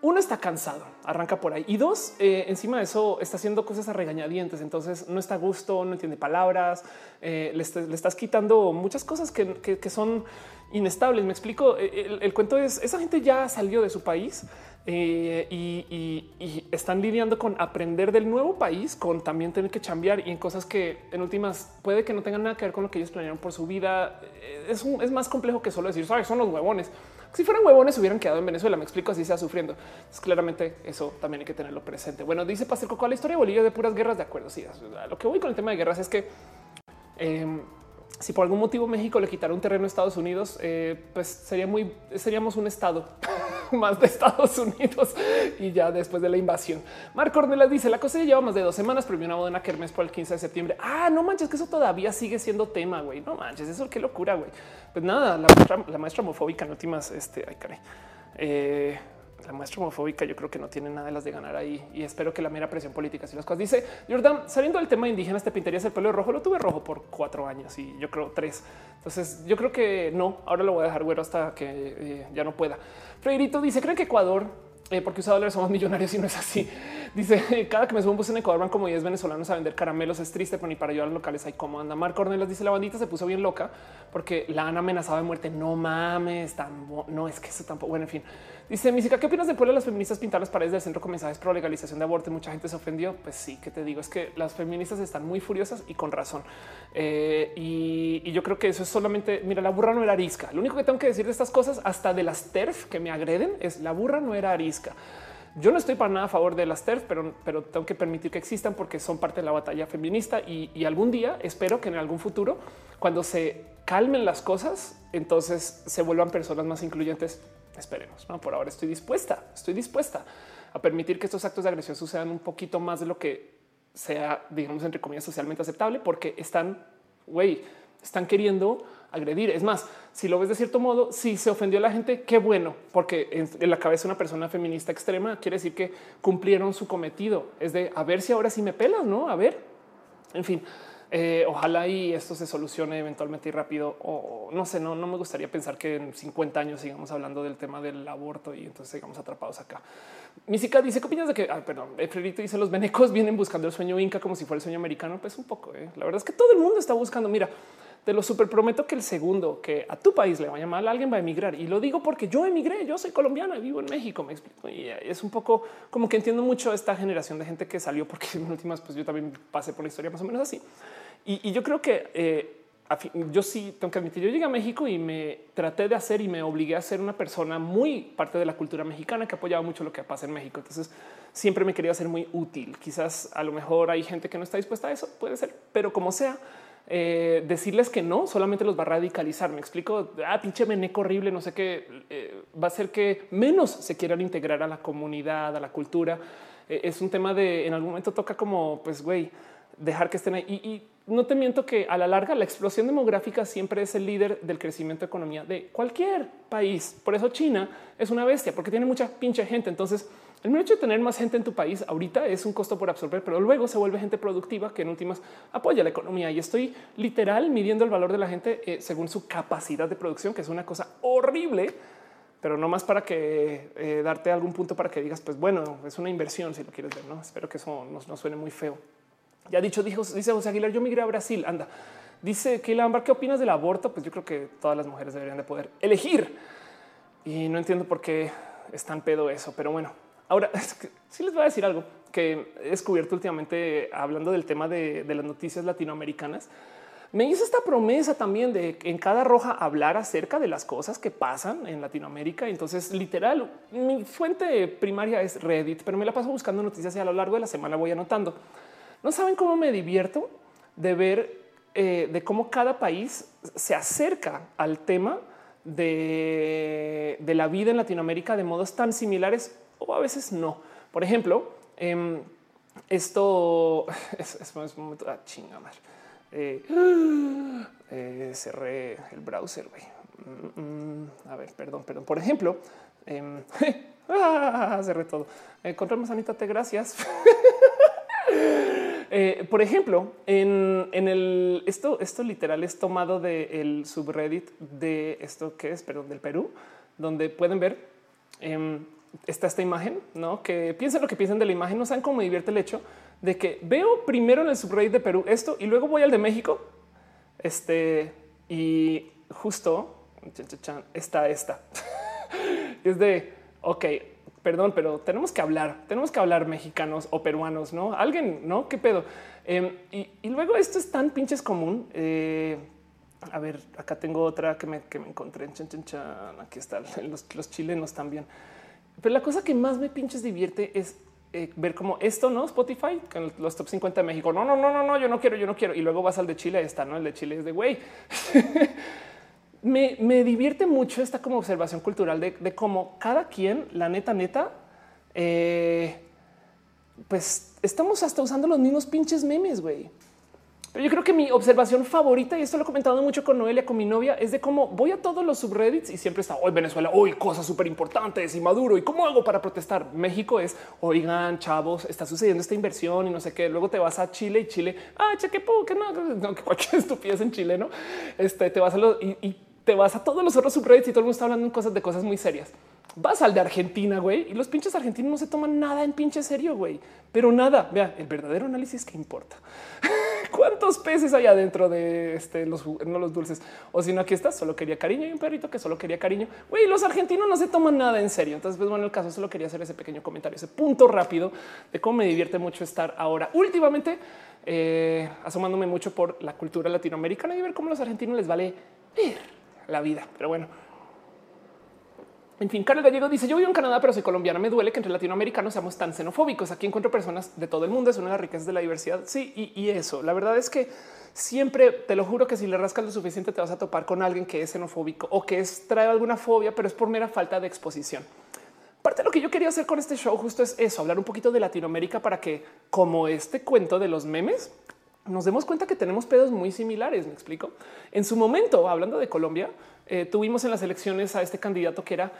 uno está cansado, arranca por ahí y dos, eh, encima de eso está haciendo cosas a regañadientes. Entonces no está a gusto, no entiende palabras, eh, le, estás quitando muchas cosas que, son inestables. Me explico. El, el, cuento es esa gente ya salió de su país eh, y, están lidiando con aprender del nuevo país, con también tener que cambiar y en cosas que en últimas puede que no tengan nada que ver con lo que ellos planearon por su vida. Eh, es, es más complejo que solo decir son los huevones. Si fueran huevones, hubieran quedado en Venezuela. Me explico así sea sufriendo. claramente eso también hay que tenerlo presente. Bueno, dice Pastor Coco, la historia de Bolivia de puras guerras. De acuerdo. Sí, lo que voy con el tema de guerras es que em, si por algún motivo México le quitara un terreno a Estados Unidos, eh, pues sería muy, seríamos un estado. [laughs] más de Estados Unidos y ya después de la invasión. Marco Cornelas dice la cosa ya lleva más de dos semanas, pero una boda en Kermes por el 15 de septiembre. Ah, no manches, que eso todavía sigue siendo tema, güey. No manches, eso qué locura, güey. Pues nada, la maestra, la maestra homofóbica en últimas, este, ay, caray. Eh, la maestra homofóbica yo creo que no tiene nada de las de ganar ahí y espero que la mera presión política si las cosas dice Jordan saliendo del tema indígena te pintarías el pelo rojo lo tuve rojo por cuatro años y yo creo tres entonces yo creo que no ahora lo voy a dejar güero hasta que eh, ya no pueda Freirito dice creen que Ecuador eh, porque usa dólares somos millonarios y no es así. [laughs] Dice cada que me subo un bus en Ecuador van como 10 venezolanos a vender caramelos. Es triste, pero ni para ayudar a los locales hay cómo anda. Marco Ornelas dice la bandita se puso bien loca porque la han amenazado de muerte. No mames, tan no es que eso tampoco. Bueno, en fin, Dice Mísica, ¿qué opinas de pueblo de las feministas pintar las paredes del centro con mensajes pro legalización de aborto? Mucha gente se ofendió. Pues sí, que te digo, es que las feministas están muy furiosas y con razón. Eh, y, yo creo que eso es solamente, mira, la burra no era arisca. Lo único que tengo que decir de estas cosas, hasta de las TERF que me agreden, es la burra no era arisca. Yo no estoy para nada a favor de las TERF, pero, pero tengo que permitir que existan porque son parte de la batalla feminista y algún día espero que en algún futuro, cuando se calmen las cosas, entonces se vuelvan personas más incluyentes Esperemos. ¿no? Por ahora estoy dispuesta, estoy dispuesta a permitir que estos actos de agresión sucedan un poquito más de lo que sea, digamos, entre comillas, socialmente aceptable, porque están, güey, están queriendo agredir. Es más, si lo ves de cierto modo, si se ofendió a la gente, qué bueno, porque en, la cabeza de una persona feminista extrema quiere decir que cumplieron su cometido. Es de a ver si ahora sí me pelas, no? A ver, en fin. Eh, ojalá y esto se solucione eventualmente y rápido. O no sé, no, no me gustaría pensar que en 50 años sigamos hablando del tema del aborto y entonces sigamos atrapados acá. Mísica dice: ¿Qué opinas de que, ah, perdón, Fredito dice los venecos vienen buscando el sueño inca como si fuera el sueño americano? Pues un poco. Eh. La verdad es que todo el mundo está buscando. Mira, te lo super prometo que el segundo que a tu país le vaya mal, alguien va a emigrar. Y lo digo porque yo emigré, yo soy colombiana, vivo en México, me explico. Y es un poco como que entiendo mucho esta generación de gente que salió porque [laughs] en últimas, pues yo también pasé por la historia más o menos así. Y, yo creo que eh, yo sí tengo que admitir, yo llegué a México y me traté de hacer y me obligué a ser una persona muy parte de la cultura mexicana que apoyaba mucho lo que pasa en México. Entonces siempre me quería ser muy útil. Quizás a lo mejor hay gente que no está dispuesta a eso, puede ser, pero como sea, eh, decirles que no solamente los va a radicalizar. Me explico. Ah, pinche meneco horrible, no sé qué eh, va a ser que menos se quieran integrar a la comunidad, a la cultura. es un tema de en algún momento toca como, pues, güey, dejar que estén ahí. y no te miento que a la larga la explosión demográfica siempre es el líder del crecimiento de economía de cualquier país. Por eso China es una bestia, porque tiene mucha pinche gente. Entonces, el hecho de tener más gente en tu país ahorita es un costo por absorber, pero luego se vuelve gente productiva que en últimas apoya la economía. Y estoy literal midiendo el valor de la gente eh, según su capacidad de producción, que es una cosa horrible, pero no más para que eh, darte algún punto para que digas, pues bueno, es una inversión si lo quieres ver. No espero que eso no suene muy feo. Ya dicho, dijo, dice José Aguilar, yo migré a Brasil. Anda, dice que Ámbar, ¿qué opinas del aborto? Pues yo creo que todas las mujeres deberían de poder elegir. Y no entiendo por qué es tan pedo eso, pero bueno, ahora [laughs] sí les voy a decir algo que he descubierto últimamente hablando del tema de, las noticias latinoamericanas. Me hizo esta promesa también de en cada roja hablar acerca de las cosas que pasan en Latinoamérica. Entonces, literal, mi fuente primaria es Reddit, pero me la paso buscando noticias y a lo largo de la semana voy anotando. No saben cómo me divierto de ver eh, de cómo cada país se acerca al tema de, la vida en Latinoamérica de modos tan similares o a veces no. Por ejemplo, em, esto [laughs] es, un momento ah, chinga más. Eh, [gasps] eh, cerré el browser. Mm, mm, a ver, perdón, perdón. Por ejemplo, em, [laughs] ah, cerré todo. Encontré más Anita, te gracias. [laughs] Eh, por ejemplo, en, el esto, esto literal es tomado del subreddit de esto que es, perdón, del Perú, donde pueden ver em, está esta imagen, no que piensen lo que piensen de la imagen. No saben cómo me divierte el hecho de que veo primero en el subreddit de Perú esto y luego voy al de México. Este y justo está esta. [laughs] es de ok, perdón, pero tenemos que hablar, tenemos que hablar mexicanos o peruanos, no alguien, no qué pedo. Em, y, luego esto es tan pinches común. Eh, a ver, acá tengo otra que me, que me encontré. Chan, chan, chan. Aquí están [laughs] los, chilenos también. Pero la cosa que más me pinches divierte es eh, ver como esto, no Spotify con los top 50 de México. No, no, no, no, no, yo no quiero, yo no quiero. Y luego vas al de Chile. Está no el de Chile es de güey. [laughs] me, divierte mucho esta como observación cultural de, cómo cada quien, la neta, neta, eh, pues estamos hasta usando los mismos pinches memes, güey. Pero yo creo que mi observación favorita, y esto lo he comentado mucho con Noelia, con mi novia, es de cómo voy a todos los subreddits y siempre está hoy Venezuela, hoy cosas súper importantes y Maduro. ¿Y cómo hago para protestar? México es oigan, chavos, está sucediendo esta inversión y no sé qué. Luego te vas a Chile y Chile, ah, cheque, que no, no, que cualquier [laughs] estupidez en Chile, no? Este te vas a los y, te vas a todos los otros subreddits y todo el mundo está hablando de cosas de cosas muy serias. Vas al de Argentina, güey, y los pinches argentinos no se toman nada en pinche serio, güey, pero nada. Vea, el verdadero análisis que importa. [laughs] [laughs] ¿Cuántos peces hay adentro de este, los, no los dulces? O si no, aquí está, solo quería cariño y un perrito que solo quería cariño. Güey, los argentinos no se toman nada en serio. Entonces, pues bueno, el caso solo quería hacer ese pequeño comentario, ese punto rápido de cómo me divierte mucho estar ahora últimamente eh, asomándome mucho por la cultura latinoamericana y ver cómo los argentinos les vale la vida. Pero bueno, en fin, Carlos Gallego dice: Yo vivo en Canadá, pero soy colombiana. Me duele que entre latinoamericanos seamos tan xenofóbicos. Aquí encuentro personas de todo el mundo. Es una de las riquezas de la diversidad. Sí, y, eso. La verdad es que siempre te lo juro que si le rascas lo suficiente, te vas a topar con alguien que es xenofóbico o que es, trae alguna fobia, pero es por mera falta de exposición. Parte de lo que yo quería hacer con este show justo es eso, hablar un poquito de Latinoamérica para que, como este cuento de los memes, nos demos cuenta que tenemos pedos muy similares. Me explico. En su momento, hablando de Colombia, eh, tuvimos en las elecciones a este candidato que era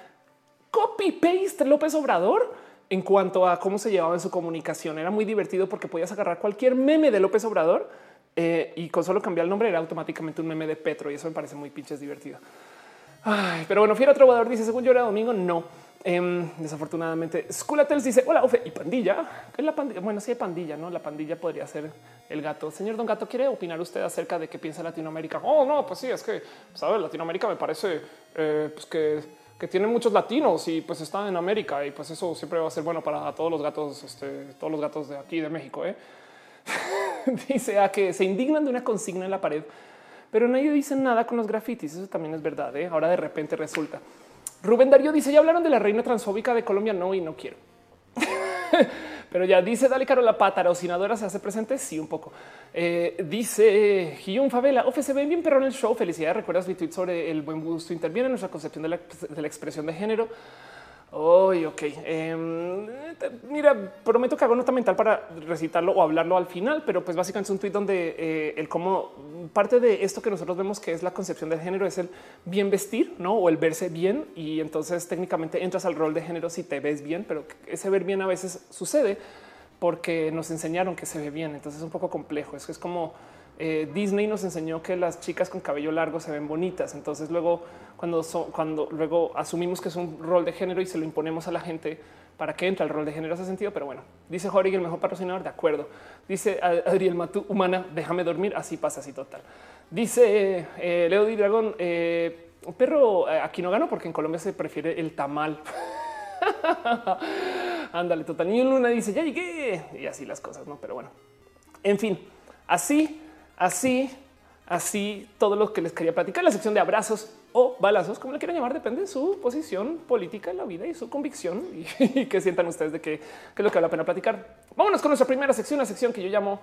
copy paste López Obrador en cuanto a cómo se llevaba en su comunicación. Era muy divertido porque podías agarrar cualquier meme de López Obrador eh, y con solo cambiar el nombre era automáticamente un meme de Petro y eso me parece muy pinches divertido. pero bueno, Fiera Trovador dice, según yo era domingo, no. Em, desafortunadamente, Skulatels dice hola, Ofe y pandilla. Es la pandilla. Bueno, sí hay pandilla, no? La pandilla podría ser el gato. Señor Don Gato, ¿quiere opinar usted acerca de qué piensa Latinoamérica? Oh, no, pues sí, es que sabes, Latinoamérica me parece eh, pues que, que, tiene muchos latinos y pues está en América y pues eso siempre va a ser bueno para todos los gatos, este, todos los gatos de aquí de México. ¿eh? [laughs] dice a que se indignan de una consigna en la pared, pero nadie dice nada con los grafitis. Eso también es verdad. ¿eh? Ahora de repente resulta. Rubén Darío dice: Ya hablaron de la reina transfóbica de Colombia. No, y no quiero. [laughs] Pero ya dice Dale Caro, la patrocinadora se hace presente. Sí, un poco. Eh, dice Gion Favela, Ofe se ve bien, pero en el show. Felicidades. Recuerdas mi tweet sobre el buen gusto interviene en nuestra concepción de la expresión de género. Hoy, ok. Em, mira, prometo que hago nota mental para recitarlo o hablarlo al final, pero pues básicamente es un tweet donde eh, el cómo parte de esto que nosotros vemos que es la concepción del género es el bien vestir, no? O el verse bien. Y entonces técnicamente entras al rol de género si te ves bien, pero ese ver bien a veces sucede porque nos enseñaron que se ve bien. Entonces es un poco complejo. Es que es como eh, Disney nos enseñó que las chicas con cabello largo se ven bonitas. Entonces luego cuando, cuando luego asumimos que es un rol de género y se lo imponemos a la gente para que entre el rol de género ese sentido. Pero bueno, dice Jorge, el mejor patrocinador. De acuerdo. Dice Adriel Matú, humana, déjame dormir. Así pasa, así total. Dice eh, Leo Di Dragón, eh, perro aquí no gano porque en Colombia se prefiere el tamal. [laughs] Ándale, total. Y Luna dice ya llegué y así las cosas, no? Pero bueno, en fin, así Así, así todo lo que les quería platicar, la sección de abrazos o balazos, como le quieran llamar, depende de su posición política en la vida y su convicción y, [laughs] que sientan ustedes de que, es lo que vale la pena platicar. Vámonos con nuestra primera sección, la sección que yo llamo,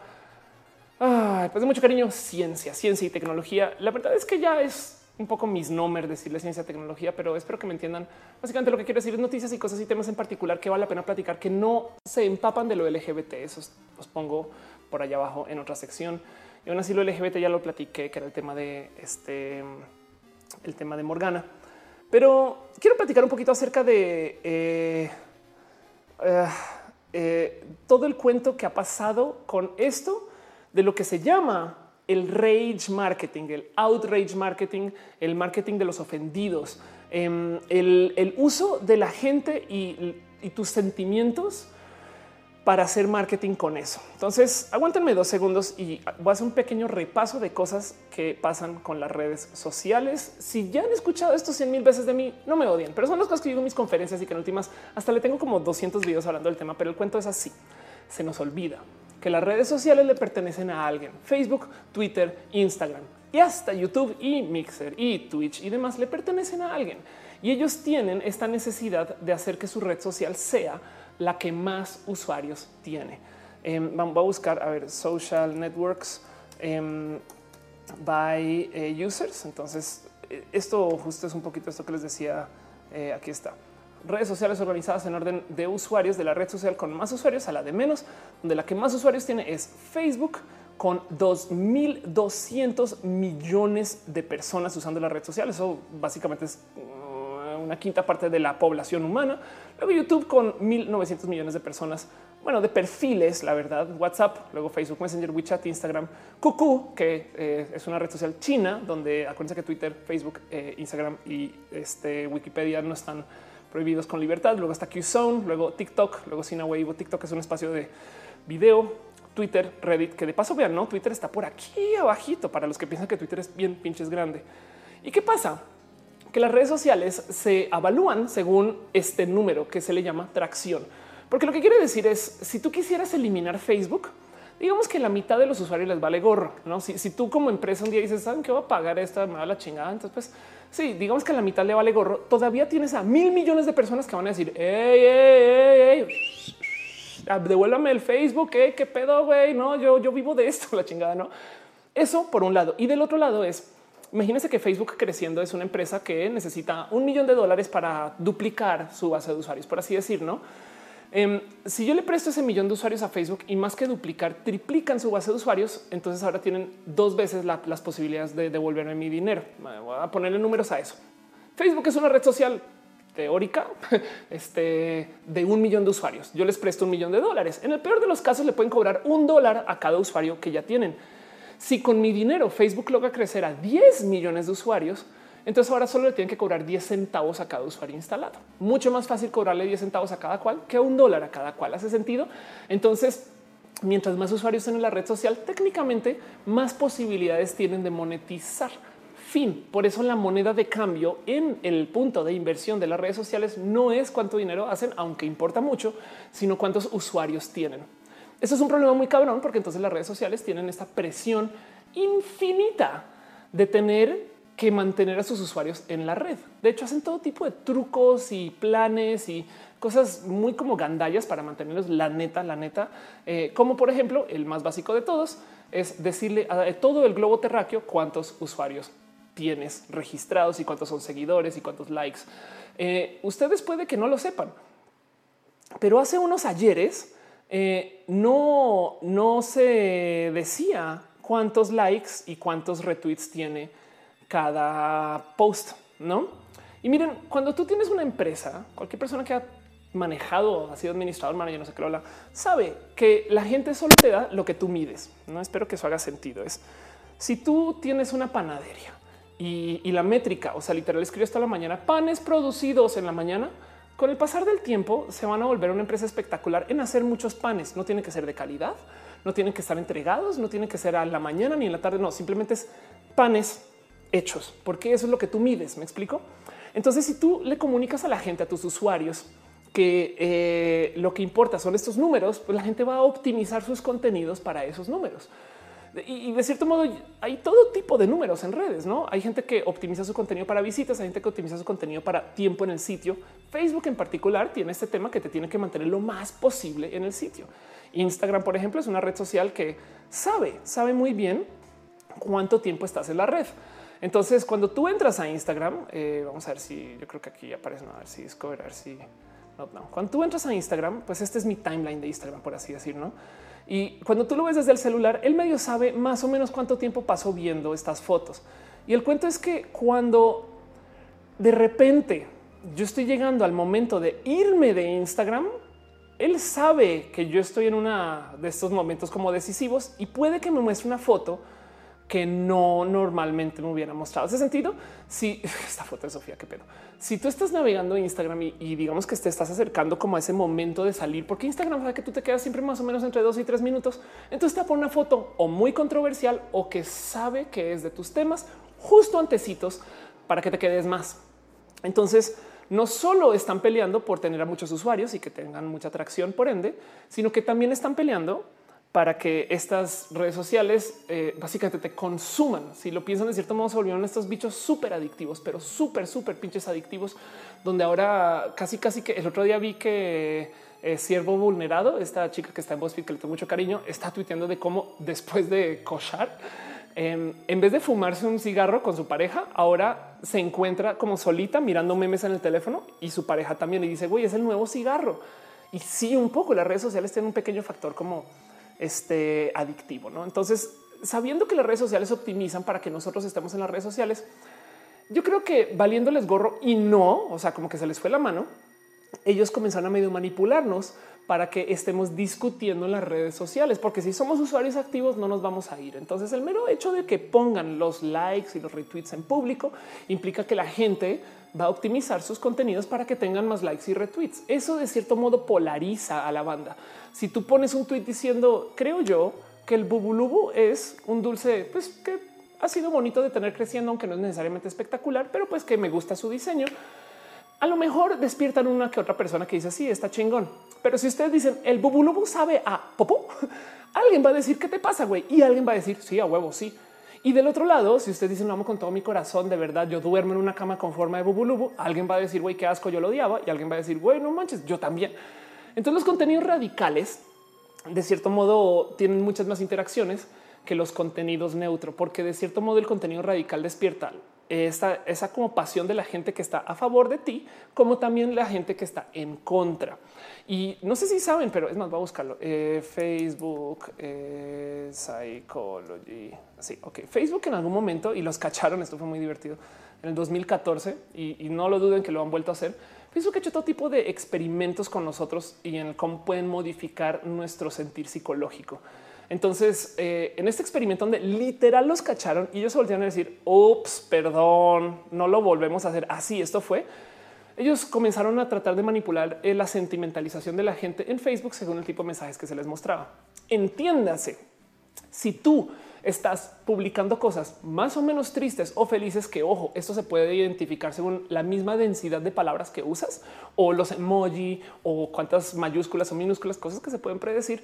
pues de mucho cariño, ciencia, ciencia y tecnología. La verdad es que ya es un poco misnomer decirle ciencia y tecnología, pero espero que me entiendan. Básicamente lo que quiero decir es noticias y cosas y temas en particular que vale la pena platicar, que no se empapan de lo LGBT. Eso os pongo por allá abajo en otra sección. Y aún así lo LGBT ya lo platiqué, que era el tema de este, el tema de Morgana. Pero quiero platicar un poquito acerca de eh, eh, eh, todo el cuento que ha pasado con esto de lo que se llama el rage marketing, el outrage marketing, el marketing de los ofendidos, em, el, uso de la gente y tus sentimientos para hacer marketing con eso. Entonces, aguántenme dos segundos y voy a hacer un pequeño repaso de cosas que pasan con las redes sociales. Si ya han escuchado esto 100 mil veces de mí, no me odien, pero son las cosas que digo en mis conferencias y que en últimas hasta le tengo como 200 videos hablando del tema, pero el cuento es así. Se nos olvida que las redes sociales le pertenecen a alguien. Facebook, Twitter, Instagram y hasta YouTube y Mixer y Twitch y demás le pertenecen a alguien. Y ellos tienen esta necesidad de hacer que su red social sea la que más usuarios tiene. Em, vamos a buscar a ver social networks em, by eh, users. Entonces esto justo es un poquito esto que les decía. Eh, aquí está redes sociales organizadas en orden de usuarios de la red social con más usuarios a la de menos, donde la que más usuarios tiene es Facebook con 2.200 millones de personas usando la red social. Eso básicamente es uh, una quinta parte de la población humana. Luego YouTube con 1.900 millones de personas, bueno, de perfiles, la verdad, WhatsApp, luego Facebook Messenger, WeChat, Instagram, Kuku, que eh, es una red social china, donde acuérdense que Twitter, Facebook, eh, Instagram y este, Wikipedia no están prohibidos con libertad. Luego está QZone, luego TikTok, luego Sinawave. TikTok es un espacio de video, Twitter, Reddit, que de paso vean, no Twitter está por aquí abajito para los que piensan que Twitter es bien pinches grande. ¿Y qué pasa? Que las redes sociales se evalúan según este número que se le llama tracción. Porque lo que quiere decir es si tú quisieras eliminar Facebook, digamos que la mitad de los usuarios les vale gorro. No, si, si tú como empresa un día dices, saben que va a pagar esta, me la chingada. Entonces, pues sí, digamos que la mitad le vale gorro. Todavía tienes a mil millones de personas que van a decir, hey, hey, hey, devuélvame el Facebook. qué pedo, güey? No, yo, yo vivo de esto, [laughs] la chingada, no? Eso por un lado. Y del otro lado es, imagínense que Facebook creciendo es una empresa que necesita un millón de dólares para duplicar su base de usuarios, por así decir, no? Em, si yo le presto ese millón de usuarios a Facebook y más que duplicar, triplican su base de usuarios, entonces ahora tienen dos veces las posibilidades de devolverme mi dinero. Voy a ponerle números a eso. Facebook es una red social teórica [laughs] este, de un millón de usuarios. Yo les presto un millón de dólares. En el peor de los casos le pueden cobrar un dólar a cada usuario que ya tienen. Si con mi dinero Facebook logra crecer a 10 millones de usuarios, entonces ahora solo le tienen que cobrar 10 centavos a cada usuario instalado. Mucho más fácil cobrarle 10 centavos a cada cual que un dólar a cada cual. ¿Hace sentido? Entonces, mientras más usuarios en la red social, técnicamente más posibilidades tienen de monetizar. Fin. Por eso la moneda de cambio en el punto de inversión de las redes sociales no es cuánto dinero hacen, aunque importa mucho, sino cuántos usuarios tienen. Eso es un problema muy cabrón porque entonces las redes sociales tienen esta presión infinita de tener que mantener a sus usuarios en la red. De hecho, hacen todo tipo de trucos y planes y cosas muy como gandallas para mantenerlos la neta, la neta. Eh, como por ejemplo, el más básico de todos es decirle a todo el globo terráqueo cuántos usuarios tienes registrados y cuántos son seguidores y cuántos likes. Eh, ustedes puede que no lo sepan, pero hace unos ayeres eh, no, no se decía cuántos likes y cuántos retweets tiene cada post, ¿no? Y miren, cuando tú tienes una empresa, cualquier persona que ha manejado, ha sido administrador, manager, no sé qué, lo sabe que la gente solo te da lo que tú mides. No espero que eso haga sentido. Es si tú tienes una panadería y, la métrica, o sea, literal escribes toda la mañana panes producidos en la mañana, con el pasar del tiempo se van a volver una empresa espectacular en hacer muchos panes. No tienen que ser de calidad, no tienen que estar entregados, no tienen que ser a la mañana ni en la tarde. No, simplemente es panes hechos, porque eso es lo que tú mides. Me explico. Entonces, si tú le comunicas a la gente, a tus usuarios, que eh, lo que importa son estos números, pues la gente va a optimizar sus contenidos para esos números. Y, de cierto modo hay todo tipo de números en redes, ¿no? Hay gente que optimiza su contenido para visitas, hay gente que optimiza su contenido para tiempo en el sitio. Facebook en particular tiene este tema que te tiene que mantener lo más posible en el sitio. Instagram, por ejemplo, es una red social que sabe, sabe muy bien cuánto tiempo estás en la red. Entonces, cuando tú entras a Instagram, eh, vamos a ver si yo creo que aquí aparece, a ver si Discover, a ver si no, no. Cuando tú entras a Instagram, pues este es mi timeline de Instagram, por así decir, no? Y cuando tú lo ves desde el celular, el medio sabe más o menos cuánto tiempo pasó viendo estas fotos. Y el cuento es que cuando de repente yo estoy llegando al momento de irme de Instagram, él sabe que yo estoy en una de estos momentos como decisivos y puede que me muestre una foto que no normalmente me hubiera mostrado. Ese sentido, si [laughs] esta foto de Sofía, qué pedo. Si tú estás navegando Instagram y, digamos que te estás acercando como a ese momento de salir, porque Instagram sabe que tú te quedas siempre más o menos entre dos y tres minutos, entonces te pone una foto o muy controversial o que sabe que es de tus temas justo antecitos para que te quedes más. Entonces, no solo están peleando por tener a muchos usuarios y que tengan mucha atracción por ende, sino que también están peleando para que estas redes sociales eh, básicamente te consuman. Si lo piensan de cierto modo, se volvieron estos bichos súper adictivos, pero súper, súper pinches adictivos, donde ahora casi, casi que el otro día vi que eh, Siervo Vulnerado, esta chica que está en BuzzFeed, que le tengo mucho cariño, está tuiteando de cómo después de cochar, em, en vez de fumarse un cigarro con su pareja, ahora se encuentra como solita mirando memes en el teléfono y su pareja también le dice, güey, es el nuevo cigarro. Y sí, un poco las redes sociales tienen un pequeño factor como este adictivo, ¿no? Entonces, sabiendo que las redes sociales optimizan para que nosotros estemos en las redes sociales, yo creo que valiéndoles gorro y no, o sea, como que se les fue la mano, ellos comenzaron a medio manipularnos para que estemos discutiendo en las redes sociales, porque si somos usuarios activos no nos vamos a ir. Entonces el mero hecho de que pongan los likes y los retweets en público implica que la gente va a optimizar sus contenidos para que tengan más likes y retweets. Eso de cierto modo polariza a la banda. Si tú pones un tweet diciendo, creo yo que el bubulubu es un dulce, pues que ha sido bonito de tener creciendo, aunque no es necesariamente espectacular, pero pues que me gusta su diseño a lo mejor despiertan una que otra persona que dice sí, está chingón. Pero si ustedes dicen el bubulubu sabe a popó, [laughs] alguien va a decir qué te pasa, güey, y alguien va a decir sí, a huevo, sí. Y del otro lado, si usted dice no amo con todo mi corazón, de verdad, yo duermo en una cama con forma de bubulubu, alguien va a decir güey, qué asco, yo lo odiaba, y alguien va a decir güey, no manches, yo también. Entonces los contenidos radicales, de cierto modo, tienen muchas más interacciones que los contenidos neutro, porque de cierto modo el contenido radical despierta esa, esa como pasión de la gente que está a favor de ti, como también la gente que está en contra. Y no sé si saben, pero es más, va a buscarlo. Eh, Facebook, eh, Psychology. Sí, ok. Facebook en algún momento y los cacharon. Esto fue muy divertido en el 2014 y, y no lo duden que lo han vuelto a hacer. Facebook ha hecho todo tipo de experimentos con nosotros y en cómo pueden modificar nuestro sentir psicológico. Entonces, eh, en este experimento donde literal los cacharon y ellos se volvieron a decir, ups, perdón, no lo volvemos a hacer así. Esto fue. Ellos comenzaron a tratar de manipular eh, la sentimentalización de la gente en Facebook según el tipo de mensajes que se les mostraba. Entiéndase, si tú estás publicando cosas más o menos tristes o felices, que ojo, esto se puede identificar según la misma densidad de palabras que usas o los emoji o cuántas mayúsculas o minúsculas, cosas que se pueden predecir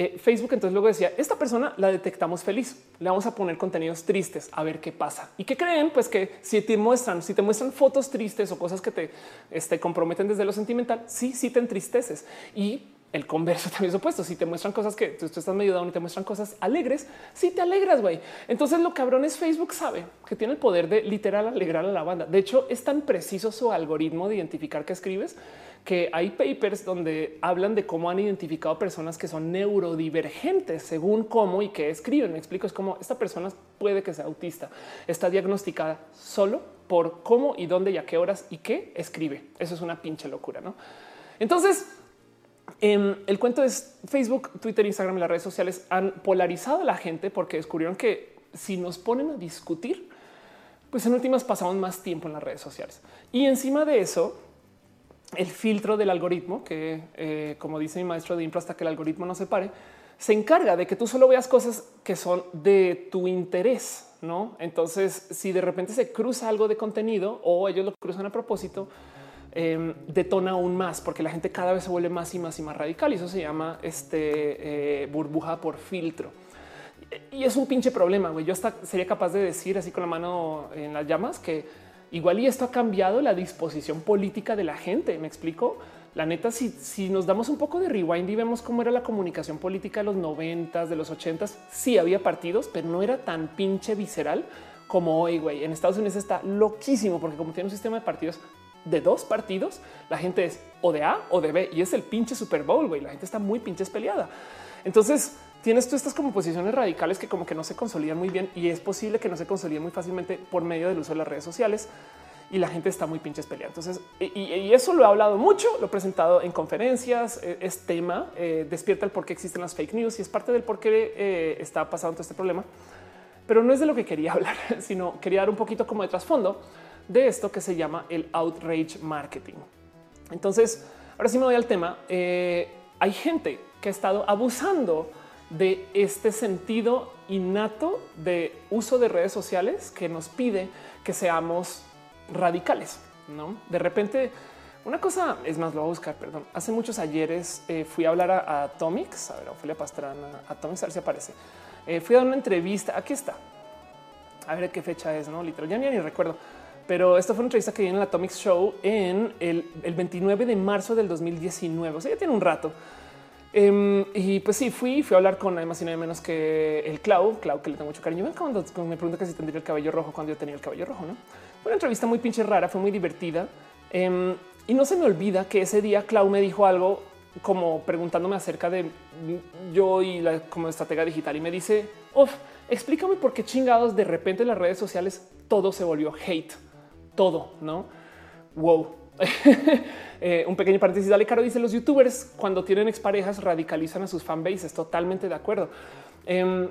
eh, Facebook entonces luego decía, esta persona la detectamos feliz, le vamos a poner contenidos tristes a ver qué pasa. ¿Y qué creen? Pues que si te muestran, si te muestran fotos tristes o cosas que te este, comprometen desde lo sentimental, sí, sí te entristeces. Y el converso [laughs] también es opuesto. Si te muestran cosas que tú, estás medio down y te muestran cosas alegres, sí te alegras, güey. Entonces lo cabrón es Facebook sabe que tiene el poder de literal alegrar a la banda. De hecho, es tan preciso su algoritmo de identificar qué escribes que hay papers donde hablan de cómo han identificado personas que son neurodivergentes según cómo y qué escriben. Me explico, es como esta persona puede que sea autista, está diagnosticada solo por cómo y dónde y a qué horas y qué escribe. Eso es una pinche locura, ¿no? Entonces, em, el cuento es Facebook, Twitter, Instagram y las redes sociales han polarizado a la gente porque descubrieron que si nos ponen a discutir, pues en últimas pasamos más tiempo en las redes sociales. Y encima de eso, el filtro del algoritmo, que eh, como dice mi maestro de impro, hasta que el algoritmo no se pare, se encarga de que tú solo veas cosas que son de tu interés. No, entonces, si de repente se cruza algo de contenido o ellos lo cruzan a propósito, em, detona aún más porque la gente cada vez se vuelve más y más y más radical. Y eso se llama este eh, burbuja por filtro. Y es un pinche problema. Yo hasta sería capaz de decir así con la mano en las llamas que Igual y esto ha cambiado la disposición política de la gente. Me explico. La neta, si, si nos damos un poco de rewind y vemos cómo era la comunicación política de los noventas, de los ochentas, sí había partidos, pero no era tan pinche visceral como hoy. Güey, en Estados Unidos está loquísimo porque como tiene un sistema de partidos de dos partidos, la gente es o de A o de B y es el pinche Super Bowl. Güey, la gente está muy pinches peleada. Entonces, tienes tú estas como posiciones radicales que como que no se consolidan muy bien y es posible que no se consoliden muy fácilmente por medio del uso de las redes sociales y la gente está muy pinches peleada. Entonces, y, eso lo he hablado mucho, lo he presentado en conferencias, eh, es tema, eh, despierta el por qué existen las fake news y es parte del por qué eh, está pasando todo este problema. Pero no es de lo que quería [laughs] hablar, sino quería dar un poquito como de trasfondo de esto que se llama el outrage marketing. Entonces, ahora sí me voy al tema. hay gente que ha estado abusando de este sentido innato de uso de redes sociales que nos pide que seamos radicales. No de repente, una cosa es más, lo voy a buscar. Perdón. Hace muchos ayeres eh, fui a hablar a, Atomics, a ver, Ophelia Pastrana, Atomics, a ver si aparece. Eh, fui a una entrevista. Aquí está. A ver qué fecha es, no literal, ya ni, recuerdo. Pero esta fue una entrevista que viene en el Atomics Show en el, el 29 de marzo del 2019. O sea, ya tiene un rato. Em, y pues sí, fui, fui a hablar con además y nada menos que el Clau, Clau que le tengo mucho cariño. Ven cuando, me pregunta que si tendría el cabello rojo cuando yo tenía el cabello rojo, ¿no? Fue una entrevista muy pinche rara, fue muy divertida. Em, y no se me olvida que ese día Clau me dijo algo como preguntándome acerca de yo y la como estratega digital y me dice, Uf, explícame por qué chingados de repente en las redes sociales todo se volvió hate, todo, ¿no? Wow. [laughs] Eh, un pequeño paréntesis. Dale caro dice los youtubers cuando tienen exparejas radicalizan a sus fanbases. Totalmente de acuerdo. Em,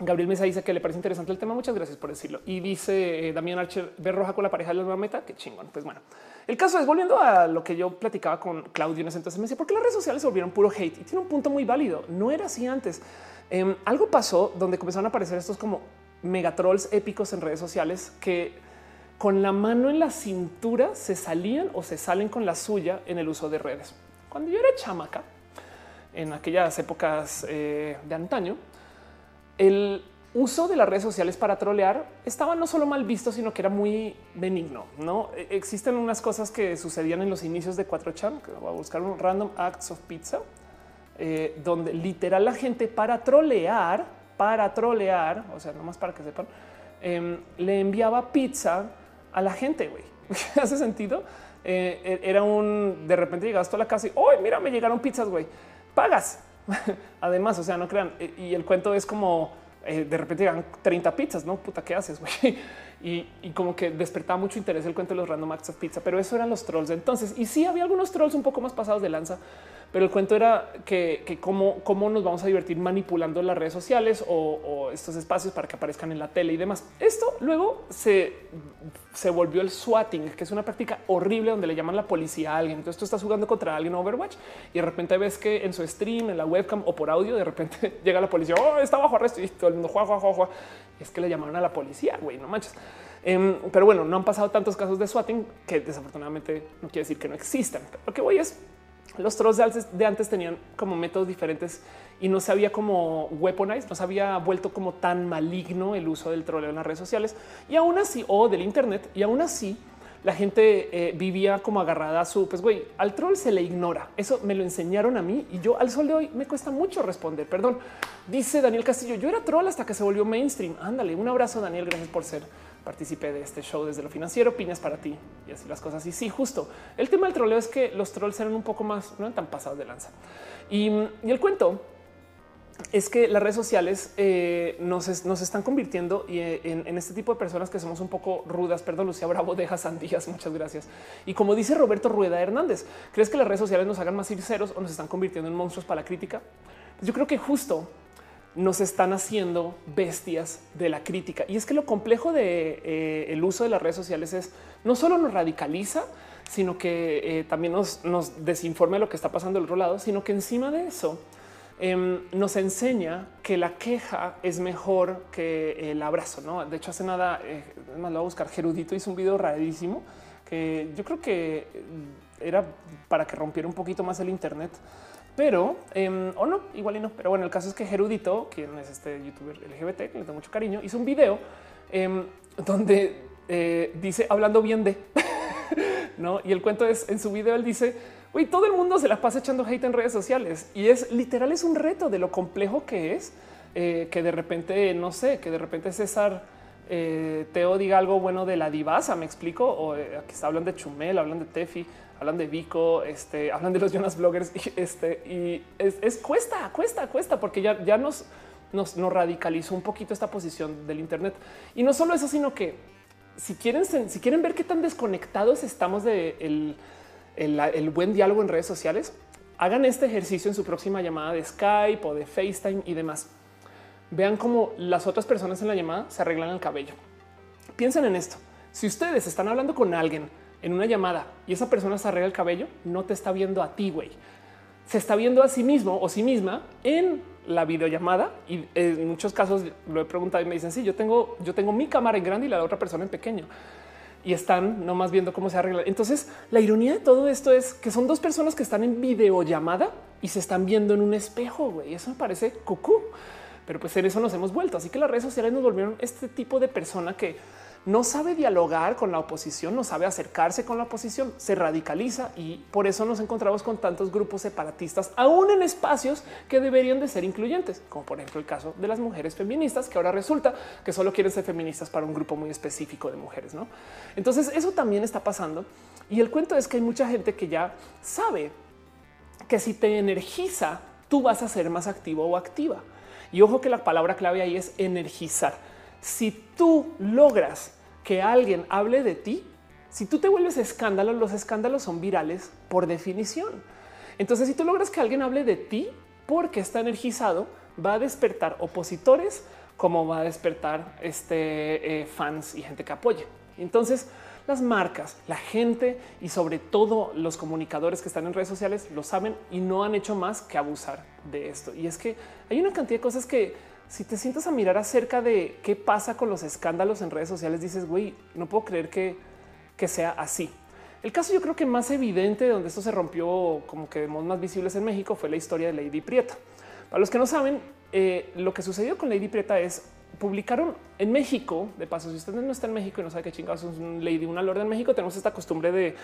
Gabriel Mesa dice que le parece interesante el tema. Muchas gracias por decirlo. Y dice eh, Damián Archer, ver roja con la pareja de la nueva meta. Qué chingón. Pues bueno, el caso es volviendo a lo que yo platicaba con Claudio en ese entonces. Me decía, ¿por qué las redes sociales se volvieron puro hate? Y tiene un punto muy válido. No era así antes. Em, algo pasó donde comenzaron a aparecer estos como megatrolls épicos en redes sociales que con la mano en la cintura se salían o se salen con la suya en el uso de redes. Cuando yo era chamaca, en aquellas épocas eh, de antaño, el uso de las redes sociales para trolear estaba no solo mal visto, sino que era muy benigno. No e, existen unas cosas que sucedían en los inicios de 4chan, que voy a buscar un random acts of pizza, eh, donde literal la gente para trolear, para trolear, o sea, nomás para que sepan, em, le enviaba pizza a la gente, güey. [laughs] ¿Hace sentido? Eh, e-, era un, de repente llegas a la casa y, hoy mira, me llegaron pizzas, güey. Pagas. [laughs] Además, o sea, no crean. E-, y el cuento es como, eh, de repente llegan 30 pizzas, ¿no? Puta, ¿qué haces, [laughs] güey? Y, como que despertaba mucho interés el cuento de los random acts of pizza, pero eso eran los trolls entonces. Y sí, había algunos trolls un poco más pasados de lanza, pero el cuento era que, cómo, cómo, nos vamos a divertir manipulando las redes sociales o, estos espacios para que aparezcan en la tele y demás. Esto luego se, se volvió el swatting, que es una práctica horrible donde le llaman la policía a alguien. Entonces tú estás jugando contra alguien en Overwatch y de repente ves que en su stream, en la webcam o por audio, de repente [laughs] llega la policía, oh, está bajo arresto y todo el mundo. Y es que le llamaron a la policía, güey, no manches. Em, pero bueno, no han pasado tantos casos de swatting que desafortunadamente no quiere decir que no existan. lo que voy es los trolls de antes, tenían como métodos diferentes y no se había como weaponized, no se había vuelto como tan maligno el uso del troleo en las redes sociales y aún así, o del Internet, y aún así la gente eh, vivía como agarrada a su, pues güey, al troll se le ignora. Eso me lo enseñaron a mí y yo al sol de hoy me cuesta mucho responder. Perdón, dice Daniel Castillo, yo era troll hasta que se volvió mainstream. Ándale, un abrazo Daniel, gracias por ser participé de este show desde lo financiero, piñas para ti y así las cosas. Y sí, justo el tema del troleo es que los trolls eran un poco más, no eran tan pasados de lanza. Y, el cuento es que las redes sociales eh, nos, están convirtiendo eh, en, este tipo de personas que somos un poco rudas. Perdón, Lucía Bravo, deja sandías. Muchas gracias. Y como dice Roberto Rueda Hernández, ¿crees que las redes sociales nos hagan más sinceros o nos están convirtiendo en monstruos para la crítica? Yo creo que justo nos están haciendo bestias de la crítica. Y es que lo complejo de eh, el uso de las redes sociales es no solo nos radicaliza, sino que eh, también nos, desinforma de lo que está pasando del otro lado, sino que encima de eso em, nos enseña que la queja es mejor que el abrazo. ¿no? De hecho, hace nada, eh, más lo voy a buscar, Gerudito hizo un video rarísimo que yo creo que era para que rompiera un poquito más el Internet pero em, o no, igual y no. Pero bueno, el caso es que Gerudito, quien es este youtuber LGBT, que le tengo mucho cariño, hizo un video em, donde eh, dice hablando bien de [laughs] no. Y el cuento es en su video. Él dice: Uy, todo el mundo se la pasa echando hate en redes sociales y es literal, es un reto de lo complejo que es eh, que de repente, no sé, que de repente César eh, Teo diga algo bueno de la divasa. Me explico. O aquí hablan de Chumel, hablan de Tefi, hablan de Vico, este, hablan de los Jonas bloggers y este y es, cuesta, cuesta, cuesta, porque ya, ya nos, nos, radicalizó un poquito esta posición del Internet. Y no solo eso, sino que si quieren, si quieren ver qué tan desconectados estamos de el, el, buen diálogo en redes sociales, hagan este ejercicio en su próxima llamada de Skype o de FaceTime y demás. Vean cómo las otras personas en la llamada se arreglan el cabello. Piensen en esto. Si ustedes están hablando con alguien en una llamada y esa persona se arregla el cabello, no te está viendo a ti, güey. Se está viendo a sí mismo o sí misma en la videollamada y en muchos casos lo he preguntado y me dicen, sí, yo tengo, yo tengo mi cámara en grande y la otra persona en pequeño y están nomás viendo cómo se arregla. Entonces, la ironía de todo esto es que son dos personas que están en videollamada y se están viendo en un espejo. Güey, eso me parece cucú, pero pues en eso nos hemos vuelto. Así que las redes sociales nos volvieron este tipo de persona que no sabe dialogar con la oposición, no sabe acercarse con la oposición, se radicaliza y por eso nos encontramos con tantos grupos separatistas, aún en espacios que deberían de ser incluyentes, como por ejemplo el caso de las mujeres feministas, que ahora resulta que solo quieren ser feministas para un grupo muy específico de mujeres. ¿no? Entonces eso también está pasando. Y el cuento es que hay mucha gente que ya sabe que si te energiza, tú vas a ser más activo o activa. Y ojo que la palabra clave ahí es energizar. Si tú logras que alguien hable de ti, si tú te vuelves escándalo, los escándalos son virales por definición. Entonces, si tú logras que alguien hable de ti porque está energizado, va a despertar opositores como va a despertar este, eh, fans y gente que apoye. Entonces, las marcas, la gente y sobre todo los comunicadores que están en redes sociales lo saben y no han hecho más que abusar de esto. Y es que hay una cantidad de cosas que si te sientas a mirar acerca de qué pasa con los escándalos en redes sociales, dices, güey, no puedo creer que, que sea así. El caso yo creo que más evidente donde esto se rompió como que de modos más visibles en México fue la historia de Lady Prieta. Para los que no saben, eh, lo que sucedió con Lady Prieta es publicaron en México, de paso, si usted no está en México y no sabe qué chingados es un lady, una lord en México, tenemos esta costumbre de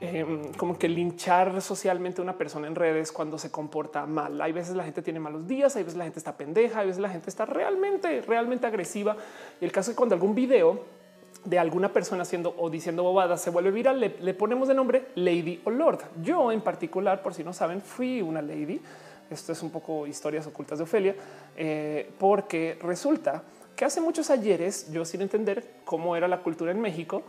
em, como que linchar socialmente a una persona en redes cuando se comporta mal. Hay veces la gente tiene malos días, hay veces la gente está pendeja, hay veces la gente está realmente, realmente agresiva. Y el caso es cuando algún video de alguna persona haciendo o diciendo bobadas se vuelve viral, le, le ponemos de nombre Lady o Lord. Yo en particular, por si no saben, fui una lady esto es un poco historias ocultas de Ofelia, eh, porque resulta que hace muchos ayeres, yo sin entender cómo era la cultura en México,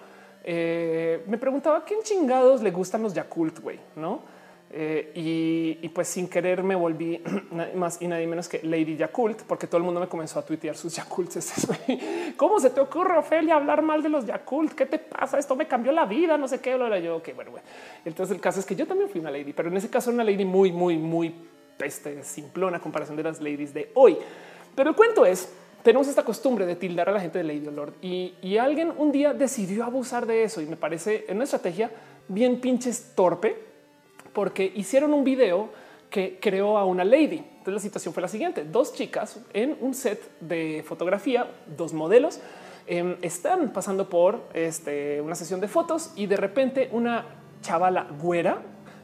eh, me preguntaba quién chingados le gustan los Yakult, güey, no? Eh, y, pues sin querer me volví [clears throat] más y nadie menos que Lady Yakult, porque todo el mundo me comenzó a tuitear sus Yakults. [laughs] ¿Cómo se te ocurre, Ofelia, hablar mal de los Yakult? ¿Qué te pasa? Esto me cambió la vida, no sé qué. Lo era yo. Ok, bueno, bueno. Entonces el caso es que yo también fui una lady, pero en ese caso una lady muy, muy, muy este simplona comparación de las ladies de hoy. Pero el cuento es, tenemos esta costumbre de tildar a la gente de Lady Lord y, y alguien un día decidió abusar de eso y me parece una estrategia bien pinches torpe porque hicieron un video que creó a una lady. Entonces la situación fue la siguiente. Dos chicas en un set de fotografía, dos modelos, em, están pasando por este, una sesión de fotos y de repente una chavala güera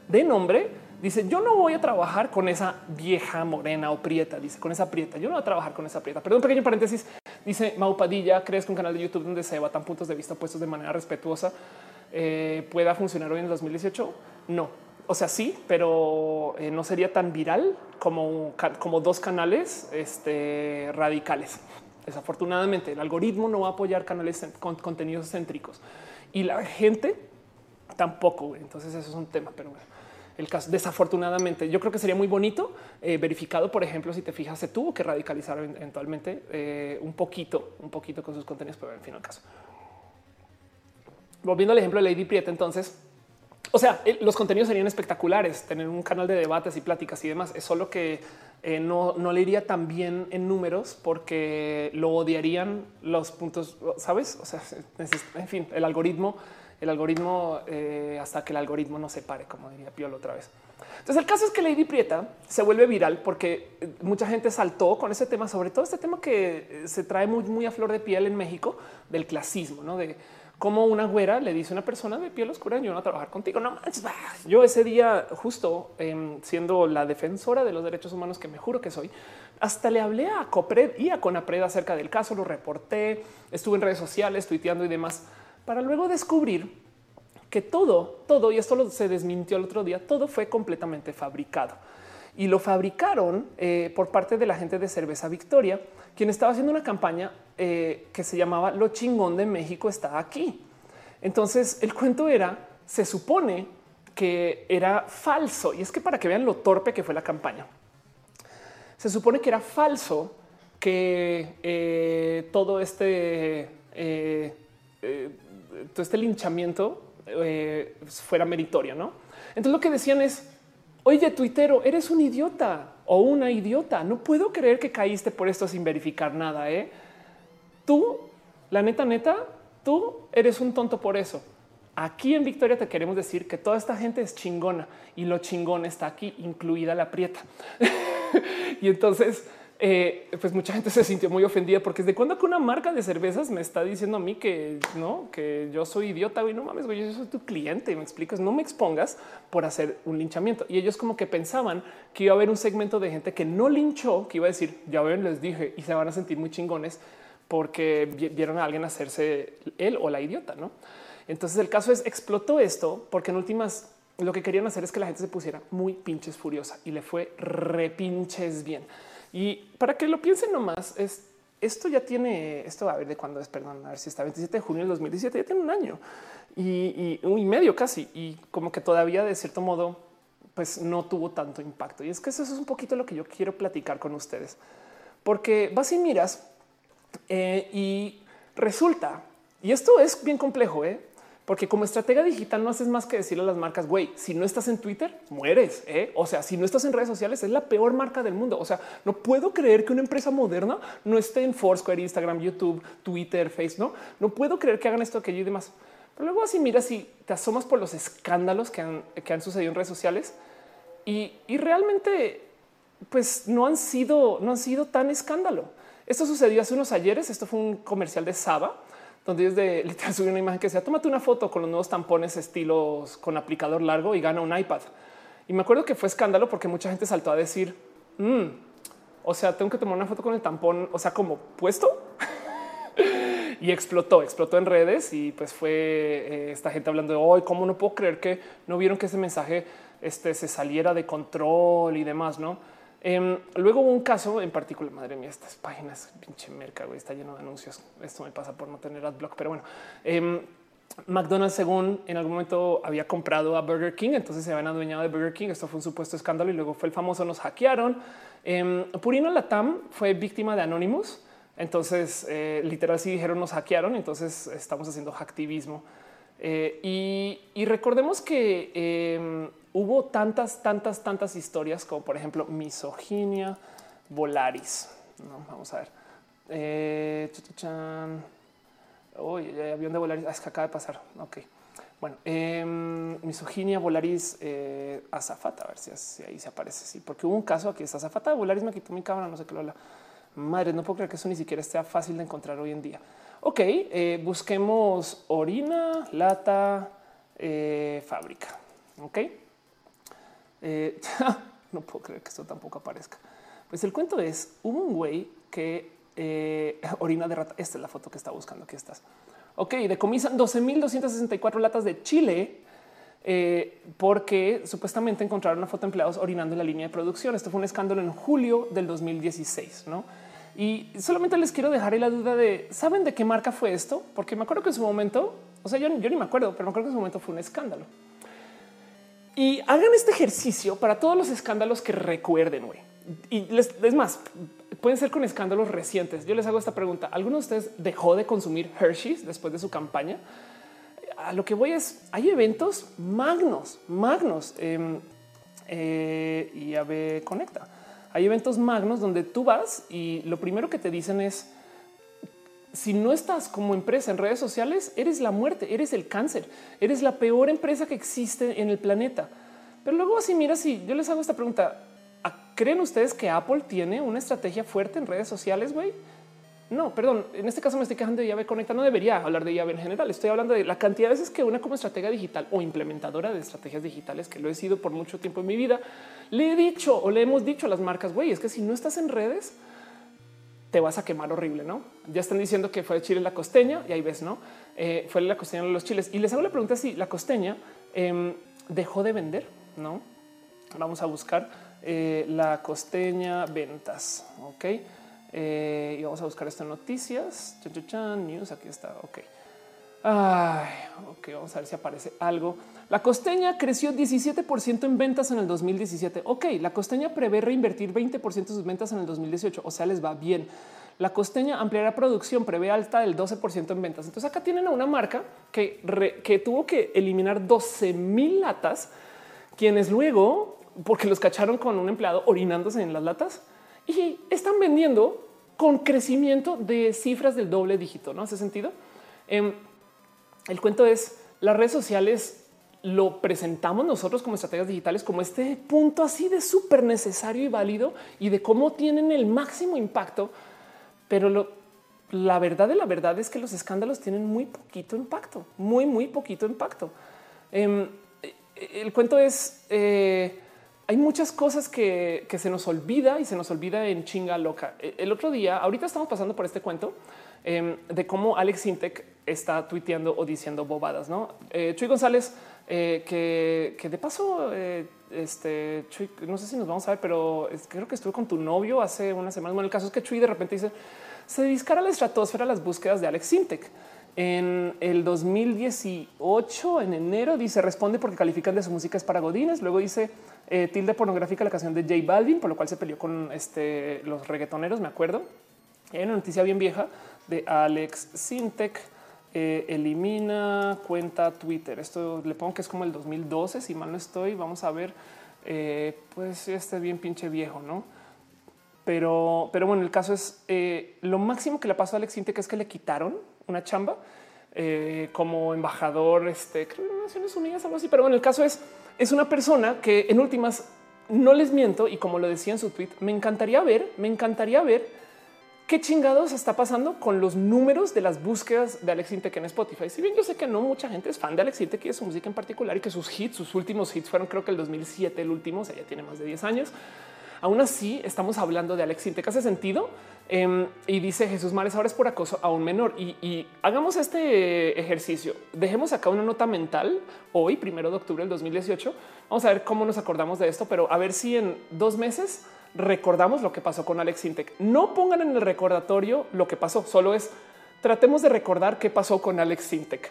de nombre Dice, yo no voy a trabajar con esa vieja morena o prieta, dice, con esa prieta. Yo no voy a trabajar con esa prieta. Perdón, pequeño paréntesis. Dice Mau Padilla, ¿crees que un canal de YouTube donde se debatan puntos de vista puestos de manera respetuosa eh, pueda funcionar hoy en 2018? No. O sea, sí, pero eh, no sería tan viral como, como dos canales este, radicales. Desafortunadamente, el algoritmo no va a apoyar canales con contenidos céntricos y la gente tampoco. Entonces, eso es un tema, pero bueno el caso. Desafortunadamente, yo creo que sería muy bonito eh, verificado, por ejemplo, si te fijas, se tuvo que radicalizar eventualmente eh, un poquito, un poquito con sus contenidos, pero en fin, el caso. Volviendo al ejemplo de Lady Prieta, entonces, o sea, los contenidos serían espectaculares, tener un canal de debates y pláticas y demás. Es solo que eh, no, no le iría tan bien en números porque lo odiarían los puntos, sabes? O sea, en fin, el algoritmo el algoritmo eh, hasta que el algoritmo no se pare, como diría Piolo otra vez. Entonces el caso es que Lady Prieta se vuelve viral porque eh, mucha gente saltó con ese tema, sobre todo este tema que eh, se trae muy, a flor de piel en México del clasismo, ¿no? De cómo una güera le dice a una persona de piel oscura, yo no a trabajar contigo. No manches, yo ese día justo em, siendo la defensora de los derechos humanos que me juro que soy, hasta le hablé a Copred y a Conapred acerca del caso, lo reporté, estuve en redes sociales, tuiteando y demás para luego descubrir que todo, todo, y esto se desmintió el otro día, todo fue completamente fabricado. Y lo fabricaron eh, por parte de la gente de Cerveza Victoria, quien estaba haciendo una campaña eh, que se llamaba Lo chingón de México está aquí. Entonces el cuento era, se supone que era falso, y es que para que vean lo torpe que fue la campaña, se supone que era falso que eh, todo este todo este linchamiento eh, fuera meritorio, ¿no? Entonces lo que decían es, oye, tuitero, eres un idiota o una idiota. No puedo creer que caíste por esto sin verificar nada. ¿eh? Tú, la neta, neta, tú eres un tonto por eso. Aquí en Victoria te queremos decir que toda esta gente es chingona y lo chingón está aquí, incluida la prieta. [laughs] y entonces eh, pues mucha gente [laughs] se sintió muy ofendida porque es de cuando que una marca de cervezas me está diciendo a mí que no, que yo soy idiota, güey, no mames, güey, yo soy tu cliente, me explicas, no me expongas por hacer un linchamiento. Y ellos como que pensaban que iba a haber un segmento de gente que no linchó, que iba a decir, ya ven, les dije, y se van a sentir muy chingones porque vieron a alguien hacerse él o la idiota, ¿no? Entonces el caso es, explotó esto porque en últimas lo que querían hacer es que la gente se pusiera muy pinches furiosa y le fue repinches bien. Y para que lo piensen nomás, es esto ya tiene esto a ver de cuándo es, perdón, a ver si está 27 de junio del 2017, ya tiene un año y, medio casi. Y como que todavía de cierto modo, pues no tuvo tanto impacto. Y es que eso es un poquito lo que yo quiero platicar con ustedes, porque vas y miras eh, y resulta, y esto es bien complejo, ¿eh? Porque como estratega digital no haces más que decirle a las marcas, güey, si no estás en Twitter, mueres. ¿eh? O sea, si no estás en redes sociales, es la peor marca del mundo. O sea, no puedo creer que una empresa moderna no esté en Foursquare, Instagram, YouTube, Twitter, Facebook. No, no puedo creer que hagan esto, aquello y demás. Pero luego así mira, si te asomas por los escándalos que han, sucedido en redes sociales y, y realmente, pues no han sido, no han sido tan escándalo. Esto sucedió hace unos ayeres. Esto fue un comercial de Saba donde es de literal subir una imagen que sea tómate una foto con los nuevos tampones estilos con aplicador largo y gana un iPad. Y me acuerdo que fue escándalo porque mucha gente saltó a decir, mm, o sea, tengo que tomar una foto con el tampón, o sea, como puesto. [laughs] y explotó, explotó en redes y pues fue eh, esta gente hablando de hoy, cómo no puedo creer que no vieron que ese mensaje este, se saliera de control y demás, ¿no? Em, luego hubo un caso en particular, madre mía, estas páginas, pinche merca, güey, está lleno de anuncios. Esto me pasa por no tener adblock, pero bueno. Em, McDonald's, según en algún momento había comprado a Burger King, entonces se habían adueñado de Burger King. Esto fue un supuesto escándalo y luego fue el famoso nos hackearon. Eh, Purino Latam fue víctima de Anonymous. Entonces, eh, literal, sí dijeron nos hackearon. Entonces, estamos haciendo hacktivismo. Eh, y, y, recordemos que em, hubo tantas, tantas, tantas historias como por ejemplo misoginia, Volaris. ¿no? Vamos a ver. Eh, avión de Volaris. Ah, es que acaba de pasar. Ok. Bueno, em, misoginia, Volaris, eh, Azafata, a ver si, ahí se aparece. Sí, porque hubo un caso aquí. Es Azafata de Volaris me quitó mi cámara, no sé qué lo habla. Madre, no puedo creer que eso ni siquiera sea fácil de encontrar hoy en día. Ok, eh, busquemos orina, lata, eh, fábrica. Ok. Eh, [laughs] no puedo creer que esto tampoco aparezca. Pues el cuento es, hubo un güey que eh, [laughs] orina de rata. Esta es la foto que está buscando. Aquí estás. Ok, decomisan 12.264 latas de chile eh, porque supuestamente encontraron una foto de empleados orinando en la línea de producción. Esto fue un escándalo en julio del 2016, ¿no? Y solamente les quiero dejar la duda de, ¿saben de qué marca fue esto? Porque me acuerdo que en su momento, o sea, yo, yo ni me acuerdo, pero me acuerdo que en su momento fue un escándalo. Y hagan este ejercicio para todos los escándalos que recuerden. Güey. Y les, es más, pueden ser con escándalos recientes. Yo les hago esta pregunta. ¿Alguno de ustedes dejó de consumir Hershey's después de su campaña? A lo que voy es, hay eventos magnos, magnos. Em, eh, y AB Conecta. Hay eventos magnos donde tú vas y lo primero que te dicen es, si no estás como empresa en redes sociales, eres la muerte, eres el cáncer, eres la peor empresa que existe en el planeta. Pero luego así mira, si yo les hago esta pregunta, ¿creen ustedes que Apple tiene una estrategia fuerte en redes sociales? Güey, no, perdón. En este caso me estoy quejando de llave conecta. No debería hablar de llave en general. Estoy hablando de la cantidad de veces que una como estratega digital o implementadora de estrategias digitales, que lo he sido por mucho tiempo en mi vida, le he dicho o le hemos dicho a las marcas, güey, es que si no estás en redes, te vas a quemar horrible, ¿no? Ya están diciendo que fue de Chile la costeña y ahí ves, ¿no? Eh, fue la costeña de los chiles. Y les hago la pregunta si la costeña em, dejó de vender, ¿no? Vamos a buscar eh, la costeña ventas, ¿ok? Eh, y vamos a buscar estas noticias. Chan, news, aquí está, ok. Ay, ok, vamos a ver si aparece algo. La costeña creció 17% en ventas en el 2017. Ok, la costeña prevé reinvertir 20% de sus ventas en el 2018. O sea, les va bien. La costeña ampliará producción, prevé alta del 12% en ventas. Entonces acá tienen a una marca que, que tuvo que eliminar 12 mil latas, quienes luego, porque los cacharon con un empleado orinándose en las latas y están vendiendo con crecimiento de cifras del doble dígito. No hace sentido. Em, el cuento es las redes sociales lo presentamos nosotros como estrategias digitales como este punto así de súper necesario y válido y de cómo tienen el máximo impacto. Pero la verdad de la verdad es que los escándalos tienen muy poquito impacto, muy, muy poquito impacto. Em, el cuento es, eh, hay muchas cosas que, se nos olvida y se nos olvida en chinga loca. El otro día, ahorita estamos pasando por este cuento em, de cómo Alex Intec está tuiteando o diciendo bobadas. No, eh, Chuy González, eh, que, de paso, eh, este Chuy, no sé si nos vamos a ver, pero creo que estuve con tu novio hace unas semanas. Bueno, el caso es que Chuy de repente dice se discara la estratosfera las búsquedas de Alex Intec. En el 2018, en enero, dice responde porque califican de su música es para Godines. Luego dice tilde pornográfica la canción de J Balvin, por lo cual se peleó con este, los reggaetoneros, me acuerdo. Hay una noticia bien vieja de Alex Sintec. Eh, elimina cuenta Twitter. Esto le pongo que es como el 2012, si mal no estoy. Vamos a ver, eh, pues este es bien pinche viejo, no? Pero, pero bueno, el caso es lo máximo que le pasó a Alex Sintec es que le quitaron una chamba eh, como embajador, este, creo que Naciones Unidas, algo así. Pero bueno, el caso es, es una persona que en últimas no les miento y como lo decía en su tweet, me encantaría ver, me encantaría ver qué chingados está pasando con los números de las búsquedas de Alex Intec en Spotify. Si bien yo sé que no mucha gente es fan de Alex Intec y de su música en particular y que sus hits, sus últimos hits fueron creo que el 2007, el último, o sea, ya tiene más de 10 años. Aún así, estamos hablando de Alex Intec. ¿Hace sentido? Em, y dice Jesús Mares, ahora es por acoso a un menor. Y, hagamos este ejercicio. Dejemos acá una nota mental hoy, primero de octubre del 2018. Vamos a ver cómo nos acordamos de esto, pero a ver si en dos meses recordamos lo que pasó con Alex Intec. No pongan en el recordatorio lo que pasó, solo es tratemos de recordar qué pasó con Alex Intec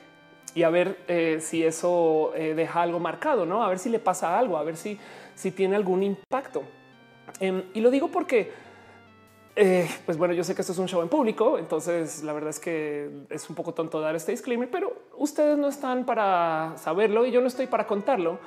y a ver eh, si eso eh, deja algo marcado, no? A ver si le pasa algo, a ver si, si tiene algún impacto. Em, y lo digo porque, eh, pues bueno, yo sé que esto es un show en público, entonces la verdad es que es un poco tonto dar este disclaimer, pero ustedes no están para saberlo y yo no estoy para contarlo.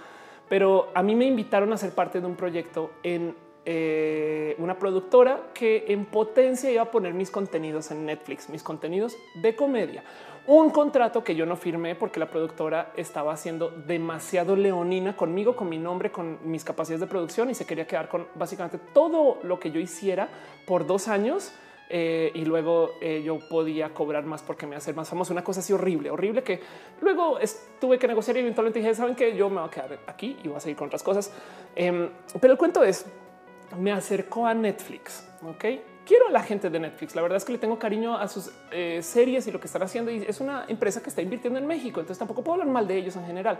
Pero a mí me invitaron a ser parte de un proyecto en eh, una productora que en potencia iba a poner mis contenidos en Netflix, mis contenidos de comedia un contrato que yo no firmé porque la productora estaba haciendo demasiado leonina conmigo, con mi nombre, con mis capacidades de producción y se quería quedar con básicamente todo lo que yo hiciera por dos años. Eh, y luego eh, yo podía cobrar más porque me hacer más famoso. Una cosa así horrible, horrible que luego tuve que negociar y eventualmente dije, saben que yo me voy a quedar aquí y voy a seguir con otras cosas. Em, pero el cuento es, me acercó a Netflix, ok? quiero a la gente de Netflix. La verdad es que le tengo cariño a sus eh, series y lo que están haciendo. Y es una empresa que está invirtiendo en México. Entonces tampoco puedo hablar mal de ellos en general.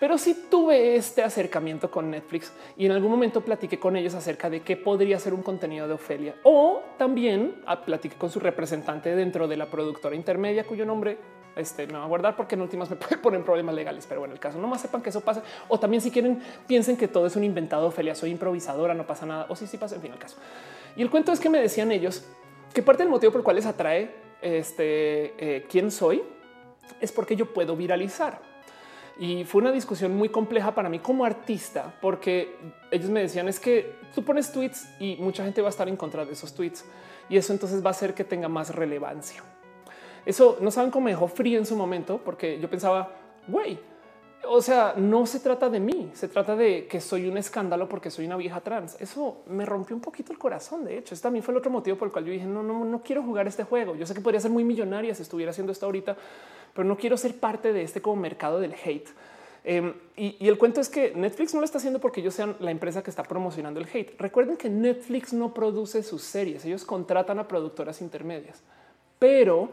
Pero sí tuve este acercamiento con Netflix y en algún momento platiqué con ellos acerca de qué podría ser un contenido de Ofelia. O también ah, platiqué con su representante dentro de la productora intermedia, cuyo nombre este, me va a guardar porque en últimas me [laughs] puede poner problemas legales. Pero bueno, el caso no más sepan que eso pasa. O también si quieren piensen que todo es un inventado Ofelia, soy improvisadora, no pasa nada. O sí, sí pasa, en fin, el caso. Y el cuento es que me decían ellos que parte del motivo por el cual les atrae este eh, quién soy es porque yo puedo viralizar. Y fue una discusión muy compleja para mí como artista, porque ellos me decían es que tú pones tweets y mucha gente va a estar en contra de esos tweets y eso entonces va a hacer que tenga más relevancia. Eso no saben cómo me dejó frío en su momento, porque yo pensaba, güey, o sea, no se trata de mí, se trata de que soy un escándalo porque soy una vieja trans. Eso me rompió un poquito el corazón. De hecho, este también fue el otro motivo por el cual yo dije no, no, no quiero jugar este juego. Yo sé que podría ser muy millonaria si estuviera haciendo esto ahorita, pero no quiero ser parte de este como mercado del hate. Em, y, y, el cuento es que Netflix no lo está haciendo porque ellos sean la empresa que está promocionando el hate. Recuerden que Netflix no produce sus series, ellos contratan a productoras intermedias, pero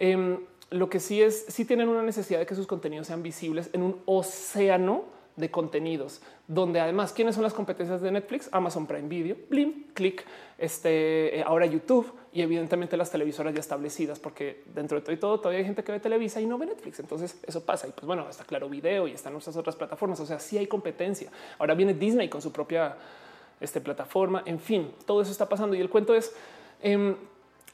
em, lo que sí es, sí tienen una necesidad de que sus contenidos sean visibles en un océano de contenidos, donde además, ¿quiénes son las competencias de Netflix? Amazon Prime Video, Blim, Click, este, eh, ahora YouTube y evidentemente las televisoras ya establecidas, porque dentro de todo y todo todavía hay gente que ve Televisa y no ve Netflix. Entonces eso pasa y pues bueno, está claro video y están nuestras otras plataformas. O sea, sí hay competencia. Ahora viene Disney con su propia este, plataforma. En fin, todo eso está pasando y el cuento es em,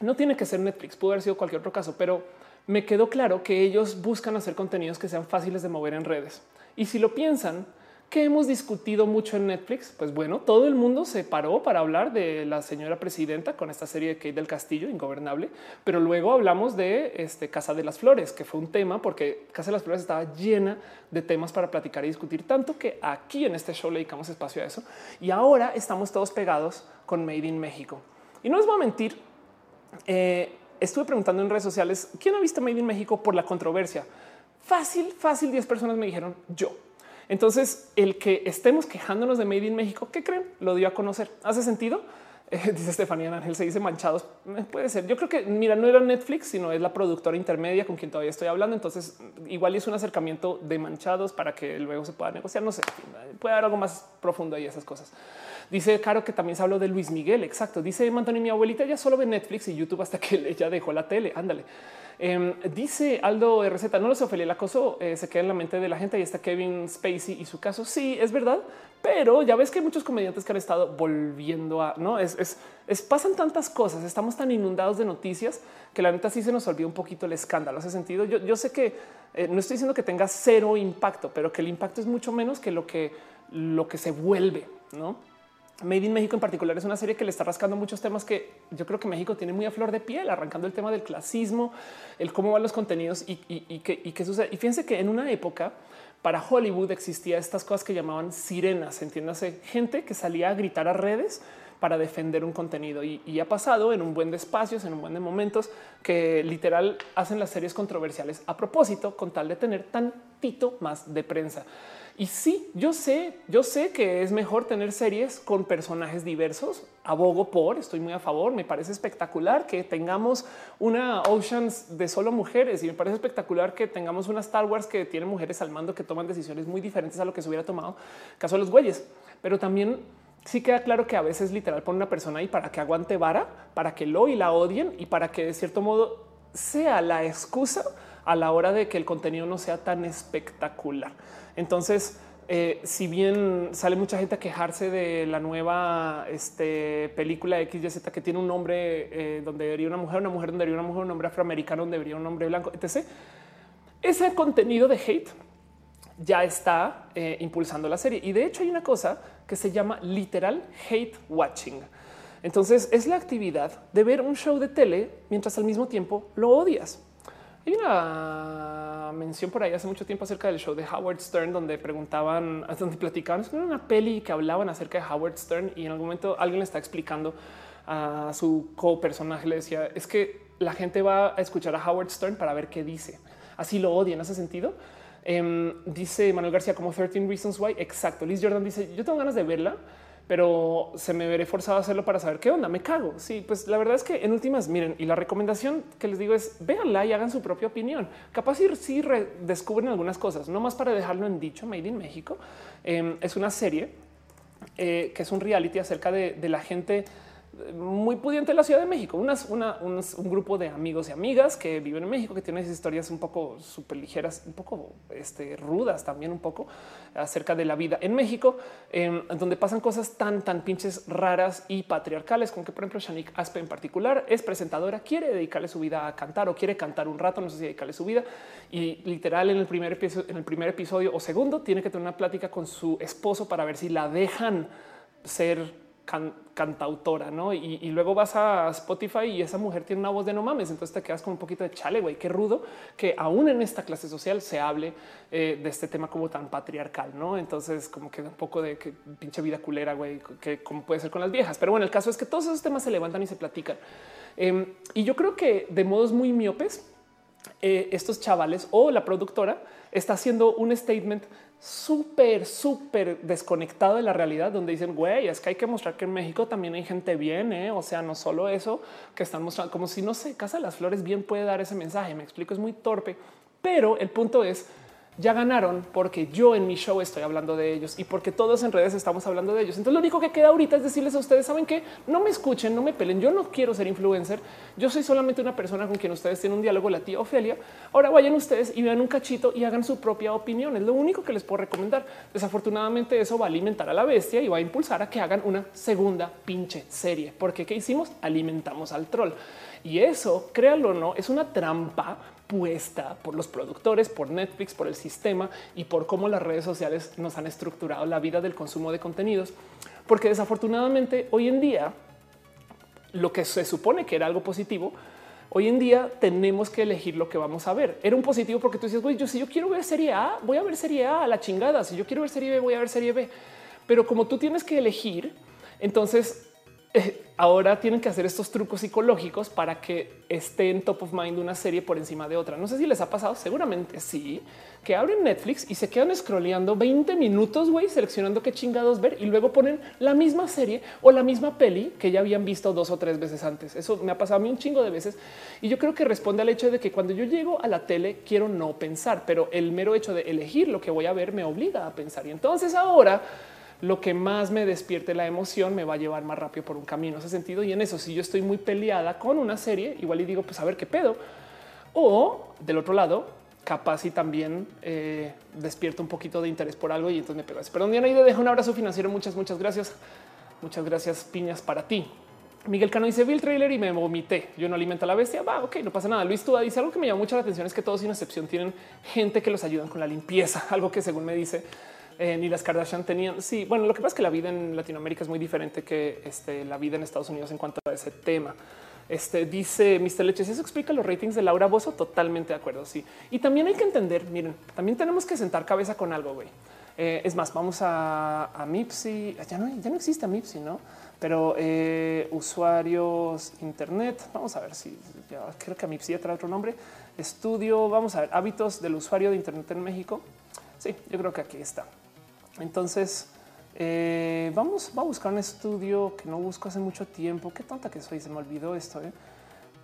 no tiene que ser Netflix, pudo haber sido cualquier otro caso, pero me quedó claro que ellos buscan hacer contenidos que sean fáciles de mover en redes. Y si lo piensan, que hemos discutido mucho en Netflix. Pues bueno, todo el mundo se paró para hablar de la señora presidenta con esta serie de Kate del Castillo, Ingobernable, pero luego hablamos de este Casa de las Flores, que fue un tema porque Casa de las Flores estaba llena de temas para platicar y discutir, tanto que aquí en este show le dedicamos espacio a eso. Y ahora estamos todos pegados con Made in México. Y no les voy a mentir, eh, estuve preguntando en redes sociales, ¿quién ha visto Made in México por la controversia? Fácil, fácil, 10 personas me dijeron yo. Entonces, el que estemos quejándonos de Made in México, ¿qué creen? Lo dio a conocer. ¿Hace sentido? [laughs] Eh, dice Estefanía Ángel, se dice manchados. Eh, puede ser. Yo creo que, mira, no era Netflix, sino es la productora intermedia con quien todavía estoy hablando. Entonces, igual es un acercamiento de manchados para que luego se pueda negociar. No sé, puede haber algo más profundo ahí, esas cosas. Dice Caro que también se habló de Luis Miguel. Exacto. Dice Antonio, mi abuelita ya solo ve Netflix y YouTube hasta que [laughs] ella dejó la tele. Ándale. Em, dice Aldo RZ, no lo sé, Ophelia, el acoso eh, se queda en la mente de la gente. y está Kevin Spacey y su caso. Sí, es verdad, pero ya ves que hay muchos comediantes que han estado volviendo a no es, es, pasan tantas cosas. Estamos tan inundados de noticias que la neta sí se nos olvida un poquito el escándalo. Hace sentido. Yo, yo sé que eh, no estoy diciendo que tenga cero impacto, pero que el impacto es mucho menos que lo que lo que se vuelve, no? Made in México en particular es una serie que le está rascando muchos temas que yo creo que México tiene muy a flor de piel, arrancando el tema del clasismo, el cómo van los contenidos y, qué sucede. Y fíjense que en una época para Hollywood existía estas cosas que llamaban sirenas, entiéndase, gente que salía a gritar a redes para defender un contenido y, ha pasado en un buen de espacios, en un buen de momentos que literal hacen las series controversiales a propósito con tal de tener tantito más de prensa. Y sí, yo sé, yo sé que es mejor tener series con personajes diversos. Abogo por, estoy muy a favor. Me parece espectacular que tengamos una Oceans de solo mujeres y me parece espectacular que tengamos una Star Wars que tiene mujeres al mando que toman decisiones muy diferentes a lo que se hubiera tomado caso de los güeyes. Pero también sí queda claro que a veces literal pone una persona ahí para que aguante vara, para que lo y la odien y para que de cierto modo sea la excusa a la hora de que el contenido no sea tan espectacular. Entonces, eh, si bien sale mucha gente a quejarse de la nueva este, película XYZ que tiene un nombre eh, donde debería una mujer, una mujer donde debería una mujer, un hombre afroamericano donde debería un hombre blanco, etc. Ese contenido de hate ya está eh, impulsando la serie. Y de hecho hay una cosa que se llama literal hate watching. Entonces es la actividad de ver un show de tele mientras al mismo tiempo lo odias. Hay una mención por ahí hace mucho tiempo acerca del show de Howard Stern, donde preguntaban, [laughs] donde platicaban, es una peli que hablaban acerca de Howard Stern y en algún momento alguien le está explicando a su co personaje, le decía, es que la gente va a escuchar a Howard Stern para ver qué dice. Así lo odian, ¿hace sentido? Em, dice Manuel García como 13 Reasons Why. Exacto. Liz Jordan dice, yo tengo ganas de verla pero se me veré forzado a hacerlo para saber qué onda. Me cago. Sí, pues la verdad es que en últimas, miren, y la recomendación que les digo es véanla y hagan su propia opinión. Capaz si sí descubren algunas cosas, no más para dejarlo en dicho. Made in México em, es una serie eh, que es un reality acerca de la gente muy pudiente en la Ciudad de México, un grupo de amigos y amigas que viven en México, que tienen historias un poco súper ligeras, un poco este, rudas también un poco acerca de la vida en México, em, donde pasan cosas tan, tan pinches raras y patriarcales, como que por ejemplo Shanik Aspe en particular es presentadora, quiere dedicarle su vida a cantar o quiere cantar un rato, no sé si dedicarle su vida y literal en el primer episodio, en el primer episodio o segundo tiene que tener una plática con su esposo para ver si la dejan ser cantautora, ¿no? Y, luego vas a Spotify y esa mujer tiene una voz de no mames, entonces te quedas con un poquito de chale, güey, qué rudo que aún en esta clase social se hable eh, de este tema como tan patriarcal, ¿no? Entonces como que un poco de que pinche vida culera, güey, que como puede ser con las viejas. Pero bueno, el caso es que todos esos temas se levantan y se platican. Em, y yo creo que de modos muy miopes, eh, estos chavales o la productora está haciendo un statement súper, súper desconectado de la realidad, donde dicen, güey, es que hay que mostrar que en México también hay gente bien, ¿eh? o sea, no solo eso que están mostrando, como si no sé, Casa las Flores bien puede dar ese mensaje, me explico, es muy torpe, pero el punto es, ya ganaron porque yo en mi show estoy hablando de ellos y porque todos en redes estamos hablando de ellos. Entonces lo único que queda ahorita es decirles a ustedes, saben que no me escuchen, no me pelen. Yo no quiero ser influencer. Yo soy solamente una persona con quien ustedes tienen un diálogo, la tía Ofelia. Ahora vayan ustedes y vean un cachito y hagan su propia opinión. Es lo único que les puedo recomendar. Desafortunadamente eso va a alimentar a la bestia y va a impulsar a que hagan una segunda pinche serie. Porque qué hicimos? Alimentamos al troll. Y eso, créanlo o no, es una trampa puesta por los productores, por Netflix, por el sistema y por cómo las redes sociales nos han estructurado la vida del consumo de contenidos. Porque desafortunadamente hoy en día lo que se supone que era algo positivo, hoy en día tenemos que elegir lo que vamos a ver. Era un positivo porque tú dices, güey, yo si yo quiero ver serie A, voy a ver serie A a la chingada. Si yo quiero ver serie B, voy a ver serie B. Pero como tú tienes que elegir, entonces [laughs] ahora tienen que hacer estos trucos psicológicos para que esté en top of mind una serie por encima de otra. No sé si les ha pasado, seguramente sí, que abren Netflix y se quedan scrolleando 20 minutos, güey, seleccionando qué chingados ver y luego ponen la misma serie o la misma peli que ya habían visto dos o tres veces antes. Eso me ha pasado a mí un chingo de veces y yo creo que responde al hecho de que cuando yo llego a la tele quiero no pensar, pero el mero hecho de elegir lo que voy a ver me obliga a pensar. Y entonces ahora lo que más me despierte la emoción me va a llevar más rápido por un camino. Ese sentido y en eso, si yo estoy muy peleada con una serie, igual y digo, pues a ver qué pedo. O del otro lado, capaz y también eh, despierto un poquito de interés por algo y entonces me pego. Perdón, Diana, y dejo un abrazo financiero. Muchas, muchas gracias. Muchas gracias, piñas para ti. Miguel Cano dice vi el trailer y me vomité. Yo no alimento a la bestia. Va, ok, no pasa nada. Luis Tuda dice algo que me llama mucho la atención es que todos sin excepción tienen gente que los ayudan con la limpieza, [laughs] algo que según me dice eh, ni las Kardashian tenían. Sí, bueno, lo que pasa es que la vida en Latinoamérica es muy diferente que este, la vida en Estados Unidos en cuanto a ese tema. Este dice Mr. Leches, eso explica los ratings de Laura Bozo. Totalmente de acuerdo. Sí, y también hay que entender. Miren, también tenemos que sentar cabeza con algo. Güey, eh, es más, vamos a, a Mipsy. Ya no, ya no existe Mipsy, no? Pero eh, usuarios Internet. Vamos a ver si ya creo que a Mipsy trae otro nombre. Estudio. Vamos a ver hábitos del usuario de Internet en México. Sí, yo creo que aquí está. Entonces, eh, vamos, a buscar un estudio que no busco hace mucho tiempo. Qué tonta que soy, se me olvidó esto. ¿eh?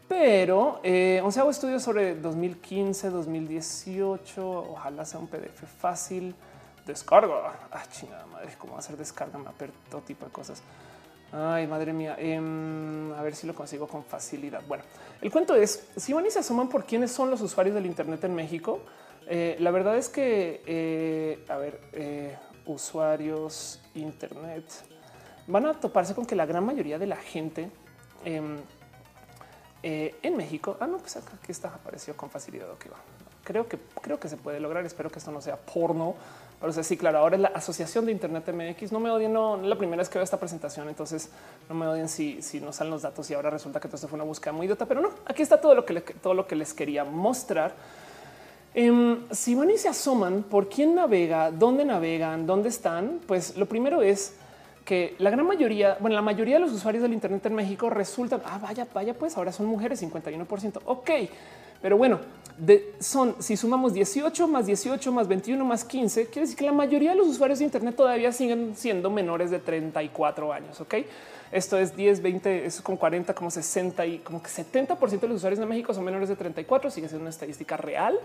Pero eh, hago estudios sobre 2015, 2018. Ojalá sea un PDF fácil. Descarga. Ah, chingada madre, cómo hacer descarga, mapper, todo tipo de cosas. Ay, madre mía. Em, a ver si lo consigo con facilidad. Bueno, el cuento es si van y se asoman por quiénes son los usuarios del Internet en México. Eh, la verdad es que, a ver, usuarios Internet van a toparse con que la gran mayoría de la gente em, eh, en México, ah, no, pues acá aquí está, apareció con facilidad. que. Creo que creo que se puede lograr. Espero que esto no sea porno. Pero sí, claro, ahora es la Asociación de Internet MX. No me odien, no, la primera vez que veo esta presentación, entonces no me odien si, si no salen los datos y ahora resulta que todo esto fue una búsqueda muy idiota, pero no, aquí está todo lo que, todo lo que les quería mostrar. Em, si van y se asoman por quién navega, dónde navegan, dónde están, pues lo primero es que la gran mayoría, bueno, la mayoría de los usuarios del Internet en México resultan, ah, vaya, vaya, pues ahora son mujeres, 51%. Ok, pero bueno, son, si sumamos 18 más 18 más 21 más 15, quiere decir que la mayoría de los usuarios de Internet todavía siguen siendo menores de 34 años. Ok, esto es 10, 20, es con 40, como 60 y como que 70% de los usuarios de México son menores de 34, sigue siendo una estadística real.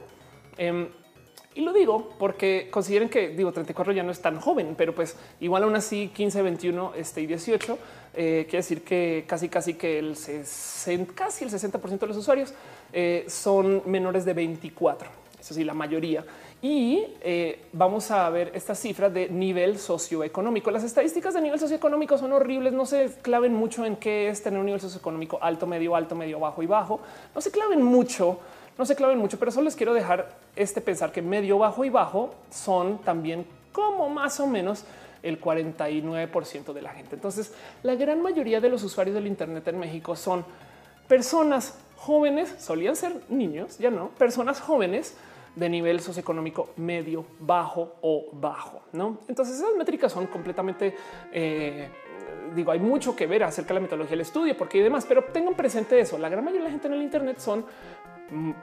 Em, y lo digo porque consideren que digo 34 ya no es tan joven, pero pues igual aún así 15, 21 este, y 18 eh, quiere decir que casi casi que el 60, casi el 60% de los usuarios eh, son menores de 24. Eso sí, la mayoría. Y eh, vamos a ver estas cifras de nivel socioeconómico. Las estadísticas de nivel socioeconómico son horribles. No se claven mucho en qué es tener un nivel socioeconómico alto, medio, alto, medio, bajo y bajo. No se claven mucho no se claven mucho, pero solo les quiero dejar este pensar que medio, bajo y bajo son también como más o menos el 49% de la gente. Entonces, la gran mayoría de los usuarios del Internet en México son personas jóvenes, solían ser niños, ya no, personas jóvenes de nivel socioeconómico medio, bajo o bajo. No, entonces esas métricas son completamente, eh, digo, hay mucho que ver acerca de la metodología del estudio, porque hay demás, pero tengan presente eso. La gran mayoría de la gente en el Internet son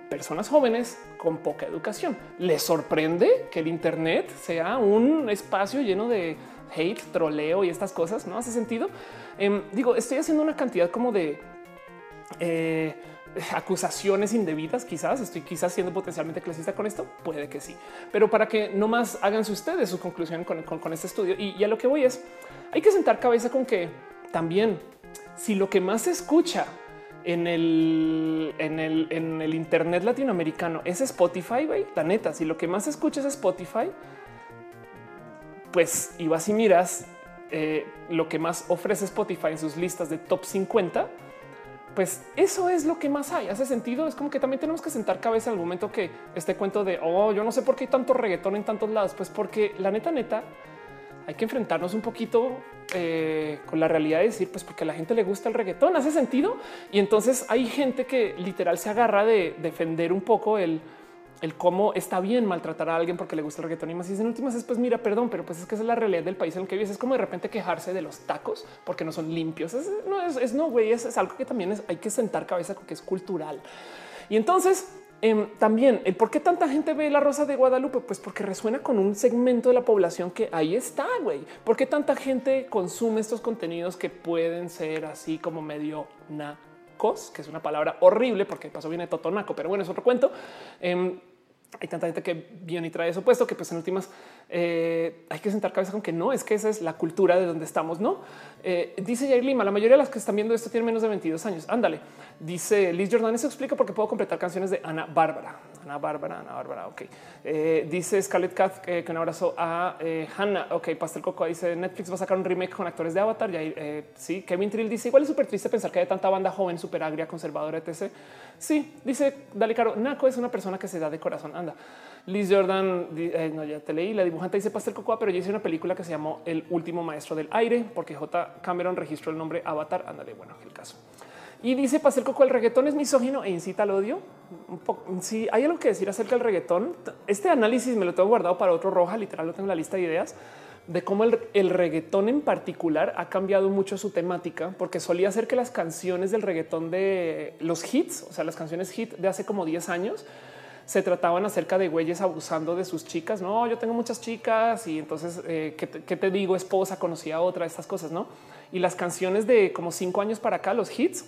personas jóvenes con poca educación. ¿Les sorprende que el Internet sea un espacio lleno de hate, troleo y estas cosas? ¿No hace sentido? Em, digo, estoy haciendo una cantidad como de eh, acusaciones indebidas. Quizás estoy quizás siendo potencialmente clasista con esto. Puede que sí, pero para que no más háganse ustedes su conclusión con, con este estudio. Y, y a lo que voy es hay que sentar cabeza con que también si lo que más se escucha en el, en el, en el Internet latinoamericano es Spotify. La neta, si lo que más escuchas es Spotify, pues y vas y miras eh, lo que más ofrece Spotify en sus listas de top 50, pues eso es lo que más hay. Hace sentido. Es como que también tenemos que sentar cabeza el momento que este cuento de oh, yo no sé por qué hay tanto reggaetón en tantos lados. Pues porque la neta, neta, hay que enfrentarnos un poquito eh, con la realidad de decir, pues porque a la gente le gusta el reggaetón. Hace sentido. Y entonces hay gente que literal se agarra de defender un poco el el cómo está bien maltratar a alguien porque le gusta el reggaetón y más. Y en últimas es pues mira, perdón, pero pues es que esa es la realidad del país en el que vives. Es como de repente quejarse de los tacos porque no son limpios. no es, no, güey, es, algo que también hay que sentar cabeza porque es cultural. Y entonces em, también el por qué tanta gente ve la rosa de Guadalupe, pues porque resuena con un segmento de la población que ahí está, güey. ¿Por qué tanta gente consume estos contenidos que pueden ser así como medio nacos, que es una palabra horrible porque pasó viene totonaco, pero bueno, es otro cuento. Em, hay tanta gente que viene y trae eso puesto que pues en últimas eh, hay que sentar cabeza con que no es que esa es la cultura de donde estamos, no? Eh, dice Jair Lima, la mayoría de las que están viendo esto tienen menos de 22 años. Ándale. Dice Liz Jordan, eso explica por qué puedo completar canciones de Ana Bárbara. Ana Bárbara, Ana Bárbara, ok. Eh, dice Scarlett Cat que un abrazo a Hannah. Ok, Pastel Coco dice Netflix va a sacar un remake con actores de Avatar. Y sí, Kevin Trill dice igual es súper triste pensar que hay tanta banda joven, súper agria, conservadora, etc. Sí, dice Dale Caro, Naco es una persona que se da de corazón. Anda. Liz Jordan, eh, no, ya te leí, la dibujante dice Pastel Cocoa, pero yo hice una película que se llamó El último maestro del aire, porque J. Cameron registró el nombre Avatar. Ándale, bueno, el caso. Y dice Pastel Coco, el reggaetón es misógino e incita al odio. Un si hay algo que decir acerca del reggaetón, este análisis me lo tengo guardado para otro roja, literal, lo tengo en la lista de ideas de cómo el, reggaetón en particular ha cambiado mucho su temática, porque solía ser que las canciones del reggaetón de los hits, o sea, las canciones hit de hace como 10 años, se trataban acerca de güeyes abusando de sus chicas. No, yo tengo muchas chicas y entonces, eh, ¿qué, te, digo? Esposa, conocí a otra, estas cosas, ¿no? Y las canciones de como cinco años para acá, los hits,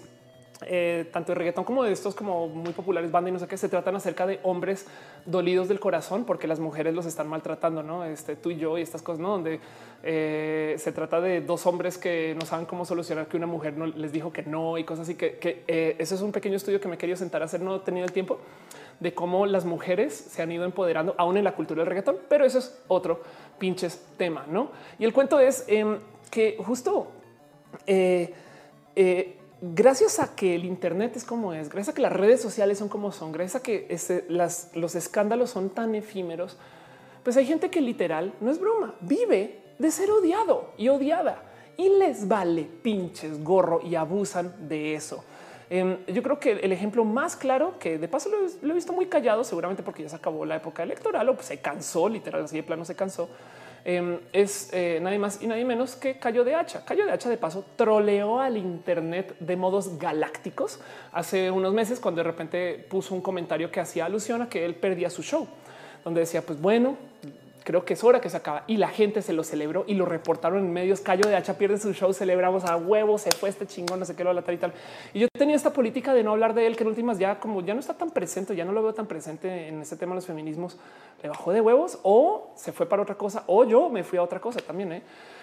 eh, tanto de reggaetón como de estos como muy populares bandas y no sé qué se tratan acerca de hombres dolidos del corazón porque las mujeres los están maltratando, no? Este tú y yo y estas cosas, no? Donde eh, se trata de dos hombres que no saben cómo solucionar que una mujer no les dijo que no y cosas así que, que eh, eso es un pequeño estudio que me quería sentar a hacer. No he tenido el tiempo de cómo las mujeres se han ido empoderando aún en la cultura del reggaetón, pero eso es otro pinches tema, no? Y el cuento es em, que justo eh, gracias a que el Internet es como es, gracias a que las redes sociales son como son, gracias a que los escándalos son tan efímeros, pues hay gente que literal, no es broma, vive de ser odiado y odiada y les vale pinches gorro y abusan de eso. Em, yo creo que el ejemplo más claro, que de paso lo, he visto muy callado, seguramente porque ya se acabó la época electoral o pues se cansó, literal, así de plano se cansó, Em, es eh, nadie más y nadie menos que Cayo de Hacha. Cayo de Hacha, de paso, troleó al Internet de modos galácticos hace unos meses cuando de repente puso un comentario que hacía alusión a que él perdía su show, donde decía, pues bueno, creo que es hora que se acaba y la gente se lo celebró y lo reportaron en medios. Cayo de Hacha pierde su show, celebramos a huevo, se fue este chingón, no sé qué lo tal y tal. Y yo tenía esta política de no hablar de él, que en últimas ya como ya no está tan presente, ya no lo veo tan presente en este tema de los feminismos, le bajó de huevos o se fue para otra cosa o yo me fui a otra cosa también. ¿eh?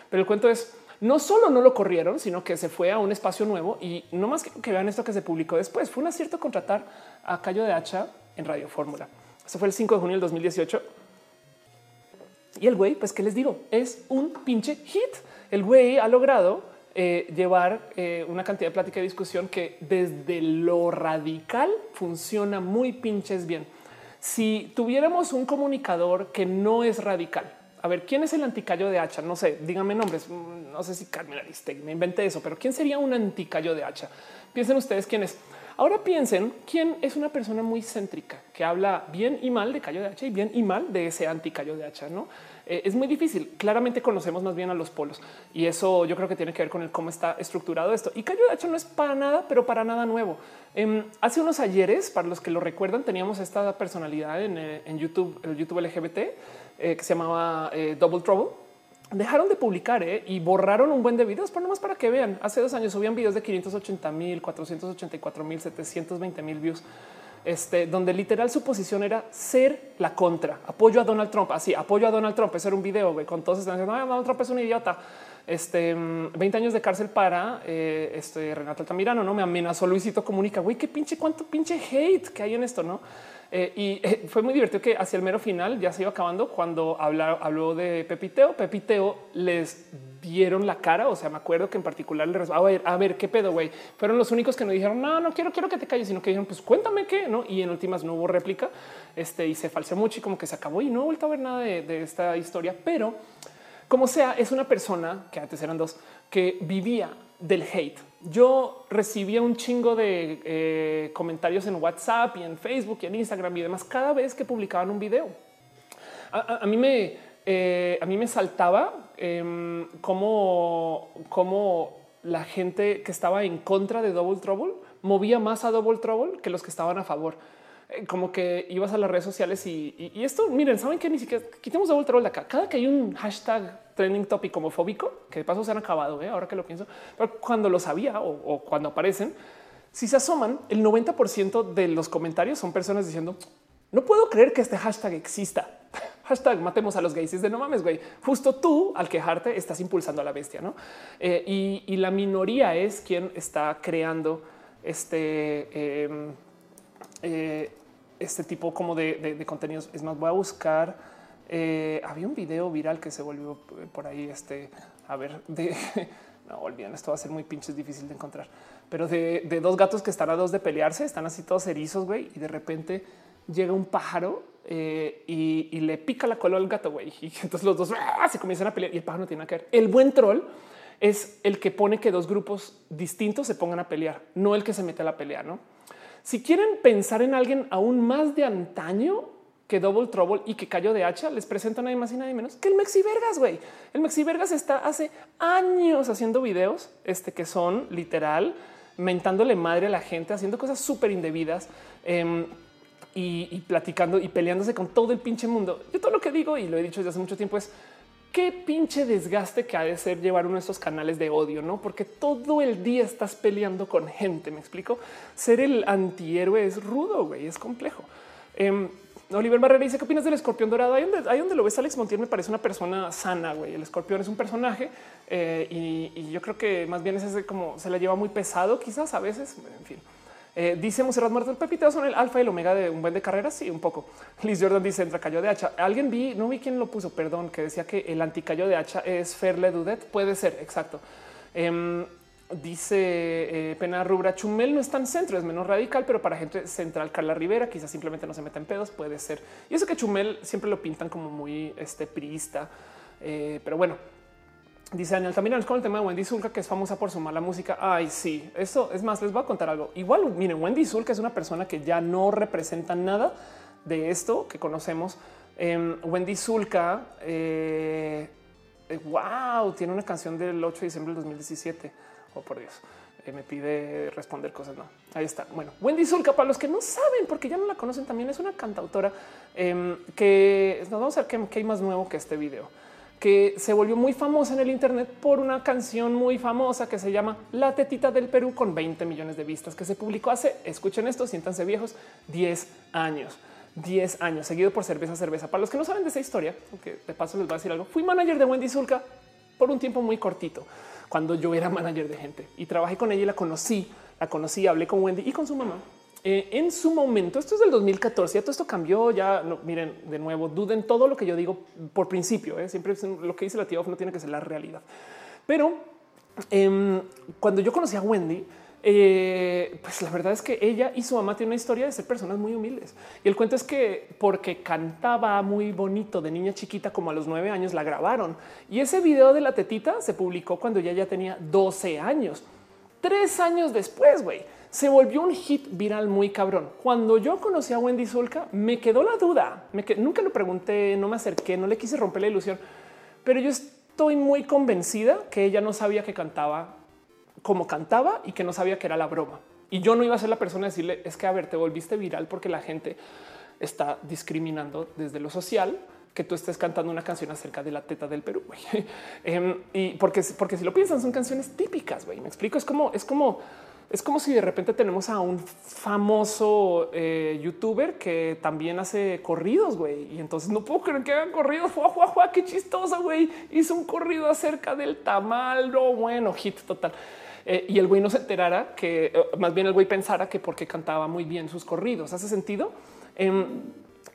Pero el cuento es no solo no lo corrieron, sino que se fue a un espacio nuevo y no más que, que vean esto que se publicó después. Fue un acierto contratar a Cayo de Hacha en Radio Fórmula. Eso fue el 5 de junio del 2018 y el güey, pues, ¿qué les digo? Es un pinche hit. El güey ha logrado eh, llevar eh, una cantidad de plática y discusión que desde lo radical funciona muy pinches bien. Si tuviéramos un comunicador que no es radical, a ver, ¿quién es el anticayo de hacha? No sé, díganme nombres. Mm, no sé si Carmen Aristegui, me inventé eso, pero ¿quién sería un anticayo de hacha? Piensen ustedes quién es. Ahora piensen quién es una persona muy céntrica que habla bien y mal de Cayo de Hacha y bien y mal de ese anticayo de Hacha. No es muy difícil. Claramente conocemos más bien a los polos y eso yo creo que tiene que ver con el cómo está estructurado esto. Y Cayo de Hacha no es para nada, pero para nada nuevo. Em, hace unos ayeres, para los que lo recuerdan, teníamos esta personalidad en, eh, YouTube, el YouTube LGBT eh, que se llamaba Double Trouble dejaron de publicar ¿eh? y borraron un buen de videos, pero nomás para que vean. Hace dos años subían videos de 580 mil, 484 mil, 720 mil views, este, donde literal su posición era ser la contra. Apoyo a Donald Trump. Así, apoyo a Donald Trump. Ese era un video con todos están diciendo Donald Trump es un idiota. Este 20 mm, años de cárcel para eh, este Renato Altamirano. No me amenazó Luisito Comunica. Güey, qué pinche cuánto pinche hate que hay en esto, no? Eh, y eh, fue muy divertido que hacia el mero final ya se iba acabando cuando habló de Pepiteo. Pepiteo les dieron la cara. O sea, me acuerdo que en particular le a ver, a ver qué pedo, güey. Fueron los únicos que no dijeron no, no quiero, quiero que te calles, sino que dijeron, pues cuéntame qué, no? Y en últimas no hubo réplica. Este y se falseó mucho y como que se acabó y no he vuelto a ver nada de esta historia, pero como sea, es una persona que antes eran dos que vivía del hate yo recibía un chingo de eh, comentarios en WhatsApp y en Facebook y en Instagram y demás cada vez que publicaban un video. A, mí me eh, a mí me saltaba eh, cómo, la gente que estaba en contra de Double Trouble movía más a Double Trouble que los que estaban a favor. Eh, como que ibas a las redes sociales y, esto, miren, saben que ni siquiera quitemos Double Trouble de acá. Cada que hay un hashtag trending topic homofóbico, que de paso se han acabado, ¿eh? ahora que lo pienso, pero cuando lo sabía o, cuando aparecen, si se asoman, el 90% de los comentarios son personas diciendo, no puedo creer que este hashtag exista. [laughs] Hashtag matemos a los gays. Es de no mames, güey. Justo tú al quejarte estás impulsando a la bestia, ¿no? Eh, y, la minoría es quien está creando este, em, eh, este tipo como de, de contenidos. Es más, voy a buscar eh, había un video viral que se volvió por ahí. Este, a ver, de [laughs] no olviden, esto va a ser muy pinches difícil de encontrar, pero de, dos gatos que están a dos de pelearse, están así todos erizos, güey, y de repente llega un pájaro eh, y, le pica la cola al gato, güey, y [laughs] entonces los dos ¡ah! se comienzan a pelear y el pájaro no tiene que ver. El buen troll es el que pone que dos grupos distintos se pongan a pelear, no el que se mete a la pelea, no? Si quieren pensar en alguien aún más de antaño, que Double Trouble y que cayó de hacha les presentan nadie más y nadie menos que el Mexi Vergas. Güey, el Mexi Vergas está hace años haciendo videos este, que son literal mentándole madre a la gente, haciendo cosas súper indebidas em, y, platicando y peleándose con todo el pinche mundo. Yo todo lo que digo y lo he dicho desde hace mucho tiempo es qué pinche desgaste que ha de ser llevar uno de estos canales de odio, no? Porque todo el día estás peleando con gente. Me explico. Ser el antihéroe es rudo, güey, es complejo. Em, Oliver Barrera dice qué opinas del escorpión dorado. Ahí donde, lo ves, Alex Montiel me parece una persona sana. Güey. El escorpión es un personaje eh, y, yo creo que más bien es ese como se la lleva muy pesado, quizás a veces. En fin, eh, dice Monserrat Muerto, el son el alfa y el omega de un buen de carreras. Sí, un poco. [laughs] Liz Jordan dice entra cayó de hacha. Alguien vi, no vi quién lo puso, perdón, que decía que el anticayo de hacha es Ferle Dudet. Puede ser, exacto. Em, Dice eh, Pena Rubra Chumel no es tan centro, es menos radical, pero para gente central, Carla Rivera, quizás simplemente no se meta en pedos, puede ser. Y eso que Chumel siempre lo pintan como muy este, priista, eh, pero bueno. Dice Daniel, también con el tema de Wendy Zulka, que es famosa por su mala música. Ay, sí, eso es más, les voy a contar algo. Igual, miren, Wendy Zulka es una persona que ya no representa nada de esto que conocemos. Em, Wendy Zulka, eh, wow, tiene una canción del 8 de diciembre del 2017 oh por Dios, eh, me pide responder cosas. No, ahí está. Bueno, Wendy Zulka, para los que no saben, porque ya no la conocen, también es una cantautora em, que nos vamos a ver qué, hay más nuevo que este video que se volvió muy famosa en el Internet por una canción muy famosa que se llama La Tetita del Perú con 20 millones de vistas que se publicó hace, escuchen esto, siéntanse viejos, 10 años. 10 años, seguido por cerveza, cerveza. Para los que no saben de esa historia, porque de paso les voy a decir algo, fui manager de Wendy Zulka por un tiempo muy cortito cuando yo era manager de gente y trabajé con ella y la conocí, la conocí, hablé con Wendy y con su mamá. Eh, en su momento, esto es del 2014, ya todo esto cambió, ya no, miren, de nuevo, duden todo lo que yo digo por principio, eh, siempre lo que dice la tía no tiene que ser la realidad. Pero em, cuando yo conocí a Wendy, eh, pues la verdad es que ella y su mamá tienen una historia de ser personas muy humildes. Y el cuento es que porque cantaba muy bonito de niña chiquita, como a los nueve años, la grabaron. Y ese video de la tetita se publicó cuando ella ya tenía 12 años. Tres años después, güey, se volvió un hit viral muy cabrón. Cuando yo conocí a Wendy Zulka, me quedó la duda. Nunca lo pregunté, no me acerqué, no le quise romper la ilusión, pero yo estoy muy convencida que ella no sabía que cantaba como cantaba y que no sabía que era la broma. Y yo no iba a ser la persona a decirle es que a ver, te volviste viral porque la gente está discriminando desde lo social que tú estés cantando una canción acerca de la teta del Perú. [laughs] Em, y porque, porque si lo piensan, son canciones típicas. Me explico. Es como, es como, es como si de repente tenemos a un famoso eh, youtuber que también hace corridos, güey. Y entonces no puedo creer que hagan corridos. Fua, qué chistosa, güey. Hizo un corrido acerca del tamal. No, bueno, hit total. Eh, y el güey no se enterara que eh, más bien el güey pensara que porque cantaba muy bien sus corridos. Hace sentido. Em,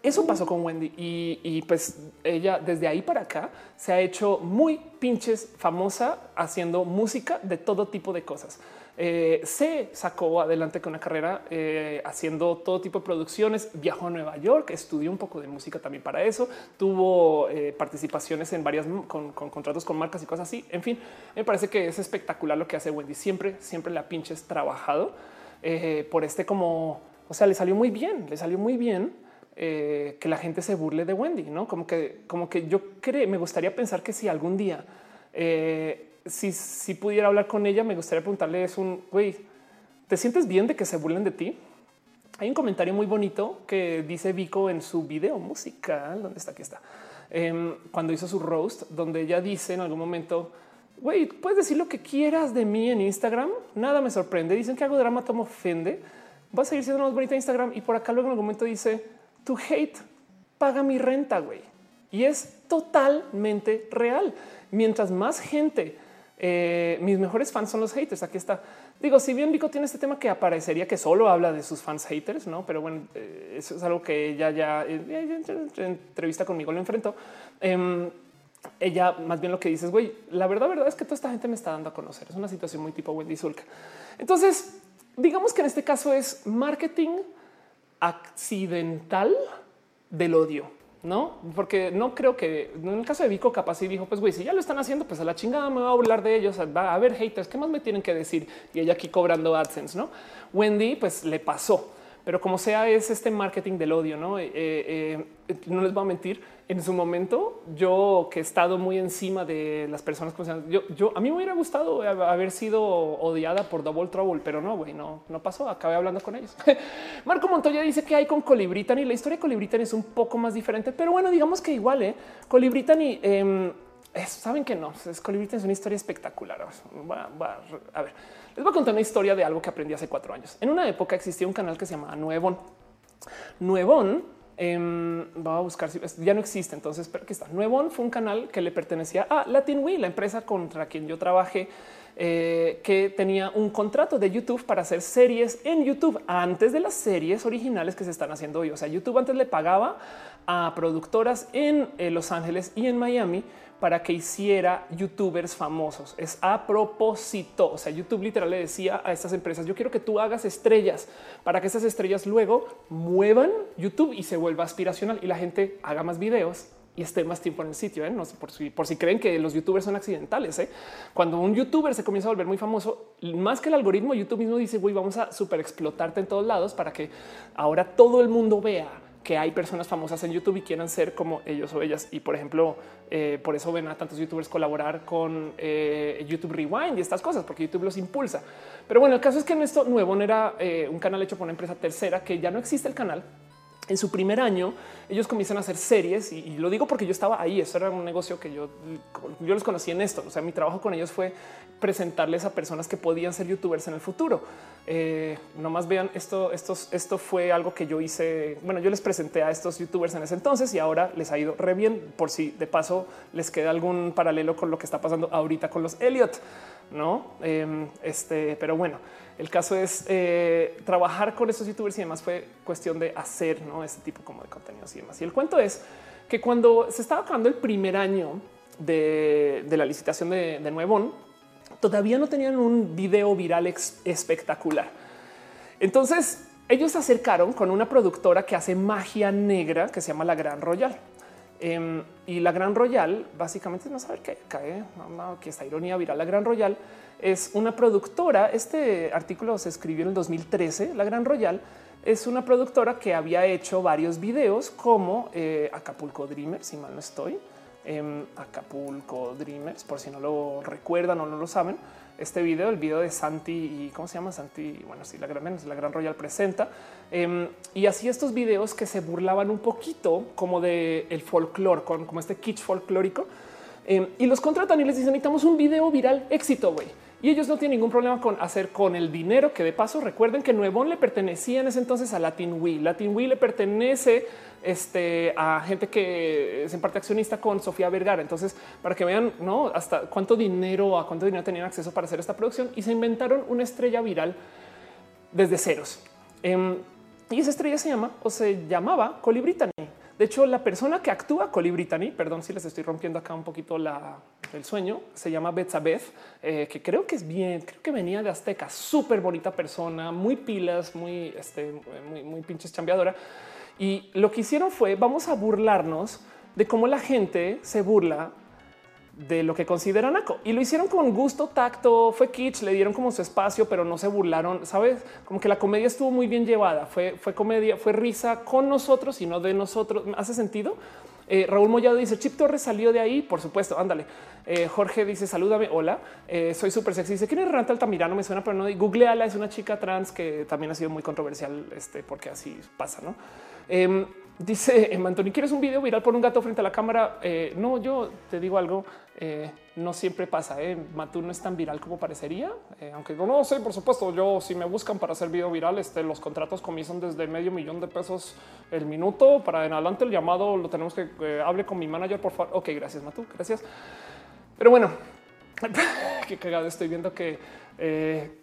eso pasó con Wendy y, pues ella desde ahí para acá se ha hecho muy pinches famosa haciendo música de todo tipo de cosas. Eh, se sacó adelante con una carrera eh, haciendo todo tipo de producciones, viajó a Nueva York, estudió un poco de música también para eso, tuvo eh, participaciones en varias con, contratos con marcas y cosas así. En fin, me parece que es espectacular lo que hace Wendy. Siempre, siempre la pinches trabajado por este como, o sea, le salió muy bien, le salió muy bien. que la gente se burle de Wendy, no como que, como que yo creo, me gustaría pensar que si algún día si, pudiera hablar con ella, me gustaría preguntarle es un güey, ¿te sientes bien de que se burlen de ti? Hay un comentario muy bonito que dice Vico en su video musical. ¿Dónde está? Aquí está. Em, cuando hizo su roast, donde ella dice en algún momento, güey, puedes decir lo que quieras de mí en Instagram. Nada me sorprende. Dicen que hago drama, tomo ofende. Va a seguir siendo más bonita Instagram. Y por acá luego en algún momento dice, tu hate paga mi renta, güey. Y es totalmente real. Mientras más gente eh, mis mejores fans son los haters. Aquí está. Digo, si bien Vico tiene este tema que aparecería que solo habla de sus fans haters, no? Pero bueno, eh, eso es algo que ella ya en entrevista conmigo lo enfrentó. Em, ella más bien lo que dice es, güey, la verdad, verdad es que toda esta gente me está dando a conocer. Es una situación muy tipo Wendy Zulka. Entonces, digamos que en este caso es marketing accidental del odio no, porque no creo que en el caso de Vico, capaz y dijo, pues güey, si ya lo están haciendo, pues a la chingada me va a hablar de ellos. Va a haber haters. ¿Qué más me tienen que decir? Y ella aquí cobrando AdSense, no? Wendy, pues le pasó pero como sea es este marketing del odio, no? Eh, eh, eh, no les voy a mentir. En su momento, yo que he estado muy encima de las personas, yo, yo a mí me hubiera gustado haber sido odiada por Double Trouble, pero no, güey, no, no pasó. Acabé hablando con ellos. [laughs] Marco Montoya dice que hay con Colibritan y la historia de Colibritan es un poco más diferente, pero bueno, digamos que igual, eh, Colibritan y em, saben que no, es Colibritan es una historia espectacular. a ver. Les voy a contar una historia de algo que aprendí hace cuatro años. En una época existía un canal que se llamaba Nuevón. Nuevón eh, va a buscar si ya no existe. Entonces, pero aquí está. Nuevón fue un canal que le pertenecía a LatinWe, la empresa contra quien yo trabajé, eh, que tenía un contrato de YouTube para hacer series en YouTube antes de las series originales que se están haciendo hoy. O sea, YouTube antes le pagaba a productoras en eh, Los Ángeles y en Miami para que hiciera youtubers famosos. Es a propósito. O sea, YouTube literal le decía a estas empresas, yo quiero que tú hagas estrellas para que esas estrellas luego muevan YouTube y se vuelva aspiracional y la gente haga más videos y esté más tiempo en el sitio. ¿eh? No sé por si, por si creen que los youtubers son accidentales. ¿eh? Cuando un youtuber se comienza a volver muy famoso, más que el algoritmo, YouTube mismo dice, güey, vamos a super explotarte en todos lados para que ahora todo el mundo vea que hay personas famosas en YouTube y quieran ser como ellos o ellas. Y por ejemplo, eh, por eso ven a tantos youtubers colaborar con eh, YouTube Rewind y estas cosas, porque YouTube los impulsa. Pero bueno, el caso es que en esto nuevo era eh, un canal hecho por una empresa tercera que ya no existe el canal, en su primer año, ellos comienzan a hacer series y, lo digo porque yo estaba ahí. Eso era un negocio que yo, yo los conocí en esto. O sea, mi trabajo con ellos fue presentarles a personas que podían ser youtubers en el futuro. Eh, no más vean esto. esto fue algo que yo hice. Bueno, yo les presenté a estos youtubers en ese entonces y ahora les ha ido re bien. Por si de paso les queda algún paralelo con lo que está pasando ahorita con los Elliot, no? Em, este, pero bueno. El caso es eh, trabajar con estos youtubers y demás fue cuestión de hacer ¿no? este tipo como de contenidos y demás. Y el cuento es que cuando se estaba acabando el primer año de, la licitación de, de Nuevón, todavía no tenían un video viral espectacular. Entonces ellos se acercaron con una productora que hace magia negra que se llama La Gran Royal. Em, y La Gran Royal, básicamente, no saber qué cae, que esta ironía viral. La Gran Royal es una productora. Este artículo se escribió en el 2013. La Gran Royal es una productora que había hecho varios videos como eh, Acapulco Dreamers, si mal no estoy. Em, Acapulco Dreamers, por si no lo recuerdan o no lo saben. Este video, el video de Santi y cómo se llama Santi. Bueno, sí, la gran, la gran Royal presenta em, y así estos videos que se burlaban un poquito como de el folclore, con como este kitsch folclórico em, y los contratan y les dicen necesitamos un video viral éxito. güey y ellos no tienen ningún problema con hacer con el dinero que de paso recuerden que Nuevón le pertenecía en ese entonces a Latin Wii. Latin Wii le pertenece este, a gente que es en parte accionista con Sofía Vergara. Entonces, para que vean no hasta cuánto dinero, a cuánto dinero tenían acceso para hacer esta producción y se inventaron una estrella viral desde ceros. Em, y esa estrella se llama o se llamaba Colibritani. De hecho, la persona que actúa Colibritani, perdón si les estoy rompiendo acá un poquito el sueño, se llama Beth eh, que creo que es bien, creo que venía de Azteca, súper bonita persona, muy pilas, muy, este, muy, muy pinches chambeadora. Y lo que hicieron fue vamos a burlarnos de cómo la gente se burla de lo que consideran naco y lo hicieron con gusto, tacto, fue kitsch, le dieron como su espacio, pero no se burlaron. Sabes, como que la comedia estuvo muy bien llevada. Fue, fue comedia, fue risa con nosotros y no de nosotros. ¿Hace sentido? Eh, Raúl Mollado dice Chip Torres salió de ahí. Por supuesto, ándale. Eh, Jorge dice salúdame. Hola, eh, soy súper sexy. Dice quién es Ranta Altamirano. Me suena, pero no. Googleala. Es una chica trans que también ha sido muy controversial, este, porque así pasa, no? Dice Antonio, ¿quieres un video viral por un gato frente a la cámara? Eh, no, yo te digo algo, eh, no siempre pasa. Eh. Matú no es tan viral como parecería, eh, aunque no, no sé, por supuesto, yo si me buscan para hacer video viral, este, los contratos comienzan desde medio millón de pesos el minuto. Para en adelante el llamado lo tenemos que hable con mi manager, por favor. Ok, gracias Matú, gracias. Pero bueno, [laughs] qué cagado, estoy viendo que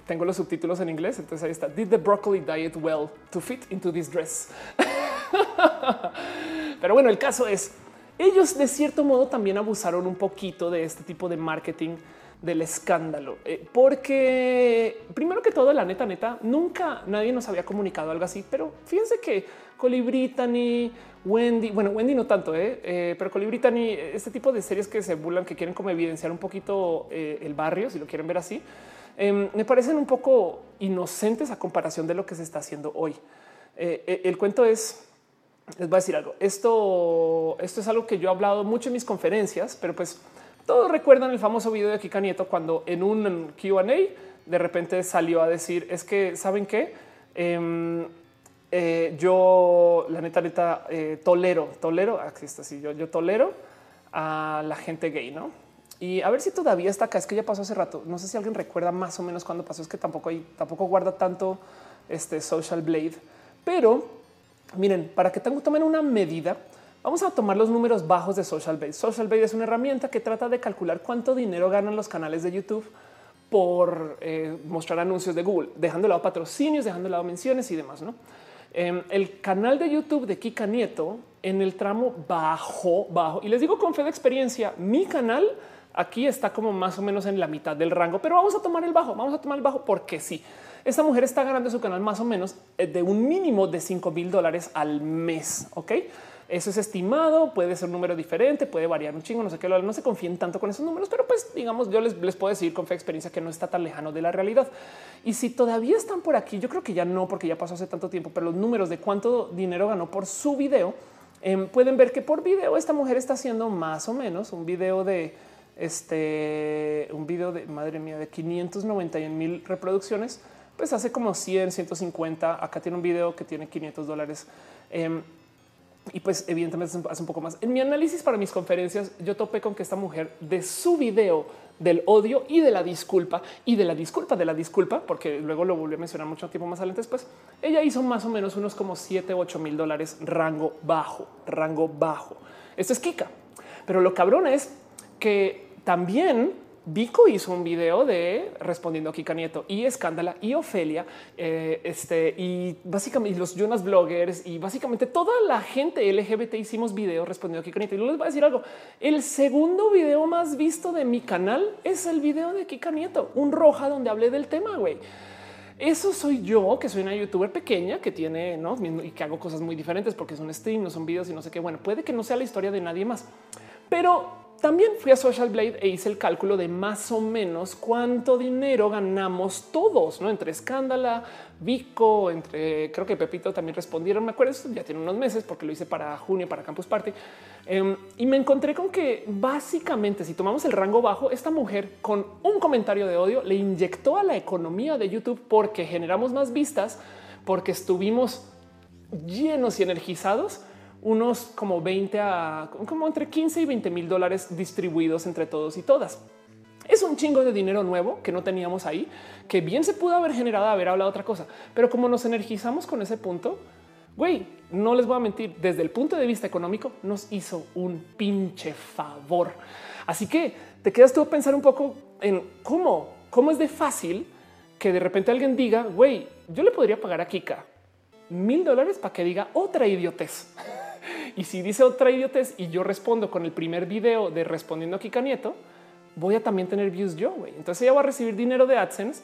tengo los subtítulos en inglés, entonces ahí está. Did the broccoli diet well to fit into this dress? [laughs] [laughs] Pero bueno, el caso es, ellos de cierto modo también abusaron un poquito de este tipo de marketing del escándalo, eh, porque primero que todo, la neta, neta, nunca nadie nos había comunicado algo así, pero fíjense que Colibritani, Wendy, bueno, Wendy no tanto, eh, eh pero Colibritani, este tipo de series que se burlan, que quieren como evidenciar un poquito eh, el barrio, si lo quieren ver así, em, me parecen un poco inocentes a comparación de lo que se está haciendo hoy. el cuento es les voy a decir algo. Esto, esto es algo que yo he hablado mucho en mis conferencias, pero pues todos recuerdan el famoso video de Kika Nieto cuando en un QA de repente salió a decir es que saben qué? Em, eh, yo la neta neta eh, tolero, tolero, aquí está así, yo, yo tolero a la gente gay, ¿no? Y a ver si todavía está acá, es que ya pasó hace rato, no sé si alguien recuerda más o menos cuándo pasó, es que tampoco hay, tampoco guarda tanto este social blade, pero Miren, para que tomen una medida, vamos a tomar los números bajos de Social Base. Social Base es una herramienta que trata de calcular cuánto dinero ganan los canales de YouTube por eh, mostrar anuncios de Google, dejando de lado patrocinios, dejando de lado menciones y demás. ¿no? Em, el canal de YouTube de Kika Nieto en el tramo bajo, bajo, y les digo con fe de experiencia, mi canal aquí está como más o menos en la mitad del rango, pero vamos a tomar el bajo, vamos a tomar el bajo porque sí. Esta mujer está ganando su canal más o menos eh, de un mínimo de 5 mil dólares al mes. Ok, eso es estimado, puede ser un número diferente, puede variar un chingo, no sé qué, no se confíen tanto con esos números, pero pues digamos, yo les, puedo decir con fe experiencia que no está tan lejano de la realidad. Y si todavía están por aquí, yo creo que ya no, porque ya pasó hace tanto tiempo, pero los números de cuánto dinero ganó por su video, em, pueden ver que por video esta mujer está haciendo más o menos un video de este, un video de madre mía de 591 mil reproducciones pues hace como 100, 150. Acá tiene un video que tiene 500 dólares. Em, y pues evidentemente hace un poco más. En mi análisis para mis conferencias, yo topé con que esta mujer de su video del odio y de la disculpa y de la disculpa de la disculpa, porque luego lo volví a mencionar mucho tiempo más adelante después, ella hizo más o menos unos como 7, 8 mil dólares rango bajo, rango bajo. Esto es Kika. Pero lo cabrón es que también Vico hizo un video de respondiendo a Kika Nieto y Escándala y Ofelia eh, este, y básicamente los Jonas bloggers y básicamente toda la gente LGBT hicimos videos respondiendo a Kika Nieto. Y les voy a decir algo. El segundo video más visto de mi canal es el video de Kika Nieto, un roja donde hablé del tema. Güey, eso soy yo, que soy una youtuber pequeña que tiene ¿no? y que hago cosas muy diferentes porque son stream, no son videos y no sé qué. Bueno, puede que no sea la historia de nadie más, pero también fui a Social Blade e hice el cálculo de más o menos cuánto dinero ganamos todos, no entre Escándala, Vico, entre creo que Pepito también respondieron. Me acuerdo, ya tiene unos meses porque lo hice para junio, para Campus Party. Em, y me encontré con que básicamente, si tomamos el rango bajo, esta mujer con un comentario de odio le inyectó a la economía de YouTube porque generamos más vistas, porque estuvimos llenos y energizados unos como 20 a como entre 15 y 20 mil dólares distribuidos entre todos y todas. Es un chingo de dinero nuevo que no teníamos ahí, que bien se pudo haber generado haber hablado otra cosa, pero como nos energizamos con ese punto, güey, no les voy a mentir, desde el punto de vista económico nos hizo un pinche favor. Así que te quedas tú a pensar un poco en cómo, cómo es de fácil que de repente alguien diga, güey, yo le podría pagar a Kika mil dólares para que diga otra idiotez. Y si dice otra idiotez y yo respondo con el primer video de respondiendo a Kika Nieto, voy a también tener views yo. güey. Entonces ella va a recibir dinero de AdSense.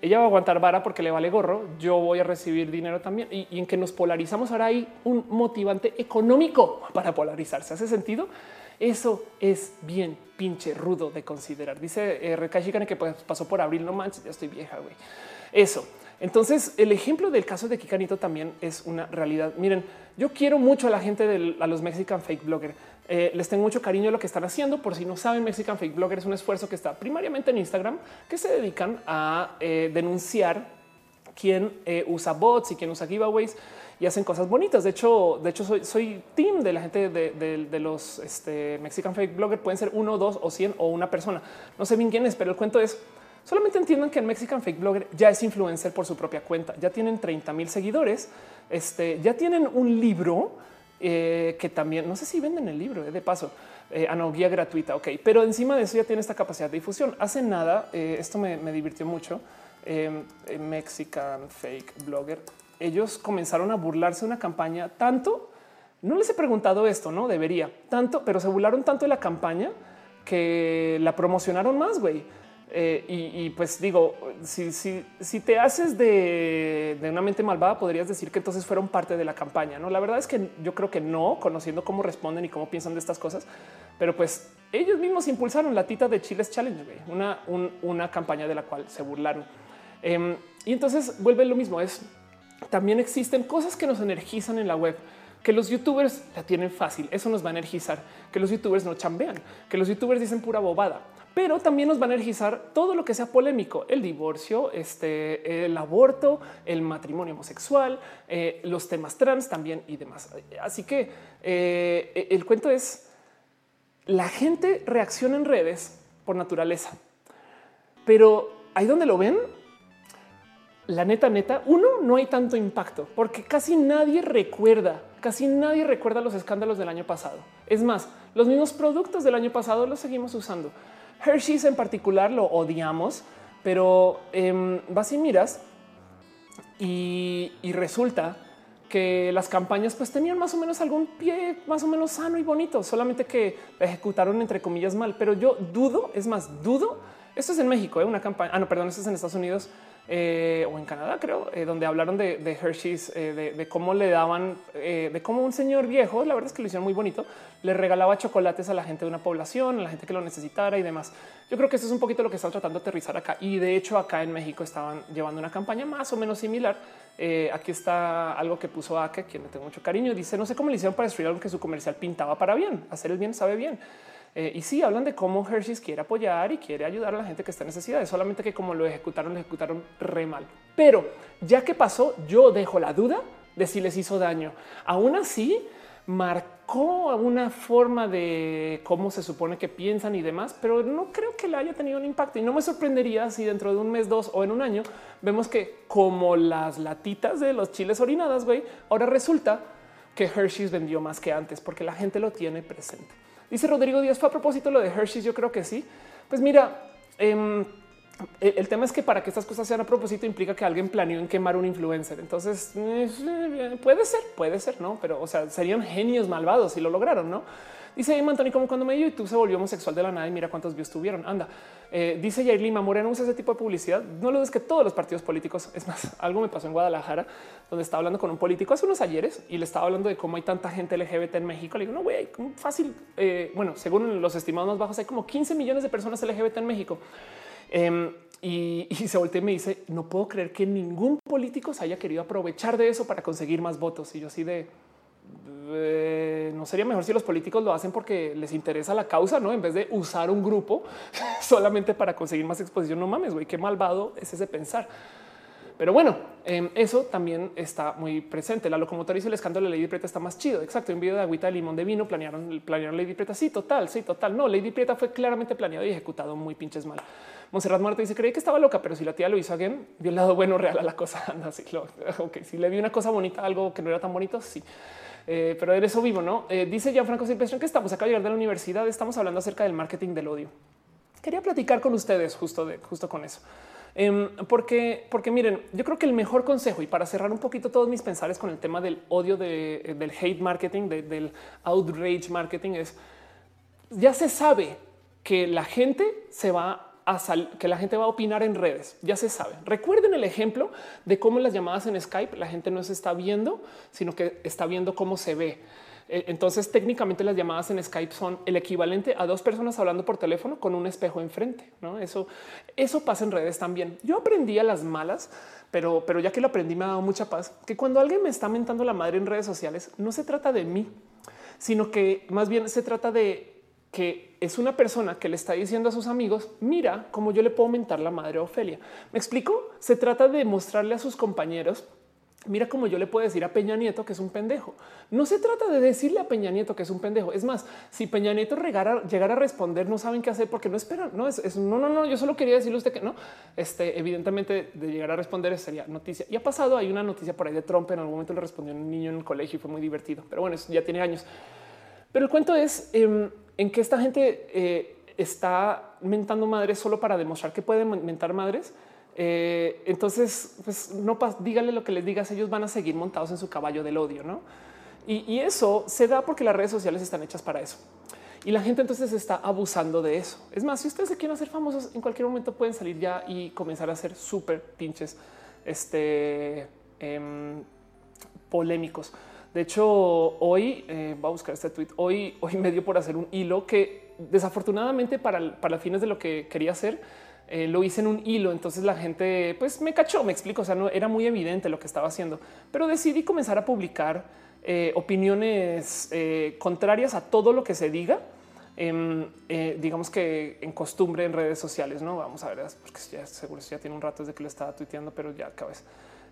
Ella va a aguantar vara porque le vale gorro. Yo voy a recibir dinero también. Y, en que nos polarizamos ahora hay un motivante económico para polarizarse. ¿Hace sentido? Eso es bien pinche rudo de considerar. Dice eh, que pues, pasó por abril. No manches, ya estoy vieja. güey. Eso. Entonces, el ejemplo del caso de Kikanito también es una realidad. Miren, yo quiero mucho a la gente de a los Mexican Fake Blogger. Eh, les tengo mucho cariño a lo que están haciendo. Por si no saben, Mexican Fake Blogger es un esfuerzo que está primariamente en Instagram, que se dedican a eh, denunciar quién eh, usa bots y quién usa giveaways y hacen cosas bonitas. De hecho, de hecho soy, team de la gente de, los este, Mexican Fake Blogger. Pueden ser uno, dos o cien o una persona. No sé bien quién es, pero el cuento es Solamente entiendan que el Mexican Fake Blogger ya es influencer por su propia cuenta. Ya tienen 30 mil seguidores. Este ya tienen un libro eh, que también no sé si venden el libro eh, de paso eh, a no guía gratuita. Ok, pero encima de eso ya tiene esta capacidad de difusión. Hace nada, esto me, me, divirtió mucho. Em, Mexican Fake Blogger. Ellos comenzaron a burlarse de una campaña tanto. No les he preguntado esto, no debería tanto, pero se burlaron tanto de la campaña que la promocionaron más. Güey eh, y, pues digo, si, te haces de, una mente malvada, podrías decir que entonces fueron parte de la campaña. No, la verdad es que yo creo que no, conociendo cómo responden y cómo piensan de estas cosas, pero pues ellos mismos impulsaron la tita de Chiles Challenge, una, una campaña de la cual se burlaron. Em, y entonces vuelve lo mismo. Es también existen cosas que nos energizan en la web que los youtubers la tienen fácil. Eso nos va a energizar que los youtubers no chambean, que los youtubers dicen pura bobada pero también nos va a energizar todo lo que sea polémico, el divorcio, este, el aborto, el matrimonio homosexual, eh, los temas trans también y demás. Así que eh, el cuento es la gente reacciona en redes por naturaleza, pero ahí donde lo ven, la neta, neta, uno no hay tanto impacto porque casi nadie recuerda, casi nadie recuerda los escándalos del año pasado. Es más, los mismos productos del año pasado los seguimos usando. Hershey's en particular lo odiamos, pero eh, vas y miras y, resulta que las campañas pues tenían más o menos algún pie más o menos sano y bonito, solamente que ejecutaron entre comillas mal. Pero yo dudo, es más, dudo. Esto es en México, ¿eh? una campaña. Ah, no, perdón, esto es en Estados Unidos eh, o en Canadá, creo, eh, donde hablaron de, Hershey's, eh, de, cómo le daban, de cómo un señor viejo, la verdad es que lo hicieron muy bonito, le regalaba chocolates a la gente de una población, a la gente que lo necesitara y demás. Yo creo que eso es un poquito lo que están tratando de aterrizar acá. Y de hecho, acá en México estaban llevando una campaña más o menos similar. aquí está algo que puso Ake, quien le tengo mucho cariño. Dice: No sé cómo le hicieron para destruir algo que su comercial pintaba para bien. Hacer el bien sabe bien. Eh, y sí hablan de cómo Hershey's quiere apoyar y quiere ayudar a la gente que está en necesidad. Solamente que como lo ejecutaron, lo ejecutaron re mal. Pero ya que pasó, yo dejo la duda de si les hizo daño. Aún así, marcó una forma de cómo se supone que piensan y demás, pero no creo que le haya tenido un impacto. Y no me sorprendería si dentro de un mes, dos o en un año vemos que como las latitas de los chiles orinadas, güey, ahora resulta que Hershey's vendió más que antes porque la gente lo tiene presente. Dice Rodrigo Díaz, fue a propósito lo de Hershey's. Yo creo que sí. Pues mira, em, el, tema es que para que estas cosas sean a propósito implica que alguien planeó en quemar un influencer. Entonces eh, puede ser, puede ser, no? Pero o sea, serían genios malvados si lo lograron, no? Dice Anthony, como cuando medio YouTube se volvió homosexual de la nada y mira cuántos views tuvieron. Anda, eh, dice Jair Lima Moreno usa ese tipo de publicidad. No lo es que todos los partidos políticos, es más, [laughs] algo me pasó en Guadalajara, donde estaba hablando con un político hace unos ayeres y le estaba hablando de cómo hay tanta gente LGBT en México. Le digo, no, güey, fácil. Eh, bueno, según los estimados más bajos, hay como 15 millones de personas LGBT en México. Em, y, [laughs] y, se voltea y me dice, no puedo creer que ningún político se haya querido aprovechar de eso para conseguir más votos. Y yo así de, eh, no sería mejor si los políticos lo hacen porque les interesa la causa, no en vez de usar un grupo [laughs] solamente para conseguir más exposición. No mames, güey, qué malvado es ese pensar. Pero bueno, em, eso también está muy presente. La locomotora el escándalo de Lady Prieta está más chido. Exacto. En video de agüita de limón de vino planearon, planearon Lady Prieta. Sí, total, sí, total. No, Lady Prieta fue claramente planeado y ejecutado muy pinches mal. Monserrat Muerto dice: Creí que estaba loca, pero si la tía lo hizo again, vio el lado bueno real a la cosa. [laughs] Anda, lo, si le vi una cosa bonita, algo que no era tan bonito, sí. Eh, pero de eso vivo, ¿no? Eh, dice Gianfranco Silvestre que estamos acá a llegar de la universidad, estamos hablando acerca del marketing del odio. Quería platicar con ustedes justo, de, justo con eso. Em, porque, porque miren, yo creo que el mejor consejo y para cerrar un poquito todos mis pensares con el tema del odio de, del hate marketing, del outrage marketing es ya se sabe que la gente se va a que la gente va a opinar en redes. Ya se sabe. Recuerden el ejemplo de cómo las llamadas en Skype la gente no se está viendo, sino que está viendo cómo se ve. Eh, entonces, técnicamente las llamadas en Skype son el equivalente a dos personas hablando por teléfono con un espejo enfrente. ¿no? Eso, eso pasa en redes también. Yo aprendí a las malas, pero, pero ya que lo aprendí me ha dado mucha paz, que cuando alguien me está mentando la madre en redes sociales, no se trata de mí, sino que más bien se trata de que es una persona que le está diciendo a sus amigos, mira cómo yo le puedo mentar la madre a Ofelia. ¿Me explico? Se trata de mostrarle a sus compañeros Mira cómo yo le puedo decir a Peña Nieto que es un pendejo. No se trata de decirle a Peña Nieto que es un pendejo. Es más, si Peña Nieto llegara, a responder, no saben qué hacer porque no esperan. No es, no, no, no. Yo solo quería decirle a usted que no. Este, evidentemente, de llegar a responder sería noticia. Y ha pasado. Hay una noticia por ahí de Trump. En algún momento le respondió un niño en el colegio y fue muy divertido. Pero bueno, eso ya tiene años. Pero el cuento es em, en que esta gente eh, está mentando madres solo para demostrar que pueden mentar madres eh, entonces, pues no díganle lo que les digas, ellos van a seguir montados en su caballo del odio, ¿no? Y, eso se da porque las redes sociales están hechas para eso. Y la gente entonces está abusando de eso. Es más, si ustedes se quieren hacer famosos, en cualquier momento pueden salir ya y comenzar a ser súper pinches este, em, polémicos. De hecho, hoy eh, voy a buscar este tweet. Hoy, hoy me dio por hacer un hilo que desafortunadamente para, para fines de lo que quería hacer, eh, lo hice en un hilo, entonces la gente pues me cachó, me explico, o sea, no era muy evidente lo que estaba haciendo, pero decidí comenzar a publicar eh, opiniones eh, contrarias a todo lo que se diga, em, digamos que en costumbre en redes sociales, no vamos a ver, porque ya seguro ya tiene un rato desde que lo estaba tuiteando, pero ya acabes.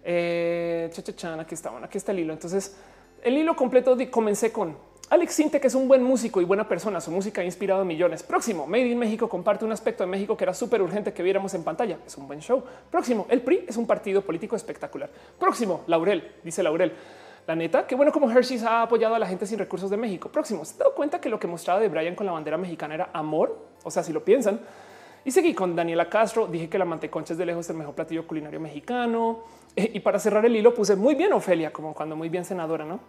Eh, aquí estaban, aquí está el hilo. Entonces el hilo completo comencé con Alex Sinte, que es un buen músico y buena persona. Su música ha inspirado a millones. Próximo, Made in México comparte un aspecto de México que era súper urgente que viéramos en pantalla. Es un buen show. Próximo, el PRI es un partido político espectacular. Próximo, Laurel, dice Laurel. La neta, qué bueno como Hershey's ha apoyado a la gente sin recursos de México. Próximo, ¿se dado cuenta que lo que mostraba de Brian con la bandera mexicana era amor? O sea, si lo piensan. Y seguí con Daniela Castro. Dije que la manteconcha es de lejos el mejor platillo culinario mexicano. Eh, y para cerrar el hilo puse muy bien Ofelia, como cuando muy bien senadora, ¿no?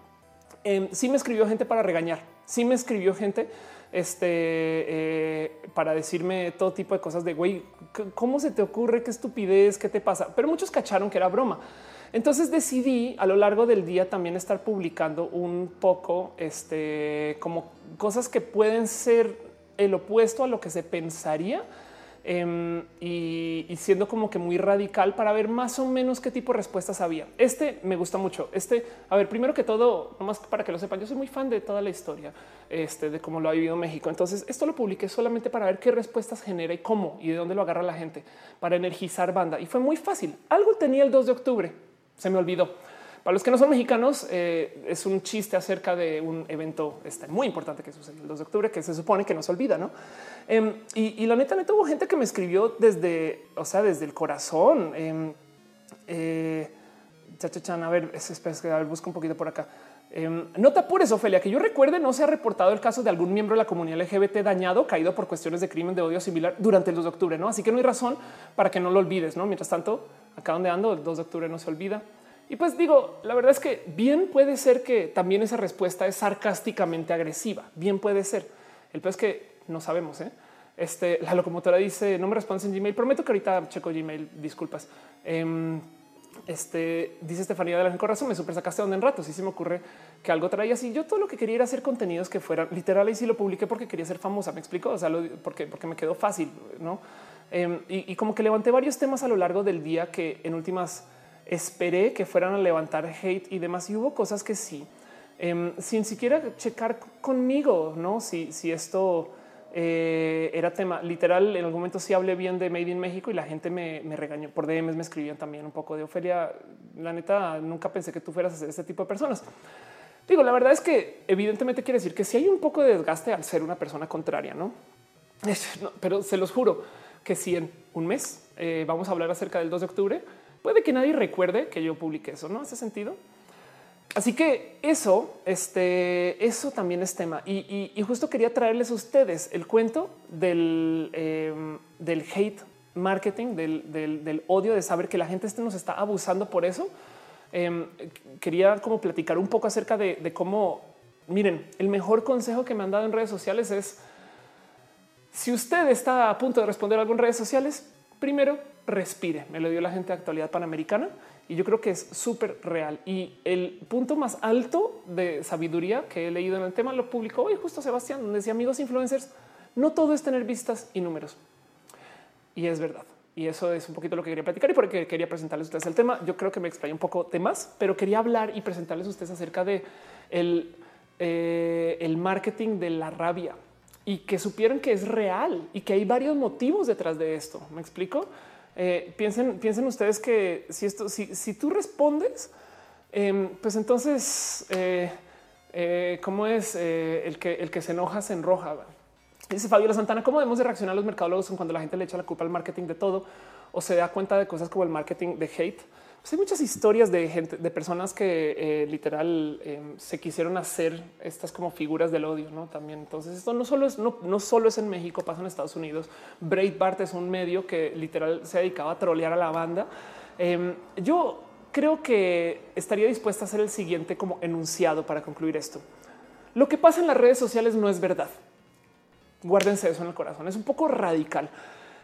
Em, sí me escribió gente para regañar, sí me escribió gente este, eh, para decirme todo tipo de cosas de güey, ¿cómo se te ocurre? ¿Qué estupidez? ¿Qué te pasa? Pero muchos cacharon que era broma. Entonces decidí a lo largo del día también estar publicando un poco este, como cosas que pueden ser el opuesto a lo que se pensaría Em, y, siendo como que muy radical para ver más o menos qué tipo de respuestas había. Este me gusta mucho. Este, a ver, primero que todo, nomás para que lo sepan, yo soy muy fan de toda la historia este, de cómo lo ha vivido México. Entonces, esto lo publiqué solamente para ver qué respuestas genera y cómo y de dónde lo agarra la gente para energizar banda. Y fue muy fácil. Algo tenía el 2 de octubre. Se me olvidó. Para los que no son mexicanos, eh, es un chiste acerca de un evento este, muy importante que sucedió el 2 de octubre, que se supone que no se olvida, ¿no? Em, y, la neta, neta, hubo gente que me escribió desde, o sea, desde el corazón. Eh, eh, a ver, espera, a ver, un poquito por acá. Eh, no te apures, que yo recuerde, no se ha reportado el caso de algún miembro de la comunidad LGBT dañado, caído por cuestiones de crimen de odio similar durante el 2 de octubre, ¿no? Así que no hay razón para que no lo olvides, ¿no? Mientras tanto, acá donde ando, el 2 de octubre no se olvida. Y pues digo, la verdad es que bien puede ser que también esa respuesta es sarcásticamente agresiva. Bien puede ser. El peor es que no sabemos. ¿eh? Este, la locomotora dice no me respondes en Gmail. Prometo que ahorita checo Gmail. Disculpas. Em, este dice Estefanía de la Corazón. Me super sacaste donde en rato. Si se me ocurre que algo traía así. Yo todo lo que quería era hacer contenidos que fueran literales y lo publiqué porque quería ser famosa. Me explico. O sea, porque, porque me quedó fácil, no? Em, y como que levanté varios temas a lo largo del día que en últimas esperé que fueran a levantar hate y demás. Y hubo cosas que sí, em, sin siquiera checar conmigo, no? Si, si esto eh, era tema literal, en algún momento sí hablé bien de Made in México y la gente me, regañó por DMs, me escribían también un poco de Ofelia. La neta, nunca pensé que tú fueras a ser este tipo de personas. Digo, la verdad es que evidentemente quiere decir que si hay un poco de desgaste al ser una persona contraria, [laughs] no? pero se los juro que si en un mes eh, vamos a hablar acerca del 2 de octubre, puede que nadie recuerde que yo publiqué eso, ¿no? Hace sentido. Así que eso, este, eso también es tema. Y, justo quería traerles a ustedes el cuento del, em, del hate marketing, del, odio, de saber que la gente este nos está abusando por eso. Em, quería como platicar un poco acerca de, cómo, miren, el mejor consejo que me han dado en redes sociales es, si usted está a punto de responder algo en redes sociales, primero respire. Me lo dio la gente de actualidad panamericana y yo creo que es súper real. Y el punto más alto de sabiduría que he leído en el tema lo publicó hoy justo Sebastián, donde decía amigos influencers, no todo es tener vistas y números. Y es verdad. Y eso es un poquito lo que quería platicar y porque quería presentarles a ustedes el tema. Yo creo que me extrañé un poco de más, pero quería hablar y presentarles a ustedes acerca de el, eh, el marketing de la rabia y que supieron que es real y que hay varios motivos detrás de esto. ¿Me explico? Eh, piensen, piensen ustedes que si esto, si, tú respondes, em, pues entonces, eh, ¿cómo es el que el que se enoja se enroja? Dice Fabiola Santana, ¿cómo debemos de reaccionar los mercadólogos cuando la gente le echa la culpa al marketing de todo o se da cuenta de cosas como el marketing de hate? Pues hay muchas historias de gente, de personas que eh, literal em, se quisieron hacer estas como figuras del odio, no? También. Entonces, esto no solo es, no, no solo es en México, pasa en Estados Unidos. Breitbart es un medio que literal se dedicaba a trolear a la banda. Em, yo creo que estaría dispuesta a hacer el siguiente como enunciado para concluir esto. Lo que pasa en las redes sociales no es verdad. Guárdense eso en el corazón. Es un poco radical.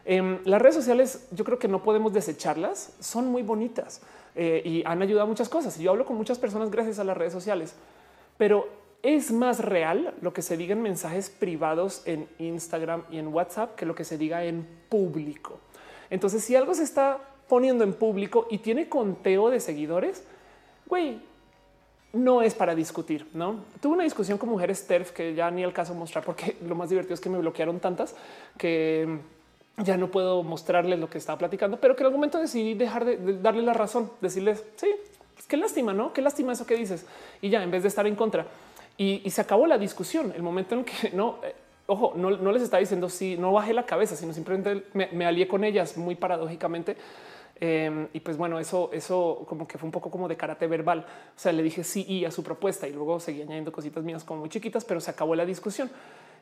Em, las redes sociales, yo creo que no podemos desecharlas. Son muy bonitas eh, y han ayudado a muchas cosas. Yo hablo con muchas personas gracias a las redes sociales, pero es más real lo que se diga en mensajes privados en Instagram y en WhatsApp que lo que se diga en público. Entonces, si algo se está poniendo en público y tiene conteo de seguidores, güey, no es para discutir. No tuve una discusión con mujeres TERF que ya ni el caso mostrar, porque [laughs] lo más divertido es que me bloquearon tantas que ya no puedo mostrarles lo que estaba platicando, pero que en algún momento decidí dejar de, darle la razón, decirles sí, pues qué lástima, no? Qué lástima eso que dices. Y ya en vez de estar en contra y, se acabó la discusión. El momento en que no, eh, ojo, no, les está diciendo si no bajé la cabeza, sino simplemente me, me con ellas muy paradójicamente Em, y pues bueno, eso, eso como que fue un poco como de karate verbal. O sea, le dije sí y a su propuesta y luego seguí añadiendo cositas mías como muy chiquitas, pero se acabó la discusión.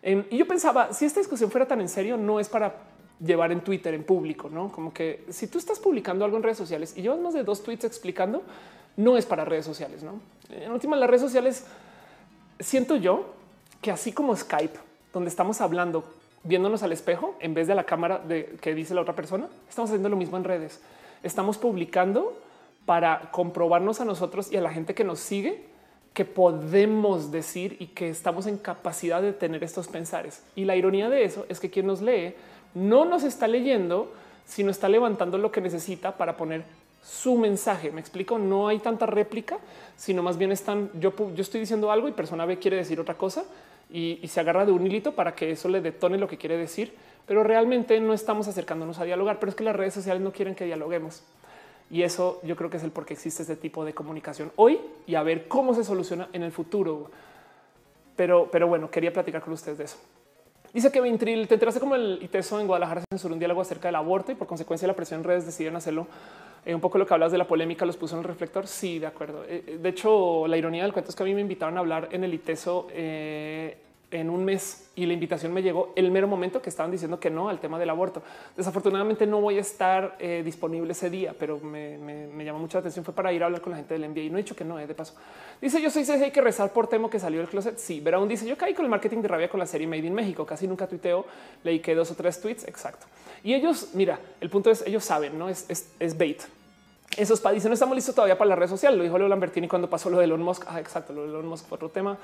Em, y yo pensaba, si esta discusión fuera tan en serio, no es para llevar en Twitter en público, no como que si tú estás publicando algo en redes sociales y llevas más de dos tweets explicando, no es para redes sociales. No en última, las redes sociales siento yo que así como Skype, donde estamos hablando, viéndonos al espejo en vez de la cámara de que dice la otra persona, estamos haciendo lo mismo en redes estamos publicando para comprobarnos a nosotros y a la gente que nos sigue que podemos decir y que estamos en capacidad de tener estos pensares. Y la ironía de eso es que quien nos lee no nos está leyendo, sino está levantando lo que necesita para poner su mensaje. Me explico, no hay tanta réplica, sino más bien están, yo, estoy diciendo algo y persona B quiere decir otra cosa y, y se agarra de un hilito para que eso le detone lo que quiere decir pero realmente no estamos acercándonos a dialogar. Pero es que las redes sociales no quieren que dialoguemos. Y eso yo creo que es el por qué existe este tipo de comunicación hoy y a ver cómo se soluciona en el futuro. Pero, pero bueno, quería platicar con ustedes de eso. Dice que Ventril, te enteraste como el ITESO en Guadalajara censuró un diálogo acerca del aborto y por consecuencia la presión en redes decidieron hacerlo. Eh, un poco lo que hablas de la polémica los puso en el reflector. Sí, de acuerdo. Eh, eh, de hecho, la ironía del cuento es que a mí me invitaron a hablar en el ITESO en un mes y la invitación me llegó el mero momento que estaban diciendo que no al tema del aborto. Desafortunadamente no voy a estar eh, disponible ese día, pero me, me, llamó mucha atención. Fue para ir a hablar con la gente del NBA y no he dicho que no, eh, de paso. Dice yo soy hay que rezar por Temo que salió del closet. Sí, Brown dice yo caí con el marketing de rabia con la serie Made in México. Casi nunca tuiteo, leí que dos o tres tweets. Exacto. Y ellos, mira, el punto es ellos saben, no es, es, es bait. Esos pa dicen no estamos listos todavía para la red social. Lo dijo Leo Lambertini cuando pasó lo de Elon Musk. Ah, exacto. Lo de Elon Musk fue otro tema.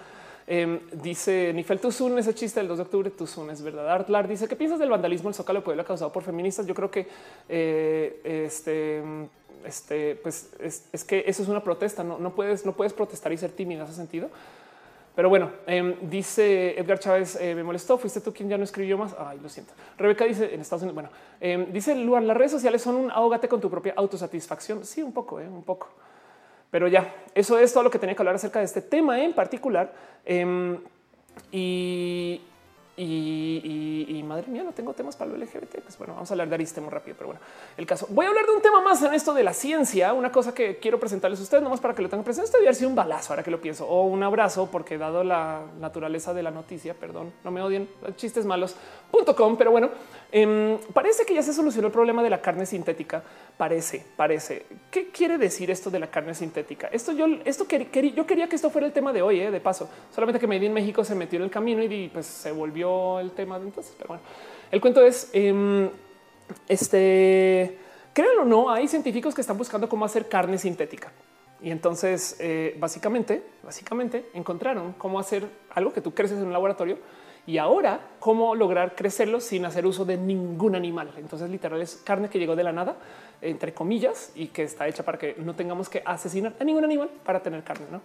Em, dice Nifel Tuzun, ese chiste del 2 de octubre, Tuzun es verdad. Artlar dice, ¿qué piensas del vandalismo el Zócalo puede causado por feministas? Yo creo que eh, este, este, pues es, que eso es una protesta. No, no, puedes, no puedes protestar y ser tímido en ese sentido. Pero bueno, em, dice Edgar Chávez, eh, me molestó, fuiste tú quien ya no escribió más. Ay, lo siento. Rebeca dice en Estados Unidos, bueno, em, dice Luan, las redes sociales son un ahogate con tu propia autosatisfacción. Sí, un poco, eh, un poco. Pero ya, eso es todo lo que tenía que hablar acerca de este tema en particular. Em, y y, madre mía, no tengo temas para lo LGBT. Pues bueno, vamos a hablar de Aristemo rápido, pero bueno, el caso. Voy a hablar de un tema más en esto de la ciencia, una cosa que quiero presentarles a ustedes, nomás para que lo tengan presente. Esto debería ser un balazo, ahora que lo pienso, o un abrazo, porque dado la naturaleza de la noticia, perdón, no me odien, chistes malos.com, pero bueno, em, parece que ya se solucionó el problema de la carne sintética. Parece, parece. ¿Qué quiere decir esto de la carne sintética? Esto yo, esto yo quería que esto fuera el tema de hoy, eh, de paso, solamente que Made in México se metió en el camino y pues se volvió el tema de entonces. Pero bueno, el cuento es em, este. Créanlo o no, hay científicos que están buscando cómo hacer carne sintética. Y entonces, eh, básicamente, básicamente encontraron cómo hacer algo que tú creces en un laboratorio y ahora cómo lograr crecerlo sin hacer uso de ningún animal. Entonces, literal es carne que llegó de la nada, entre comillas, y que está hecha para que no tengamos que asesinar a ningún animal para tener carne. ¿no?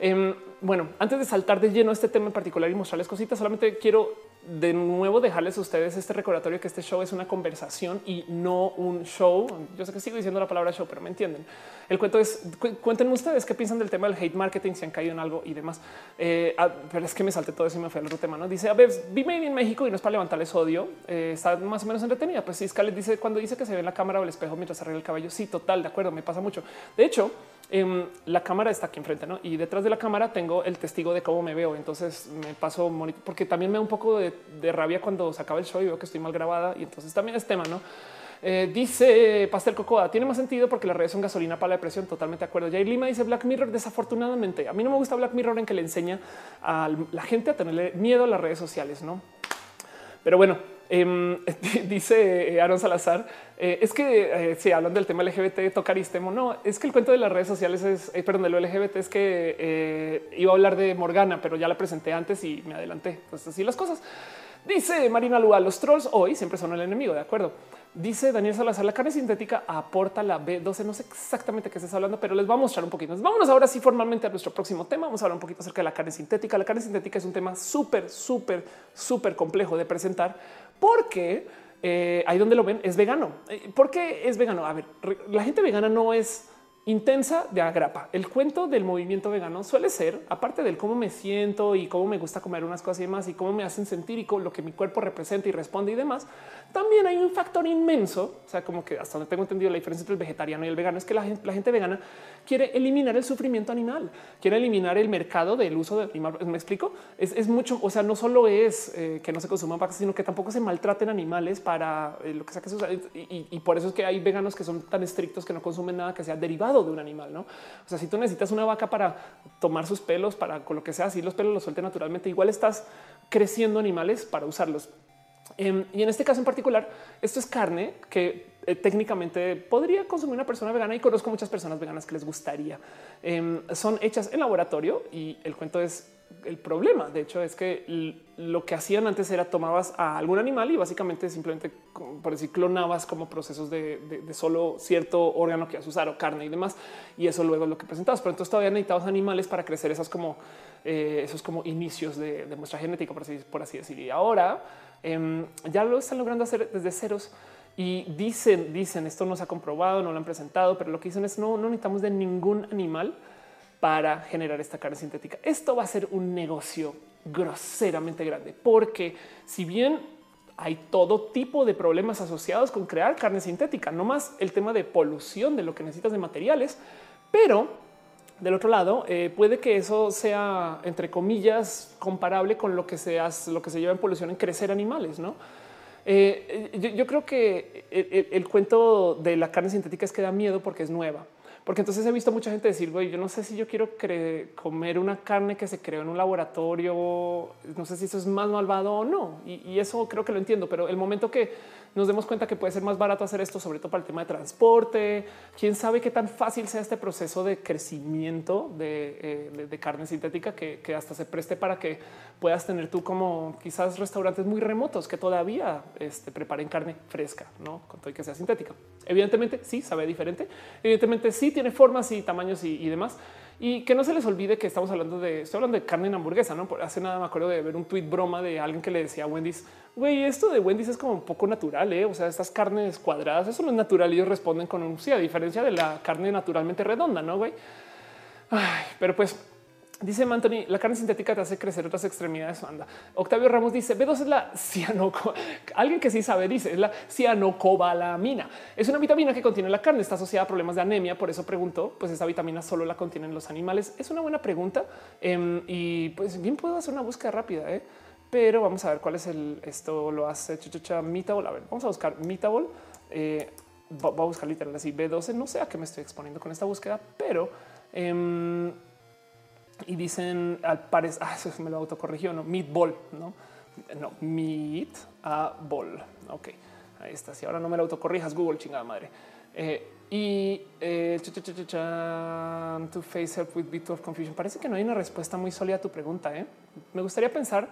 Em, bueno, antes de saltar de lleno este tema en particular y mostrarles cositas, solamente quiero de nuevo dejarles a ustedes este recordatorio que este show es una conversación y no un show. Yo sé que sigo diciendo la palabra show, pero me entienden. El cuento es cuéntenme ustedes qué piensan del tema del hate marketing, si han caído en algo y demás. Eh, ah, pero es que me salté todo eso y me fui al otro tema. No dice a ver, vi Made en México y no es para levantarles odio. Eh, está más o menos entretenida. Pues Scarlett dice cuando dice que se ve en la cámara o el espejo mientras arregla el cabello. Sí, total, de acuerdo. Me pasa mucho. De hecho, Em, la cámara está aquí enfrente ¿no? y detrás de la cámara tengo el testigo de cómo me veo. Entonces me paso porque también me da un poco de, rabia cuando se acaba el show y veo que estoy mal grabada. Y entonces también es tema, no? Eh, dice Pastel Cocoa, tiene más sentido porque las redes son gasolina para la depresión. Totalmente de acuerdo. Jair Lima dice Black Mirror. Desafortunadamente, a mí no me gusta Black Mirror en que le enseña a la gente a tenerle miedo a las redes sociales, no? Pero bueno, em, [laughs] dice Aaron Salazar, eh, es que si eh, hablan del tema LGBT, tocar istemo. No, es que el cuento de las redes sociales es, eh, perdón, de lo LGBT es que iba a hablar de Morgana, pero ya la presenté antes y me adelanté. Pues así las cosas. Dice Marina Lua, los trolls hoy siempre son el enemigo, de acuerdo. Dice Daniel Salazar, la carne sintética aporta la B12. No sé exactamente qué estás hablando, pero les voy a mostrar un poquito. Vámonos ahora sí formalmente a nuestro próximo tema. Vamos a hablar un poquito acerca de la carne sintética. La carne sintética es un tema súper, súper, súper complejo de presentar porque eh, ahí donde lo ven es vegano. Eh, ¿Por qué es vegano? A ver, la gente vegana no es intensa de agrapa. El cuento del movimiento vegano suele ser, aparte del cómo me siento y cómo me gusta comer unas cosas y demás y cómo me hacen sentir y con lo que mi cuerpo representa y responde y demás, también hay un factor inmenso, o sea, como que hasta donde tengo entendido la diferencia entre el vegetariano y el vegano es que la gente, vegana quiere eliminar el sufrimiento animal, quiere eliminar el mercado del uso de animal. ¿Me explico? Es, mucho, o sea, no solo es eh, que no se consuman vacas, sino que tampoco se maltraten animales para eh, lo que sea que se usa. Y por eso es que hay veganos que son tan estrictos que no consumen nada que sea derivado de un animal, ¿no? O sea, si tú necesitas una vaca para tomar sus pelos, para con lo que sea, si los pelos los suelte naturalmente, igual estás creciendo animales para usarlos. Em, y en este caso en particular, esto es carne que eh, técnicamente podría consumir una persona vegana y conozco muchas personas veganas que les gustaría. Em, son hechas en laboratorio y el cuento es el problema. De hecho, es que lo que hacían antes era tomabas a algún animal y básicamente simplemente, por decir, clonabas como procesos de, solo cierto órgano que has usado, carne y demás. Y eso luego es lo que presentabas. Pero entonces todavía necesitabas animales para crecer esas como eh, esos como inicios de, muestra genética, por así, por decir. Y ahora em, ya lo están logrando hacer desde ceros. Y dicen, dicen, esto no se ha comprobado, no lo han presentado, pero lo que dicen es no, no necesitamos de ningún animal para generar esta carne sintética. Esto va a ser un negocio groseramente grande, porque si bien hay todo tipo de problemas asociados con crear carne sintética, no más el tema de polución de lo que necesitas de materiales, pero del otro lado eh, puede que eso sea entre comillas comparable con lo que se hace, lo que se lleva en polución en crecer animales, no? Eh, yo, creo que el, cuento de la carne sintética es que da miedo porque es nueva. Porque entonces he visto mucha gente decir, güey, yo no sé si yo quiero comer una carne que se creó en un laboratorio, no sé si eso es más malvado o no. y eso creo que lo entiendo, pero el momento que nos demos cuenta que puede ser más barato hacer esto, sobre todo para el tema de transporte. Quién sabe qué tan fácil sea este proceso de crecimiento de, eh, carne sintética que, hasta se preste para que puedas tener tú como quizás restaurantes muy remotos que todavía este, preparen carne fresca, no con todo y que sea sintética. Evidentemente, sí sabe diferente. Evidentemente, sí tiene formas y tamaños y demás. Y que no se les olvide que estamos hablando de, estoy hablando de carne en hamburguesa, ¿no? Hace nada me acuerdo de ver un tweet broma de alguien que le decía a Wendy's, güey, esto de Wendy's es como un poco natural, ¿eh? O sea, estas carnes cuadradas, eso no es natural. Y ellos responden con un sí, a diferencia de la carne naturalmente redonda, ¿no, güey? pero pues Dice Anthony, la carne sintética te hace crecer otras extremidades. Anda. Octavio Ramos dice B2 es la cianoco. Alguien que sí sabe dice es la cianocobalamina. Es una vitamina que contiene la carne. Está asociada a problemas de anemia. Por eso pregunto, pues esa vitamina solo la contienen los animales. Es una buena pregunta em, y pues bien puedo hacer una búsqueda rápida, ¿eh? pero vamos a ver cuál es el. Esto lo hace chuchucha Metabol. A ver, vamos a buscar Metabol. Eh, voy a buscar literal así B12. No sé a qué me estoy exponiendo con esta búsqueda, pero em, y dicen al parecer, ah, eso me lo autocorrigió, no meatball, no, no meat a ball. Ok, ahí está. Si ahora no me lo autocorrijas, Google, chingada madre. Eh, y eh, to face up with bit of confusion. Parece que no hay una respuesta muy sólida a tu pregunta. ¿eh? Me gustaría pensar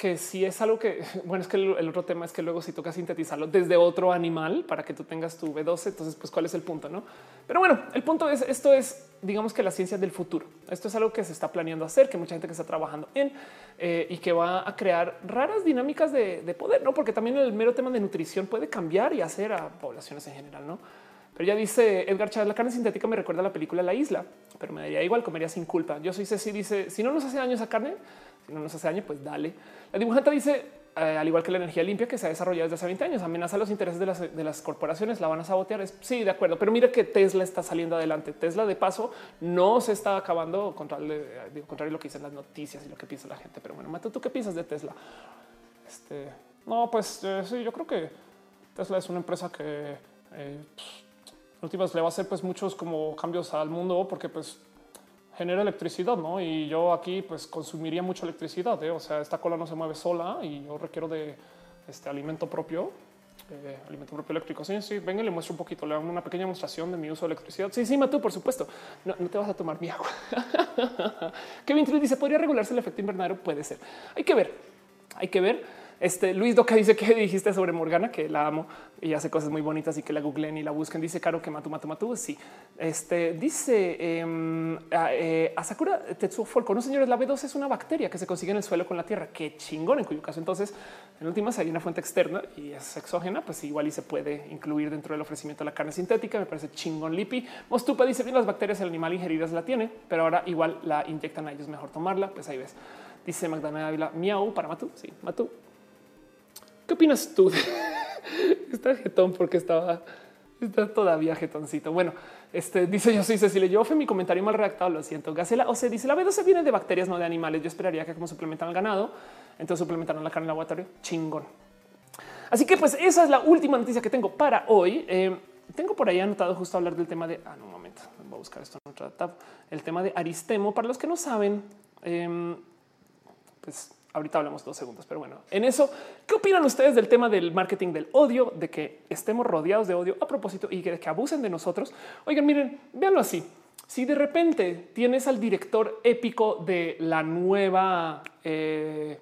que si es algo que, [laughs] bueno, es que el, otro tema es que luego si toca sintetizarlo desde otro animal para que tú tengas tu B12, entonces pues cuál es el punto, ¿no? Pero bueno, el punto es, esto es, digamos que la ciencia del futuro. Esto es algo que se está planeando hacer, que mucha gente que está trabajando en eh, y que va a crear raras dinámicas de, de, poder, ¿no? Porque también el mero tema de nutrición puede cambiar y hacer a poblaciones en general, ¿no? Pero ya dice Edgar Chávez, la carne sintética me recuerda a la película La Isla, pero me daría igual, comería sin culpa. Yo soy Ceci, dice, si no nos hace daño esa carne, no nos hace daño, pues dale. La dibujante dice, eh, al igual que la energía limpia que se ha desarrollado desde hace 20 años, amenaza los intereses de las, de las corporaciones, la van a sabotear. sí, de acuerdo, pero mira que Tesla está saliendo adelante. Tesla, de paso, no se está acabando contra digo, contrario a lo que dicen las noticias y lo que piensa la gente. Pero bueno, Mato, ¿tú qué piensas de Tesla? Este, no, pues eh, sí, yo creo que Tesla es una empresa que eh, pues, últimas le va a hacer pues muchos como cambios al mundo porque pues genera electricidad, ¿no? Y yo aquí pues consumiría mucha electricidad, ¿eh? o sea, esta cola no se mueve sola y yo requiero de este alimento propio, eh, alimento propio eléctrico. Sí, sí, venga, le muestro un poquito, le hago una pequeña demostración de mi uso de electricidad. Sí, sí, Matú, por supuesto. No, te vas a tomar mi agua. [laughs] Kevin Trill dice, ¿podría regularse el efecto invernadero? Puede ser. Hay que ver, hay que ver. Este Luis Doca dice que dijiste sobre Morgana, que la amo y hace cosas muy bonitas y que la googleen y la busquen. Dice Caro que Matu Matu Matu. Sí, este dice eh, eh, Asakura Tetsuo Folko. No, señores, la B2 es una bacteria que se consigue en el suelo con la tierra. Qué chingón. En cuyo caso, entonces, en últimas, hay una fuente externa y es exógena, pues igual y se puede incluir dentro del ofrecimiento de la carne sintética. Me parece chingón. Lipi Mostupa dice bien las bacterias el animal ingeridas la tiene, pero ahora igual la inyectan a ellos. Mejor tomarla. Pues ahí ves. Dice Magdalena Ávila, miau para Matu. Sí, Matu. ¿Qué opinas tú? [laughs] está jetón porque estaba está todavía jetoncito. Bueno, este dice yo soy Cecilia. Yo fue mi comentario mal redactado. Lo siento. Gacela o se dice la B12 viene de bacterias, no de animales. Yo esperaría que como suplementan al ganado, entonces suplementaron la carne en el laboratorio. Chingón. Así que pues esa es la última noticia que tengo para hoy. Eh, tengo por ahí anotado justo hablar del tema de ah, no, un momento. Voy a buscar esto en otra tab. El tema de Aristemo. Para los que no saben, eh, pues ahorita hablamos dos segundos, pero bueno, en eso, ¿qué opinan ustedes del tema del marketing del odio, de que estemos rodeados de odio a propósito y que, que abusen de nosotros? Oigan, miren, véanlo así. Si de repente tienes al director épico de la nueva eh,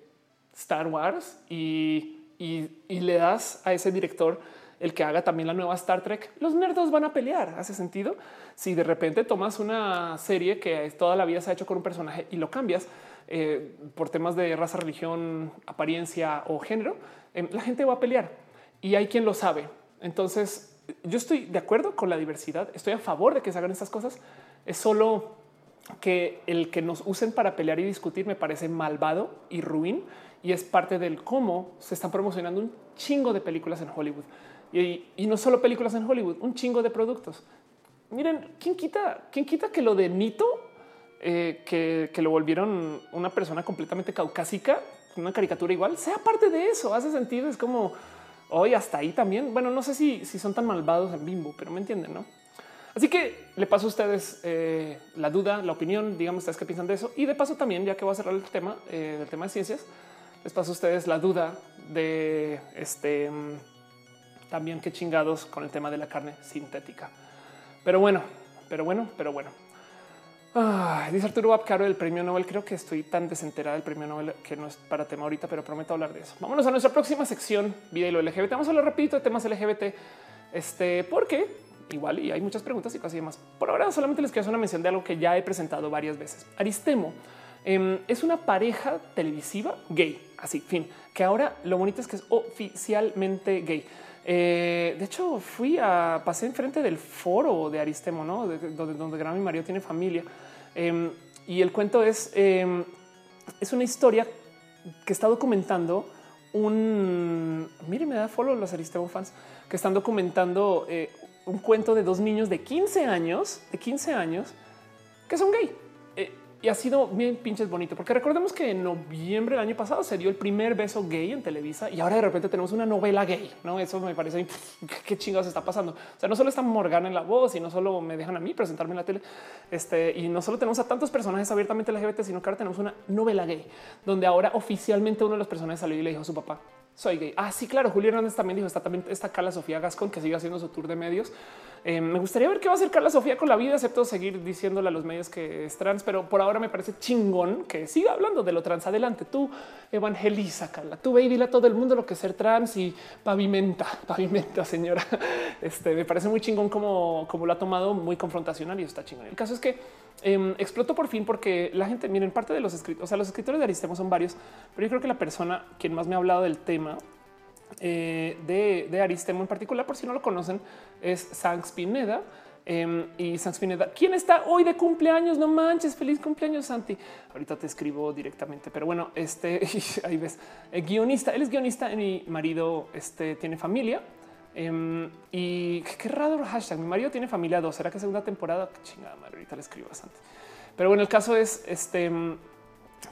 Star Wars y, y le das a ese director el que haga también la nueva Star Trek, los nerdos van a pelear. ¿Hace sentido? Si de repente tomas una serie que toda la vida se ha hecho con un personaje y lo cambias, eh, por temas de raza, religión, apariencia o género, eh, la gente va a pelear y hay quien lo sabe. Entonces, yo estoy de acuerdo con la diversidad, estoy a favor de que se hagan estas cosas. Es solo que el que nos usen para pelear y discutir me parece malvado y ruin y es parte del cómo se están promocionando un chingo de películas en Hollywood y, y no solo películas en Hollywood, un chingo de productos. Miren, ¿quién quita, quién quita que lo de Nito eh, que, lo volvieron una persona completamente caucásica, una caricatura igual, sea parte de eso. Hace sentido. Es como hoy hasta ahí también. Bueno, no sé si, si son tan malvados en bimbo, pero me entienden, no? Así que le paso a ustedes eh, la duda, la opinión, digamos ustedes qué piensan de eso. Y de paso también, ya que voy a cerrar el tema eh, del tema de ciencias, les paso a ustedes la duda de este mm, también qué chingados con el tema de la carne sintética. Pero bueno, pero bueno, pero bueno dice Arturo Abcaro del premio Nobel. Creo que estoy tan desenterada del premio Nobel que no es para tema ahorita, pero prometo hablar de eso. Vámonos a nuestra próxima sección, vida y lo LGBT. Vamos a hablar rapidito de temas LGBT. Este, porque igual y hay muchas preguntas y casi demás. Por ahora solamente les quiero hacer una mención de algo que ya he presentado varias veces. Aristemo em, es una pareja televisiva gay, así, fin, que ahora lo bonito es que es oficialmente gay. Eh, de hecho, fui a pasé enfrente del foro de Aristemo, ¿no? donde, gran mi marido tiene familia. Em, y el cuento es, em, es una historia que está documentando un, mire, me da follow los Aristemo fans, que están documentando eh, un cuento de dos niños de 15 años, de 15 años, que son gay y ha sido bien pinches bonito, porque recordemos que en noviembre del año pasado se dio el primer beso gay en Televisa y ahora de repente tenemos una novela gay. No, eso me parece [laughs] qué chingados está pasando. O sea, no solo está Morgana en la voz y no solo me dejan a mí presentarme en la tele, este y no solo tenemos a tantos personajes abiertamente LGBT, sino que ahora tenemos una novela gay donde ahora oficialmente uno de los personajes salió y le dijo a su papá: Soy gay. Ah, sí, claro. Julio Hernández también dijo: Está también Carla Sofía Gascon que sigue haciendo su tour de medios. Eh, me gustaría ver qué va a hacer Carla Sofía con la vida, excepto seguir diciéndole a los medios que es trans, pero por ahora me parece chingón que siga hablando de lo trans. Adelante, tú evangeliza, Carla, tú ve y dile a todo el mundo lo que es ser trans y pavimenta, [laughs] pavimenta, señora. Este me parece muy chingón como, como lo ha tomado, muy confrontacional y está chingón. El caso es que eh, explotó por fin porque la gente, miren, parte de los escritos, o sea, los escritores de Aristemo son varios, pero yo creo que la persona quien más me ha hablado del tema eh, de, Aristemo en particular, por si no lo conocen, es Sanx Pineda. Em, y Sanx Pineda, ¿quién está hoy de cumpleaños? No manches, feliz cumpleaños, Santi. Ahorita te escribo directamente, pero bueno, este [laughs] ahí ves, el guionista, él es guionista. Mi marido este, tiene familia em, y qué raro hashtag. Mi marido tiene familia dos. ¿Será que segunda temporada? chingada madre, ahorita le escribo a Santi. Pero bueno, el caso es este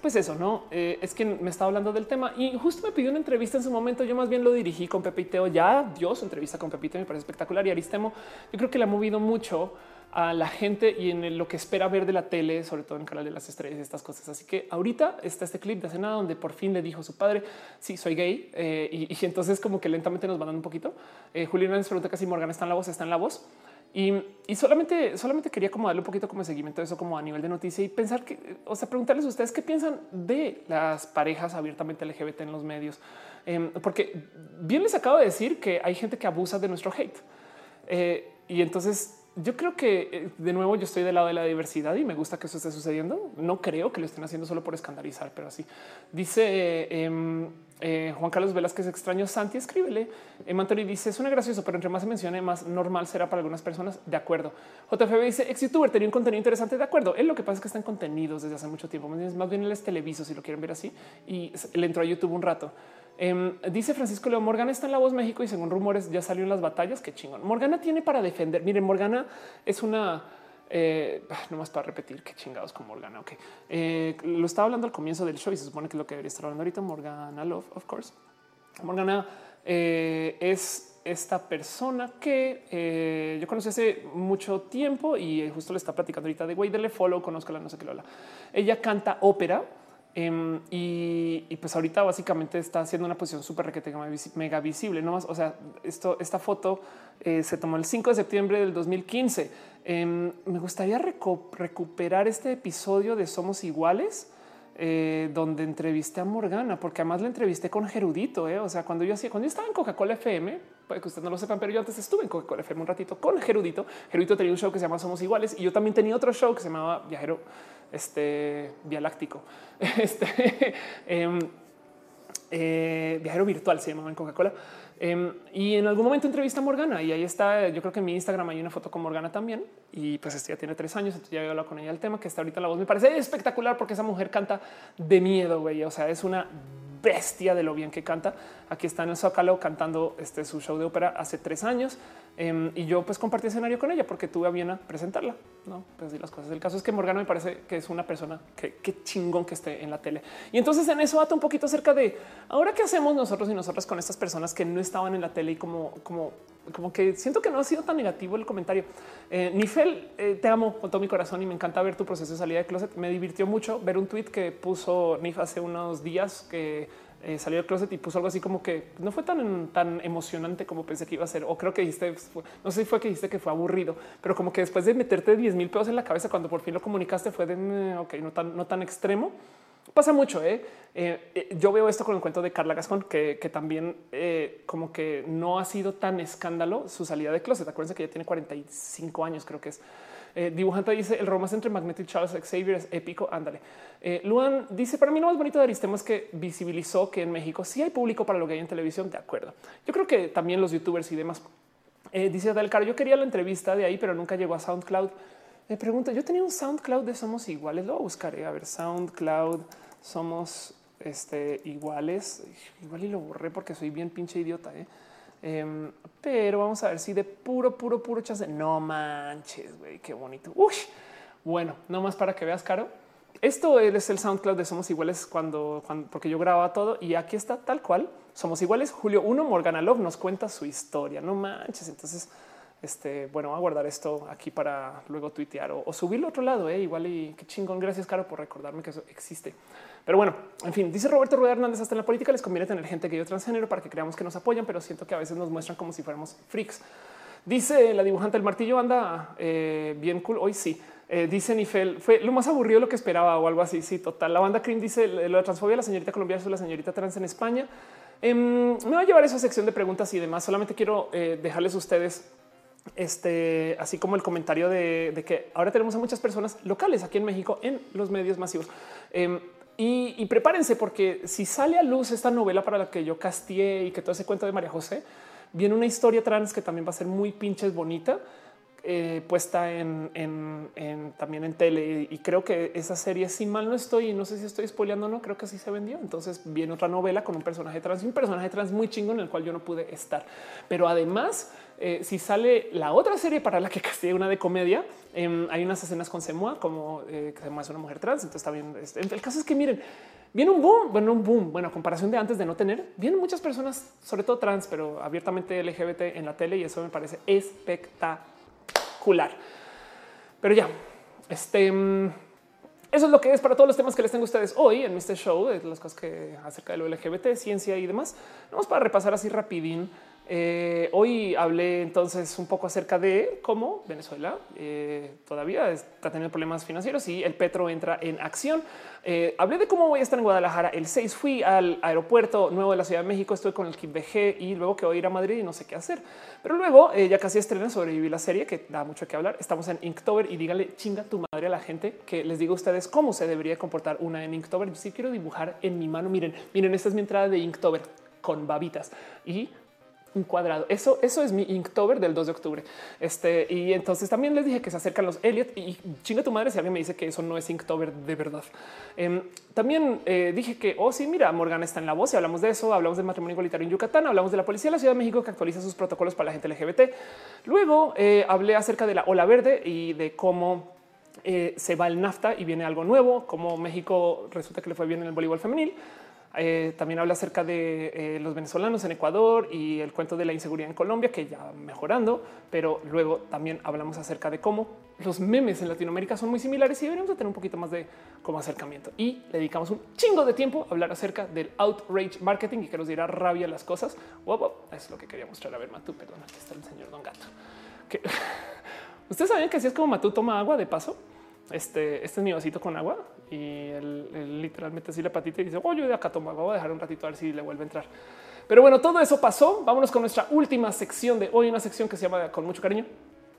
pues eso, no eh, es que me estaba hablando del tema y justo me pidió una entrevista en su momento. Yo más bien lo dirigí con Pepe y Teo. Ya dio su entrevista con Pepe me parece espectacular y Aristemo. Yo creo que le ha movido mucho a la gente y en lo que espera ver de la tele, sobre todo en canal de las estrellas, estas cosas. Así que ahorita está este clip de hace nada donde por fin le dijo a su padre: Sí, soy gay. Eh, y, entonces, como que lentamente nos van dando un poquito. Eh, Julián les pregunta casi Morgan está en la voz, está en la voz. Y, solamente, solamente quería como darle un poquito como seguimiento de eso, como a nivel de noticia y pensar que, o sea, preguntarles a ustedes qué piensan de las parejas abiertamente LGBT en los medios, em, porque bien les acabo de decir que hay gente que abusa de nuestro hate. Eh, y entonces yo creo que eh, de nuevo yo estoy del lado de la diversidad y me gusta que eso esté sucediendo. No creo que lo estén haciendo solo por escandalizar, pero así dice em, eh, Juan Carlos Velázquez extraño Santi, escríbele. Eh, dice es una gracioso, pero entre más se mencione, más normal será para algunas personas. De acuerdo. JFB dice ex youtuber tenía un contenido interesante. De acuerdo. Él lo que pasa es que están contenidos desde hace mucho tiempo. Más bien él es televiso, si lo quieren ver así. Y le entró a YouTube un rato. Em, dice Francisco Leo Morgana está en la voz México y según rumores ya salió en las batallas. Qué chingón. Morgana tiene para defender. Miren, Morgana es una eh, no más para repetir qué chingados con Morgana. Ok, eh, lo estaba hablando al comienzo del show y se supone que es lo que debería estar hablando ahorita. Morgana Love, of course. Morgana eh, es esta persona que yo conocí hace mucho tiempo y justo le está platicando ahorita de güey, dele follow, conozco la no sé qué lo habla. Ella canta ópera Em, y, pues ahorita básicamente está haciendo una posición súper requete mega visible. No más. O sea, esto, esta foto eh, se tomó el 5 de septiembre del 2015. Em, me gustaría recuperar este episodio de Somos Iguales. Eh, donde entrevisté a Morgana, porque además la entrevisté con Gerudito. Eh. O sea, cuando yo hacía, cuando yo estaba en Coca-Cola FM, puede que ustedes no lo sepan, pero yo antes estuve en Coca-Cola FM un ratito con Gerudito. Gerudito tenía un show que se llama Somos Iguales y yo también tenía otro show que se llamaba Viajero este, Vía Láctico. [laughs] Este, em, eh, viajero virtual se llamaba en Coca-Cola. Em, y en algún momento entrevista a Morgana y ahí está. Yo creo que en mi Instagram hay una foto con Morgana también. Y pues este ya tiene tres años. Entonces ya había hablado con ella el tema que está ahorita la voz. Me parece espectacular porque esa mujer canta de miedo. Güey. O sea, es una bestia de lo bien que canta. Aquí está en el Zócalo cantando este su show de ópera hace tres años. Em, y yo pues compartí escenario con ella porque tuve a bien a presentarla. No, pues las cosas. El caso es que Morgana me parece que es una persona que, chingón que esté en la tele. Y entonces en eso ata un poquito acerca de ahora qué hacemos nosotros y nosotras con estas personas que no estaban en la tele y como, como, como que siento que no ha sido tan negativo el comentario. Eh, Nifel, eh, te amo con todo mi corazón y me encanta ver tu proceso de salida de closet. Me divirtió mucho ver un tweet que puso Nif hace unos días que eh, salió del closet y puso algo así como que no fue tan, tan emocionante como pensé que iba a ser. O creo que dijiste, no sé si fue que dijiste que fue aburrido, pero como que después de meterte 10 mil pesos en la cabeza, cuando por fin lo comunicaste, fue de ok, no tan, no tan extremo. Pasa mucho. ¿eh? Eh, eh, yo veo esto con el cuento de Carla Gascón, que, que también como que no ha sido tan escándalo su salida de closet. Acuérdense que ya tiene 45 años, creo que es. Eh, dibujante dice el romance entre Magneto y Charles Xavier es épico. Ándale. Eh, Luan dice para mí lo más bonito de Aristemo es que visibilizó que en México sí hay público para lo que hay en televisión. De acuerdo. Yo creo que también los youtubers y demás. Eh, dice Del Caro, yo quería la entrevista de ahí, pero nunca llegó a SoundCloud. Me pregunto, yo tenía un SoundCloud de Somos Iguales, lo buscaré. A ver, SoundCloud, Somos este, Iguales. Igual y lo borré porque soy bien pinche idiota. ¿eh? Em, pero vamos a ver si de puro, puro, puro chance. No manches, güey, qué bonito. Uy, bueno, no más para que veas, Caro. Esto es el SoundCloud de Somos Iguales cuando, porque yo grababa todo y aquí está tal cual. Somos Iguales. Julio 1, Morgana Love nos cuenta su historia. No manches. Entonces, este, bueno, voy a guardar esto aquí para luego tuitear o, subirlo a otro lado. Eh, igual y qué chingón. Gracias, Caro, por recordarme que eso existe. Pero bueno, en fin, dice Roberto Rueda Hernández, hasta en la política les conviene tener gente que yo transgénero para que creamos que nos apoyan, pero siento que a veces nos muestran como si fuéramos freaks. Dice la dibujante, el martillo anda eh, bien cool. Hoy sí. Eh, dice Nifel, fue lo más aburrido lo que esperaba o algo así. Sí, total. La banda Cream dice lo de transfobia, la señorita colombiana es la señorita trans en España. Em, me va a llevar esa sección de preguntas y demás. Solamente quiero eh, dejarles a ustedes este, así como el comentario de, que ahora tenemos a muchas personas locales aquí en México en los medios masivos. Y, prepárense porque si sale a luz esta novela para la que yo castié y que todo ese cuento de María José, viene una historia trans que también va a ser muy pinches bonita. Eh, puesta en, también en tele y creo que esa serie, si mal no estoy, no sé si estoy spoileando o no, creo que así se vendió. Entonces viene otra novela con un personaje trans y un personaje trans muy chingo en el cual yo no pude estar. Pero además, eh, si sale la otra serie para la que [laughs] castigué una de comedia, em, hay unas escenas con Semua como eh, que es una mujer trans. Entonces también el caso es que miren, viene un boom, bueno, un boom, bueno, comparación de antes de no tener, vienen muchas personas, sobre todo trans, pero abiertamente LGBT en la tele y eso me parece espectacular. Pero ya, este, mm, eso es lo que es para todos los temas que les tengo a ustedes hoy en este show, de las cosas que acerca de lo LGBT, ciencia y demás. Vamos para repasar así rapidín eh, hoy hablé entonces un poco acerca de cómo Venezuela eh, todavía está teniendo problemas financieros y el petro entra en acción. Eh, hablé de cómo voy a estar en Guadalajara el 6. Fui al aeropuerto nuevo de la Ciudad de México, estuve con el Kit BG y luego que voy a ir a Madrid y no sé qué hacer. Pero luego ya casi estrena sobrevivir la serie que da mucho que hablar. Estamos en Inktober y dígale chinga tu madre a la gente que les digo a ustedes cómo se debería comportar una en Inktober. Si quiero dibujar en mi mano, miren, miren, esta es mi entrada de Inktober con babitas y un cuadrado. Eso, eso es mi Inktober del 2 de octubre. Este, y entonces también les dije que se acercan los Elliot y chinga tu madre si alguien me dice que eso no es Inktober de verdad. Em, también eh, dije que, oh, sí, mira, Morgan está en la voz y hablamos de eso. Hablamos del matrimonio igualitario en Yucatán, hablamos de la policía de la Ciudad de México que actualiza sus protocolos para la gente LGBT. Luego eh, hablé acerca de la ola verde y de cómo eh, se va el NAFTA y viene algo nuevo, como México resulta que le fue bien en el voleibol femenil. Eh, también habla acerca de eh, los venezolanos en Ecuador y el cuento de la inseguridad en Colombia, que ya mejorando, pero luego también hablamos acerca de cómo los memes en Latinoamérica son muy similares y deberíamos tener un poquito más de como acercamiento. Y le dedicamos un chingo de tiempo a hablar acerca del outrage marketing y que nos dirá rabia las cosas. Wow, es lo que quería mostrar. A ver, Matú, perdón, aquí está el señor Don Gato. [laughs] Ustedes saben que así es como Matú toma agua de paso. Este, este es mi vasito con agua y él, literalmente así la patita y dice, oh, yo de acá tomo agua, voy a dejar un ratito a ver si le vuelve a entrar. Pero bueno, todo eso pasó. Vámonos con nuestra última sección de hoy, una sección que se llama con mucho cariño.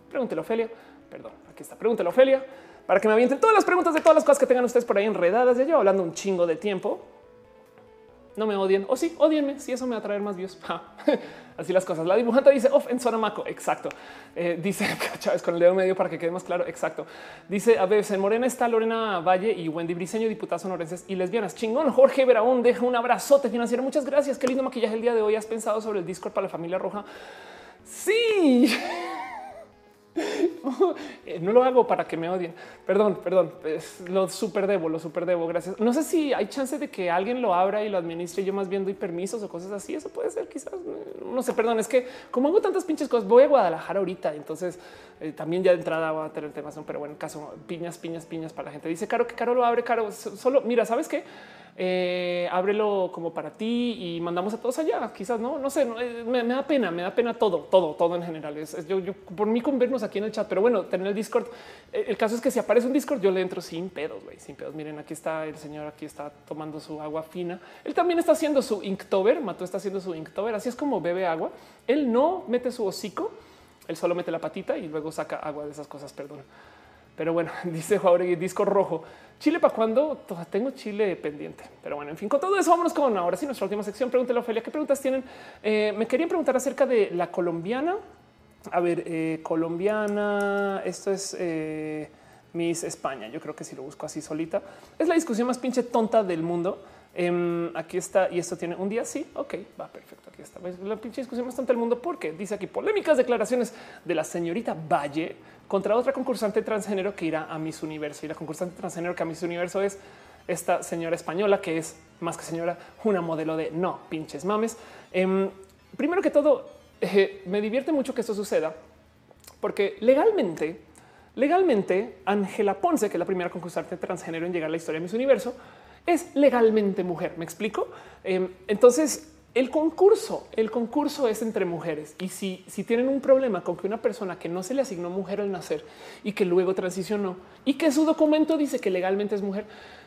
Pregúntelo, Ofelia. Perdón, aquí está. Pregúntelo, Ofelia, para que me avienten todas las preguntas de todas las cosas que tengan ustedes por ahí enredadas. Ya llevo hablando un chingo de tiempo no me odien o sí, odienme. Si eso me va a traer más views. [laughs] Así las cosas. La dibujante dice off en Sonamaco. Exacto. Eh, dice [laughs] Chávez con el dedo medio para que quede más claro. Exacto. Dice a veces en Morena está Lorena Valle y Wendy Briseño, diputadas sonorenses y lesbianas. Chingón. Jorge Veraún deja un abrazote financiero. Muchas gracias. Qué lindo maquillaje el día de hoy. Has pensado sobre el Discord para la familia roja. Sí. [laughs] [laughs] Eh, no lo hago para que me odien. Perdón, perdón. lo super debo, lo super debo. Gracias. No sé si hay chance de que alguien lo abra y lo administre. Yo más bien doy permisos o cosas así. Eso puede ser quizás. No sé, perdón. Es que como hago tantas pinches cosas, voy a Guadalajara ahorita. Entonces eh, también ya de entrada va a tener temas. Pero bueno, caso piñas, piñas, piñas para la gente. Dice Caro que Caro lo abre. Caro solo mira, sabes qué? Eh, ábrelo como para ti y mandamos a todos allá. Quizás no, no sé, eh, me, da pena, me da pena todo, todo, todo en general. Es, yo, por mí convernos aquí en el chat, pero bueno, tener el Discord. Eh, el caso es que si aparece un Discord, yo le entro sin pedos, güey, sin pedos. Miren, aquí está el señor, aquí está tomando su agua fina. Él también está haciendo su Inktober. Mató está haciendo su Inktober. Así es como bebe agua. Él no mete su hocico, él solo mete la patita y luego saca agua de esas cosas. Perdón. Pero bueno, [laughs] dice Jauregui, disco rojo. Chile para cuando tengo Chile pendiente. Pero bueno, en fin, con todo eso, vámonos con ahora sí nuestra última sección. Pregúntale a Ophelia qué preguntas tienen. Eh, me querían preguntar acerca de la colombiana A ver, eh, colombiana. Esto es eh, Miss España. Yo creo que si lo busco así solita es la discusión más pinche tonta del mundo. Em, aquí está y esto tiene un día. Sí, ok, va perfecto. Aquí está la pinche discusión más tonta del mundo porque dice aquí polémicas declaraciones de la señorita Valle contra otra concursante transgénero que irá a Miss Universo. Y la concursante transgénero que a Miss Universo es esta señora española que es más que señora, una modelo de no pinches mames. Em, primero que todo, eh, me divierte mucho que esto suceda porque legalmente, legalmente, Ángela Ponce, que es la primera concursante transgénero en llegar a la historia de Miss Universo, es legalmente mujer. Me explico. Em, entonces, el concurso, el concurso es entre mujeres y si, si tienen un problema con que una persona que no se le asignó mujer al nacer y que luego transicionó y que su documento dice que legalmente es mujer,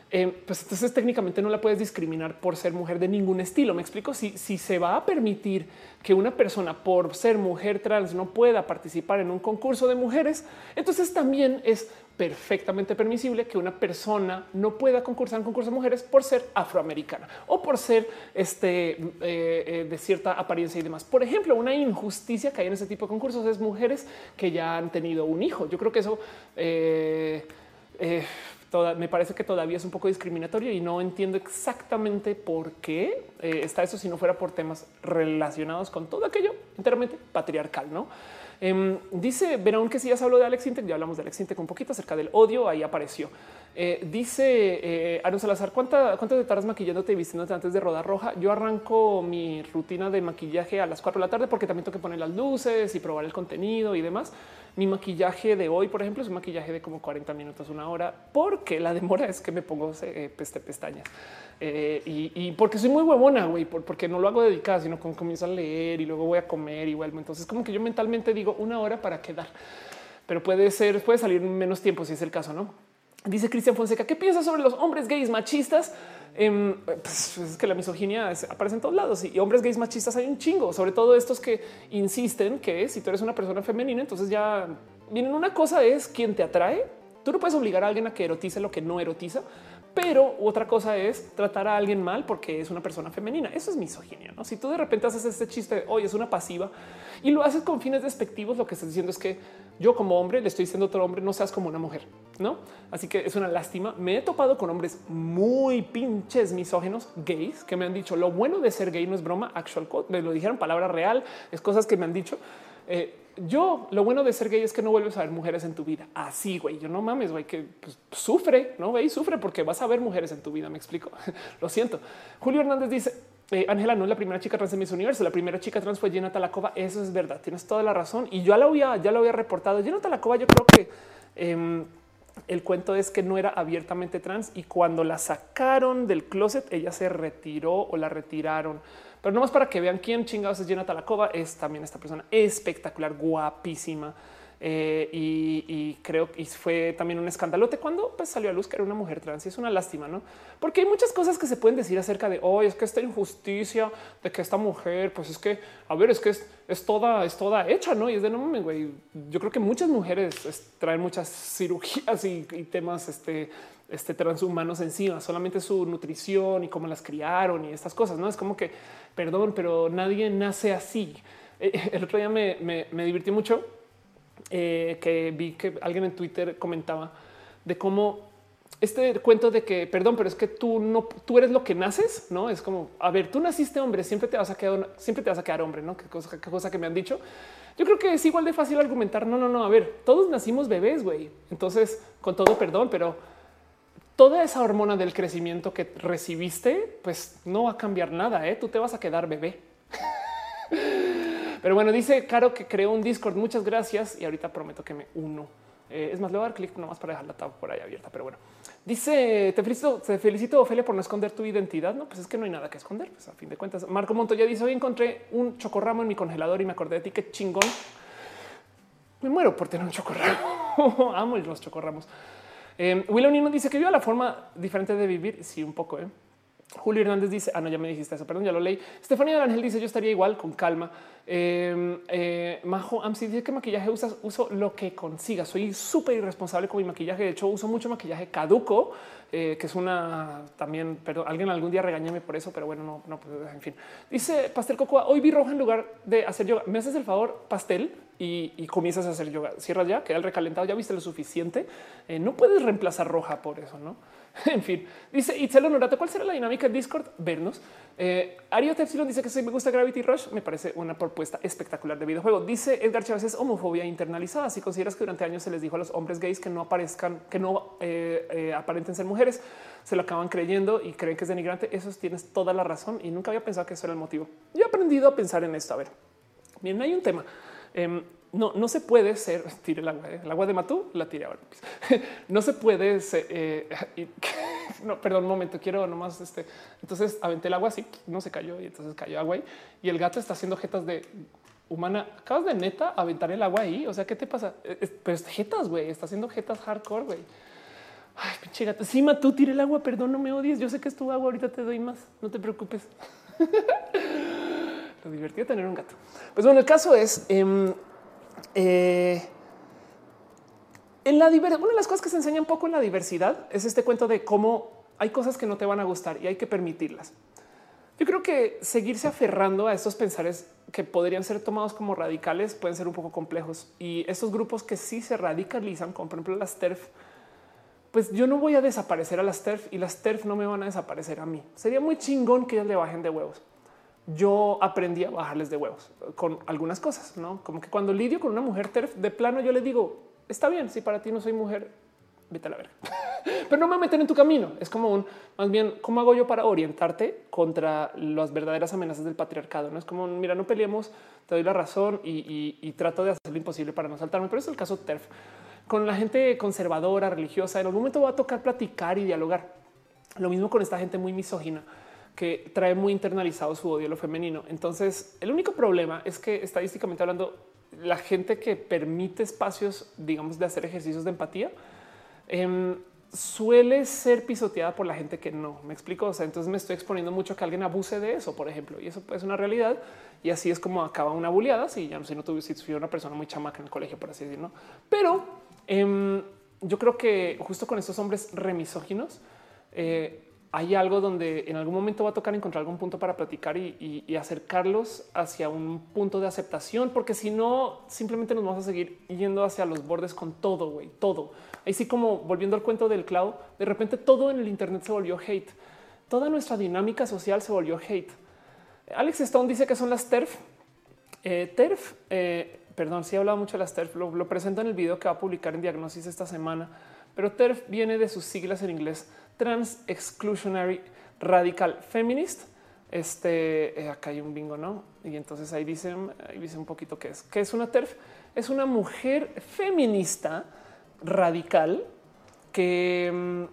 eh, pues entonces técnicamente no la puedes discriminar por ser mujer de ningún estilo. Me explico si, si se va a permitir que una persona por ser mujer trans no pueda participar en un concurso de mujeres, entonces también es perfectamente permisible que una persona no pueda concursar en concurso de mujeres por ser afroamericana o por ser este, eh, eh, de cierta apariencia y demás. Por ejemplo, una injusticia que hay en ese tipo de concursos es mujeres que ya han tenido un hijo. Yo creo que eso me parece que todavía es un poco discriminatorio y no entiendo exactamente por qué eh, está eso si no fuera por temas relacionados con todo aquello enteramente patriarcal, ¿no? Em, dice Verón que si ya se habló de Alex Intec, ya hablamos de Alex Intec un poquito acerca del odio, ahí apareció. Eh, dice eh, Aaron Salazar, ¿cuánta, ¿cuánto te maquillándote y vistiéndote antes de rodar roja? Yo arranco mi rutina de maquillaje a las 4 de la tarde porque también tengo que poner las luces y probar el contenido y demás. Mi maquillaje de hoy, por ejemplo, es un maquillaje de como 40 minutos, una hora, porque la demora es que me pongo eh, peste pestañas. Eh, y, porque soy muy huevona, güey, porque no lo hago dedicada, sino como comienzo a leer y luego voy a comer igual. Entonces, como que yo mentalmente digo una hora para quedar, pero puede ser, puede salir menos tiempo si es el caso, no? Dice Cristian Fonseca, ¿qué piensas sobre los hombres gays machistas? Em, pues es que la misoginia aparece en todos lados y hombres gays machistas hay un chingo, sobre todo estos que insisten que si tú eres una persona femenina, entonces ya vienen una cosa es quien te atrae. Tú no puedes obligar a alguien a que erotice lo que no erotiza, pero otra cosa es tratar a alguien mal porque es una persona femenina. Eso es misoginia. ¿no? Si tú de repente haces este chiste, hoy es una pasiva y lo haces con fines despectivos, lo que estás diciendo es que yo como hombre le estoy diciendo a otro hombre no seas como una mujer, no? Así que es una lástima. Me he topado con hombres muy pinches misógenos gays que me han dicho lo bueno de ser gay no es broma. Actual me lo dijeron palabra real, es cosas que me han dicho. Eh, yo lo bueno de ser gay es que no vuelves a ver mujeres en tu vida. Así, güey. Yo no mames, güey, que pues, sufre, no güey, sufre porque vas a ver mujeres en tu vida. Me explico. [laughs] lo siento. Julio Hernández dice: eh, Ángela no es la primera chica trans en Miss Universo. La primera chica trans fue Jenna Talacova. Eso es verdad. Tienes toda la razón. Y yo lo había, ya lo había reportado. Jenna Talacova, yo creo que em, el cuento es que no era abiertamente trans y cuando la sacaron del closet, ella se retiró o la retiraron pero no más para que vean quién chingados es Jenna Talakova, es también esta persona espectacular, guapísima. Eh, y, creo que fue también un escandalote cuando pues, salió a luz que era una mujer trans y es una lástima, no? Porque hay muchas cosas que se pueden decir acerca de hoy es que esta injusticia de que esta mujer, pues es que a ver, es que es, toda, es toda hecha, no? Y es de no mames, güey. Yo creo que muchas mujeres traen muchas cirugías y, temas este, este transhumanos encima, solamente su nutrición y cómo las criaron y estas cosas. No es como que, perdón, pero nadie nace así. Eh, [laughs] el otro día me, me, divirtió mucho eh, que vi que alguien en Twitter comentaba de cómo este cuento de que, perdón, pero es que tú no, tú eres lo que naces, no es como, a ver, tú naciste hombre, siempre te vas a quedar, siempre te vas a quedar hombre, no? Qué cosa, qué cosa que me han dicho. Yo creo que es igual de fácil argumentar. No, no, no. A ver, todos nacimos bebés, güey. Entonces, con todo perdón, pero toda esa hormona del crecimiento que recibiste, pues no va a cambiar nada. ¿eh? Tú te vas a quedar bebé. Pero bueno, dice Caro que creó un Discord. Muchas gracias. Y ahorita prometo que me uno. Eh, es más, le voy a dar clic nomás para dejar la tab por ahí abierta. Pero bueno, dice te felicito, te felicito, Ophelia, por no esconder tu identidad. No, pues es que no hay nada que esconder. Pues a fin de cuentas, Marco Montoya dice: Hoy encontré un chocorramo en mi congelador y me acordé de ti. Qué chingón. Me muero por tener un chocorramo. [laughs] Amo los chocorramos. Eh, Willow Nino dice que vio la forma diferente de vivir. Sí, un poco. ¿eh? Julio Hernández dice, ah, no, ya me dijiste eso, perdón, ya lo leí. Estefanía del Ángel dice, yo estaría igual, con calma. Em, eh, Majo Amsi dice que maquillaje usas, uso lo que consiga. Soy súper irresponsable con mi maquillaje. De hecho, uso mucho maquillaje caduco, eh, que es una también, pero alguien algún día regañame por eso, pero bueno, no, no, pues, en fin. Dice Pastel Cocoa, hoy vi roja en lugar de hacer yoga. ¿Me haces el favor, pastel? Y, comienzas a hacer yoga. Cierras ya, queda el recalentado, ya viste lo suficiente. Eh, no puedes reemplazar roja por eso, ¿no? [laughs] en fin, dice Itzel Honorato, ¿cuál será la dinámica de Discord? Vernos. Eh, Ario Tepsilon dice que si me gusta Gravity Rush, me parece una propuesta espectacular de videojuego. Dice Edgar Chávez es homofobia internalizada. Si consideras que durante años se les dijo a los hombres gays que no aparezcan, que no eh, eh, aparenten ser mujeres, se lo acaban creyendo y creen que es denigrante. Eso tienes toda la razón y nunca había pensado que eso era el motivo. Yo he aprendido a pensar en esto. A ver, bien, hay un tema. No, no se puede ser, [laughs] tire el agua, ¿eh? el agua de Matú, la tire ahora. [laughs] no se puede ser, eh, [laughs] no, perdón, un momento, quiero nomás este. Entonces aventé el agua así, no se cayó y entonces cayó agua ahí. Y el gato está haciendo jetas de humana. Acabas de neta aventar el agua ahí. O sea, ¿qué te pasa? Pues jetas, güey, está haciendo jetas hardcore, güey. Ay, pinche gato. Sí, Matú, tire el agua, perdón, no me odies. Yo sé que es tu agua, ahorita te doy más. No te preocupes. Lo divertido tener un gato. Pues bueno, el caso es em, eh, en la una de las cosas que se enseña un poco en la diversidad es este cuento de cómo hay cosas que no te van a gustar y hay que permitirlas. Yo creo que seguirse aferrando a estos pensares que podrían ser tomados como radicales pueden ser un poco complejos y estos grupos que sí se radicalizan, como por ejemplo las TERF, pues yo no voy a desaparecer a las TERF y las TERF no me van a desaparecer a mí. Sería muy chingón que ellas le bajen de huevos yo aprendí a bajarles de huevos con algunas cosas, no como que cuando lidio con una mujer TERF de plano, yo le digo está bien. Si para ti no soy mujer, vete a la verga, [laughs] pero no me meten en tu camino. Es como un más bien cómo hago yo para orientarte contra las verdaderas amenazas del patriarcado. No es como mira, no peleemos, te doy la razón y, trato de hacer lo imposible para no saltarme. Pero es el caso TERF con la gente conservadora, religiosa. En algún momento va a tocar platicar y dialogar. Lo mismo con esta gente muy misógina que trae muy internalizado su odio a lo femenino. Entonces, el único problema es que estadísticamente hablando, la gente que permite espacios, digamos, de hacer ejercicios de empatía, em, suele ser pisoteada por la gente que no. Me explico. O sea, entonces me estoy exponiendo mucho que alguien abuse de eso, por ejemplo, y eso es una realidad. Y así es como acaba una buleada. Si ya no sé, no tuve si fui una persona muy chamaca en el colegio, por así decirlo. Pero em, yo creo que justo con estos hombres remisóginos, eh, hay algo donde en algún momento va a tocar encontrar algún punto para platicar y, acercarlos hacia un punto de aceptación, porque si no, simplemente nos vamos a seguir yendo hacia los bordes con todo, güey, todo. Ahí sí como volviendo al cuento del cloud, de repente todo en el Internet se volvió hate. Toda nuestra dinámica social se volvió hate. Alex Stone dice que son las TERF. Eh, TERF, eh, perdón, sí he hablado mucho de las TERF, lo presento en el video que va a publicar en Diagnosis esta semana, pero TERF viene de sus siglas en inglés Trans Exclusionary Radical Feminist. Este eh, acá hay un bingo, no? Y entonces ahí dicen, ahí dice un poquito qué es, qué es una TERF. Es una mujer feminista radical que mm,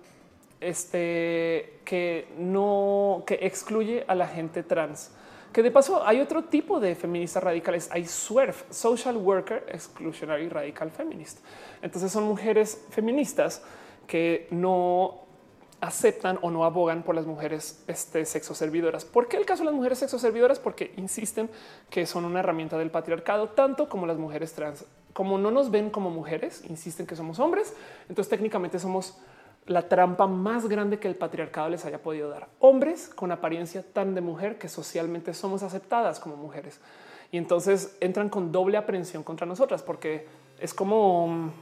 este que no que excluye a la gente trans. Que de paso hay otro tipo de feministas radicales. Hay SWERF, Social Worker Exclusionary Radical Feminist. Entonces son mujeres feministas que no aceptan o no abogan por las mujeres este, sexo servidoras. ¿Por qué el caso de las mujeres sexo servidoras? Porque insisten que son una herramienta del patriarcado, tanto como las mujeres trans. Como no nos ven como mujeres, insisten que somos hombres, entonces técnicamente somos la trampa más grande que el patriarcado les haya podido dar. Hombres con apariencia tan de mujer que socialmente somos aceptadas como mujeres. Y entonces entran con doble aprehensión contra nosotras, porque es como...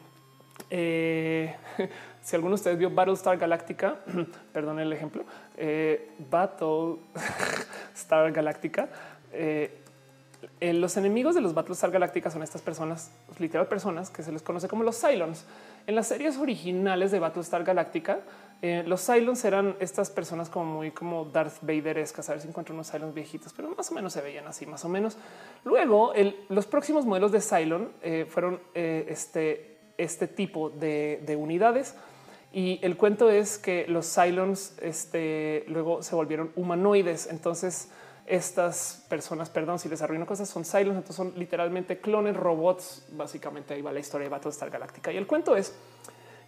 Eh, [laughs] si alguno de ustedes vio Battlestar Galactica, [clears throat] perdón el ejemplo, eh, Battle Star Galactica, eh, los enemigos de los Battlestar Galactica son estas personas, literal personas que se les conoce como los Cylons. En las series originales de Battlestar Galactica, los Cylons eran estas personas como muy como Darth Vader escas. A ver si encuentro unos Cylons viejitos, pero más o menos se veían así, más o menos. Luego, los próximos modelos de Cylon fueron este, este tipo de unidades y el cuento es que los Cylons este, luego se volvieron humanoides. Entonces, estas personas, perdón si les arruino cosas, son Cylons, entonces son literalmente clones robots. Básicamente ahí va la historia de Battlestar Galáctica. Y el cuento es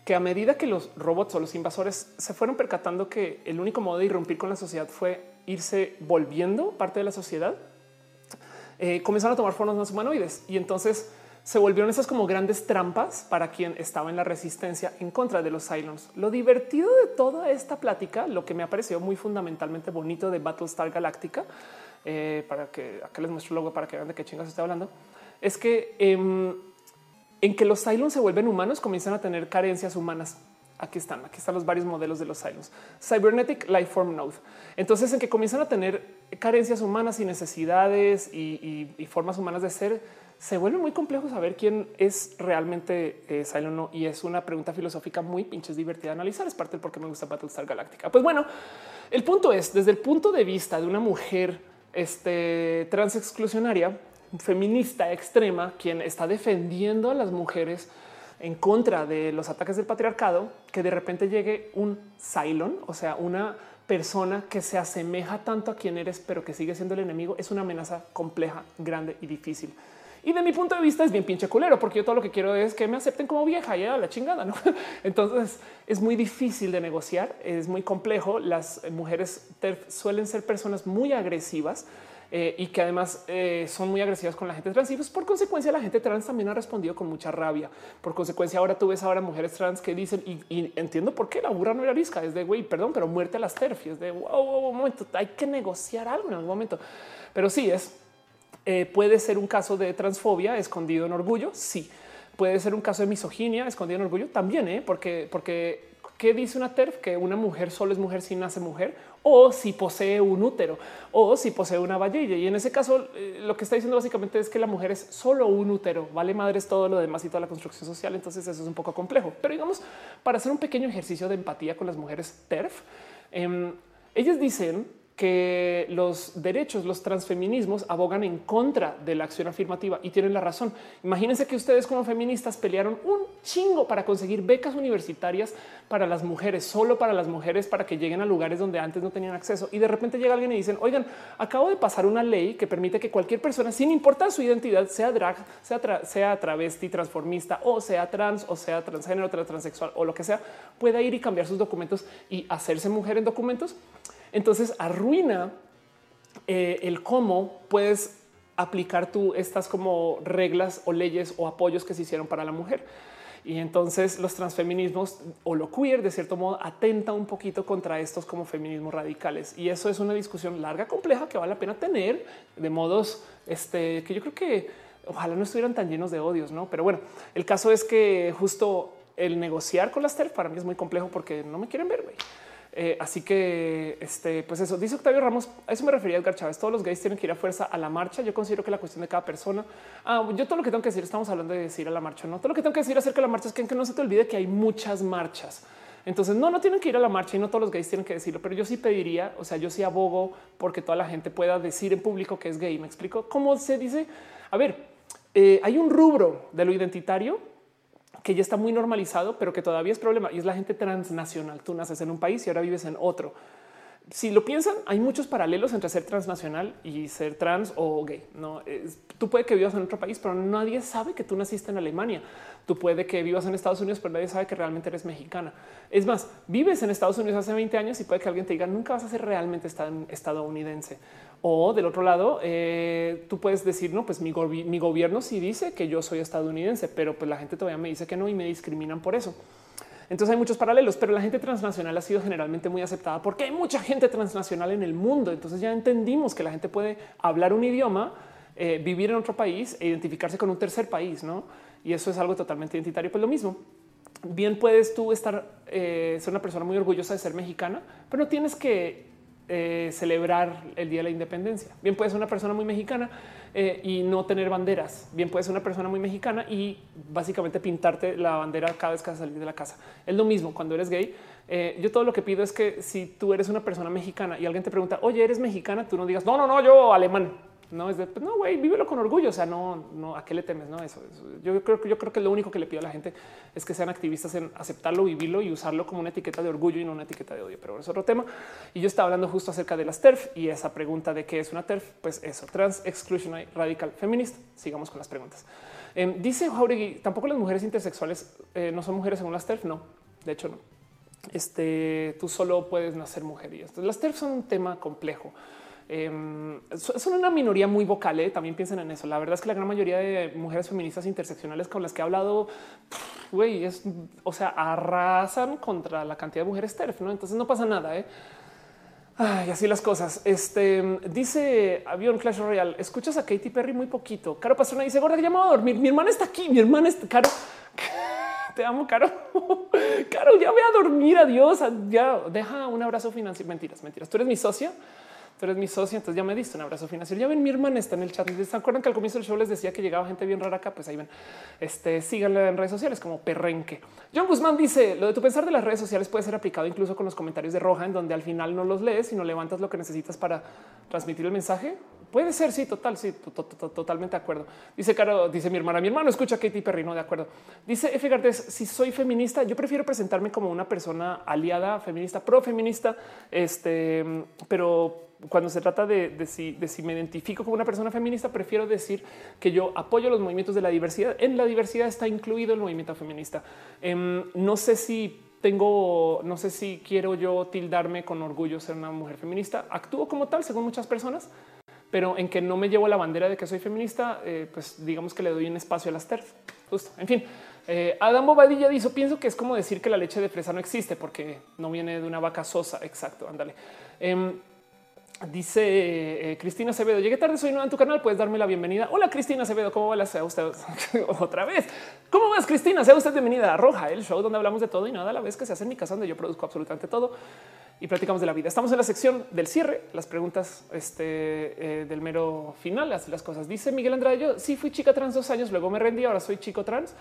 que a medida que los robots o los invasores se fueron percatando que el único modo de irrumpir con la sociedad fue irse volviendo parte de la sociedad, eh, comenzaron a tomar formas más humanoides y entonces se volvieron esas como grandes trampas para quien estaba en la resistencia en contra de los Cylons. Lo divertido de toda esta plática, lo que me ha parecido muy fundamentalmente bonito de Battlestar Galactica, eh, para que acá les muestro luego para que vean de qué chingas estoy hablando, es que em, en que los Cylons se vuelven humanos, comienzan a tener carencias humanas. Aquí están, aquí están los varios modelos de los Cylons. Cybernetic Lifeform Node. Entonces, en que comienzan a tener carencias humanas y necesidades y, formas humanas de ser, se vuelve muy complejo saber quién es realmente eh, no. Y es una pregunta filosófica muy pinches divertida de analizar. Es parte del por qué me gusta Battlestar Galáctica. Pues bueno, el punto es, desde el punto de vista de una mujer este, trans exclusionaria, feminista extrema, quien está defendiendo a las mujeres en contra de los ataques del patriarcado, que de repente llegue un Cylon, o sea, una persona que se asemeja tanto a quien eres, pero que sigue siendo el enemigo, es una amenaza compleja, grande y difícil. Y de mi punto de vista es bien pinche culero, porque yo todo lo que quiero es que me acepten como vieja y a la chingada. ¿no? [laughs] Entonces es muy difícil de negociar, es muy complejo. Las mujeres suelen ser personas muy agresivas eh, y que además eh, son muy agresivas con la gente trans. Y pues por consecuencia, la gente trans también ha respondido con mucha rabia. Por consecuencia, ahora tú ves ahora mujeres trans que dicen y, entiendo por qué la burra no era arisca. Es de güey, perdón, pero muerte a las terfias de wow, un momento, hay que negociar algo en algún momento. Pero sí es, eh, puede ser un caso de transfobia escondido en orgullo. Sí, puede ser un caso de misoginia escondido en orgullo también, porque, porque ¿Qué dice una TERF? Que una mujer solo es mujer si nace mujer o si posee un útero o si posee una vallilla. Y en ese caso, eh, lo que está diciendo básicamente es que la mujer es solo un útero, vale madres todo lo demás y toda la construcción social. Entonces eso es un poco complejo. Pero digamos, para hacer un pequeño ejercicio de empatía con las mujeres TERF, eh, ellas dicen que los derechos, los transfeminismos abogan en contra de la acción afirmativa y tienen la razón. Imagínense que ustedes como feministas pelearon un chingo para conseguir becas universitarias para las mujeres, solo para las mujeres, para que lleguen a lugares donde antes no tenían acceso. Y de repente llega alguien y dicen, oigan, acabo de pasar una ley que permite que cualquier persona, sin importar su identidad, sea drag, sea, travesti, transformista o sea trans o sea transgénero, transexual o lo que sea, pueda ir y cambiar sus documentos y hacerse mujer en documentos entonces arruina eh, el cómo puedes aplicar tú estas como reglas o leyes o apoyos que se hicieron para la mujer. Y entonces los transfeminismos o lo queer de cierto modo atenta un poquito contra estos como feminismos radicales. Y eso es una discusión larga, compleja que vale la pena tener de modos este, que yo creo que ojalá no estuvieran tan llenos de odios, no? Pero bueno, el caso es que justo el negociar con las TERF para mí es muy complejo porque no me quieren ver. Eh, así que, este, pues eso dice Octavio Ramos. A eso me refería Edgar Chávez. Todos los gays tienen que ir a fuerza a la marcha. Yo considero que la cuestión de cada persona. Ah, yo todo lo que tengo que decir, estamos hablando de decir a la marcha, no todo lo que tengo que decir acerca de la marcha es que, que no se te olvide que hay muchas marchas. Entonces, no, no tienen que ir a la marcha y no todos los gays tienen que decirlo, pero yo sí pediría, o sea, yo sí abogo porque toda la gente pueda decir en público que es gay. Me explico cómo se dice. A ver, eh, hay un rubro de lo identitario que ya está muy normalizado, pero que todavía es problema y es la gente transnacional. Tú naces en un país y ahora vives en otro. Si lo piensan, hay muchos paralelos entre ser transnacional y ser trans o gay. No, tú puede que vivas en otro país, pero nadie sabe que tú naciste en Alemania. Tú puede que vivas en Estados Unidos, pero nadie sabe que realmente eres mexicana. Es más, vives en Estados Unidos hace 20 años y puede que alguien te diga nunca vas a ser realmente estadounidense. O del otro lado, eh, tú puedes decir, no, pues mi, gobierno sí dice que yo soy estadounidense, pero pues la gente todavía me dice que no y me discriminan por eso. Entonces hay muchos paralelos, pero la gente transnacional ha sido generalmente muy aceptada porque hay mucha gente transnacional en el mundo. Entonces ya entendimos que la gente puede hablar un idioma, eh, vivir en otro país e identificarse con un tercer país, ¿no? Y eso es algo totalmente identitario. Pues lo mismo. Bien puedes tú estar, eh, ser una persona muy orgullosa de ser mexicana, pero no tienes que eh, celebrar el Día de la Independencia. Bien puedes ser una persona muy mexicana eh, y no tener banderas. Bien puedes ser una persona muy mexicana y básicamente pintarte la bandera cada vez que vas salir de la casa. Es lo mismo cuando eres gay. Eh, yo todo lo que pido es que si tú eres una persona mexicana y alguien te pregunta, oye, eres mexicana, tú no digas, no, no, no, yo alemán. No es de pues no, güey, vívelo con orgullo. O sea, no, no, a qué le temes? No, eso, Yo creo que yo creo que lo único que le pido a la gente es que sean activistas en aceptarlo, vivirlo y usarlo como una etiqueta de orgullo y no una etiqueta de odio. Pero es otro tema. Y yo estaba hablando justo acerca de las TERF y esa pregunta de qué es una TERF. Pues eso, trans, exclusionary, radical, feminist. Sigamos con las preguntas. Em, dice Jauregui, tampoco las mujeres intersexuales eh, no son mujeres según las TERF. No, De hecho, no. Este, tú solo puedes nacer mujer y esto. Las TERF son un tema complejo. Em, son una minoría muy vocal. ¿eh? También piensen en eso. La verdad es que la gran mayoría de mujeres feministas interseccionales con las que he hablado, güey, es, o sea, arrasan contra la cantidad de mujeres TERF. ¿no? Entonces no pasa nada. ¿eh? Ay, así las cosas. Este dice Avión Clash Royale. Escuchas a Katy Perry muy poquito. Caro Pastrana dice gorda que llamaba a dormir. Mi hermana está aquí. Mi hermana está caro. [laughs] Te amo, Caro. [laughs] Caro, ya voy a dormir. Adiós. Ya deja un abrazo financiero. Mentiras, mentiras. Tú eres mi socia tú eres mi socio, entonces ya me diste un abrazo financiero. Ya ven, mi hermana está en el chat. ¿Se acuerdan que al comienzo del show les decía que llegaba gente bien rara acá? Pues ahí ven. Este, síganle en redes sociales como Perrenque. John Guzmán dice, lo de tu pensar de las redes sociales puede ser aplicado incluso con los comentarios de Roja, en donde al final no los lees, sino levantas lo que necesitas para transmitir el mensaje. Puede ser, sí, total, sí, totalmente de acuerdo. Dice Caro, dice mi hermana, mi hermano escucha Katy Perry, no de acuerdo. Dice F. Gartes, si soy feminista, yo prefiero presentarme como una persona aliada, feminista, pro feminista, este, pero cuando se trata de, si, me identifico como una persona feminista, prefiero decir que yo apoyo los movimientos de la diversidad. En la diversidad está incluido el movimiento feminista. Em, no sé si tengo, no sé si quiero yo tildarme con orgullo ser una mujer feminista. Actúo como tal, según muchas personas, pero en que no me llevo la bandera de que soy feminista, eh, pues digamos que le doy un espacio a las TERF. Justo. En fin, eh, Adam Bobadilla dijo: Pienso que es como decir que la leche de fresa no existe porque no viene de una vaca sosa. Exacto. Ándale. Em, Dice eh, Cristina Acevedo, llegué tarde, soy nueva en tu canal, puedes darme la bienvenida. Hola Cristina Acevedo, ¿cómo va sea usted [laughs] otra vez? ¿Cómo vas Cristina? Sea usted bienvenida a Roja, el show donde hablamos de todo y nada a la vez que se hace en mi casa donde yo produzco absolutamente todo y platicamos de la vida. Estamos en la sección del cierre, las preguntas este, eh, del mero final, así las cosas. Dice Miguel Andrade, yo sí fui chica trans dos años, luego me rendí, ahora soy chico trans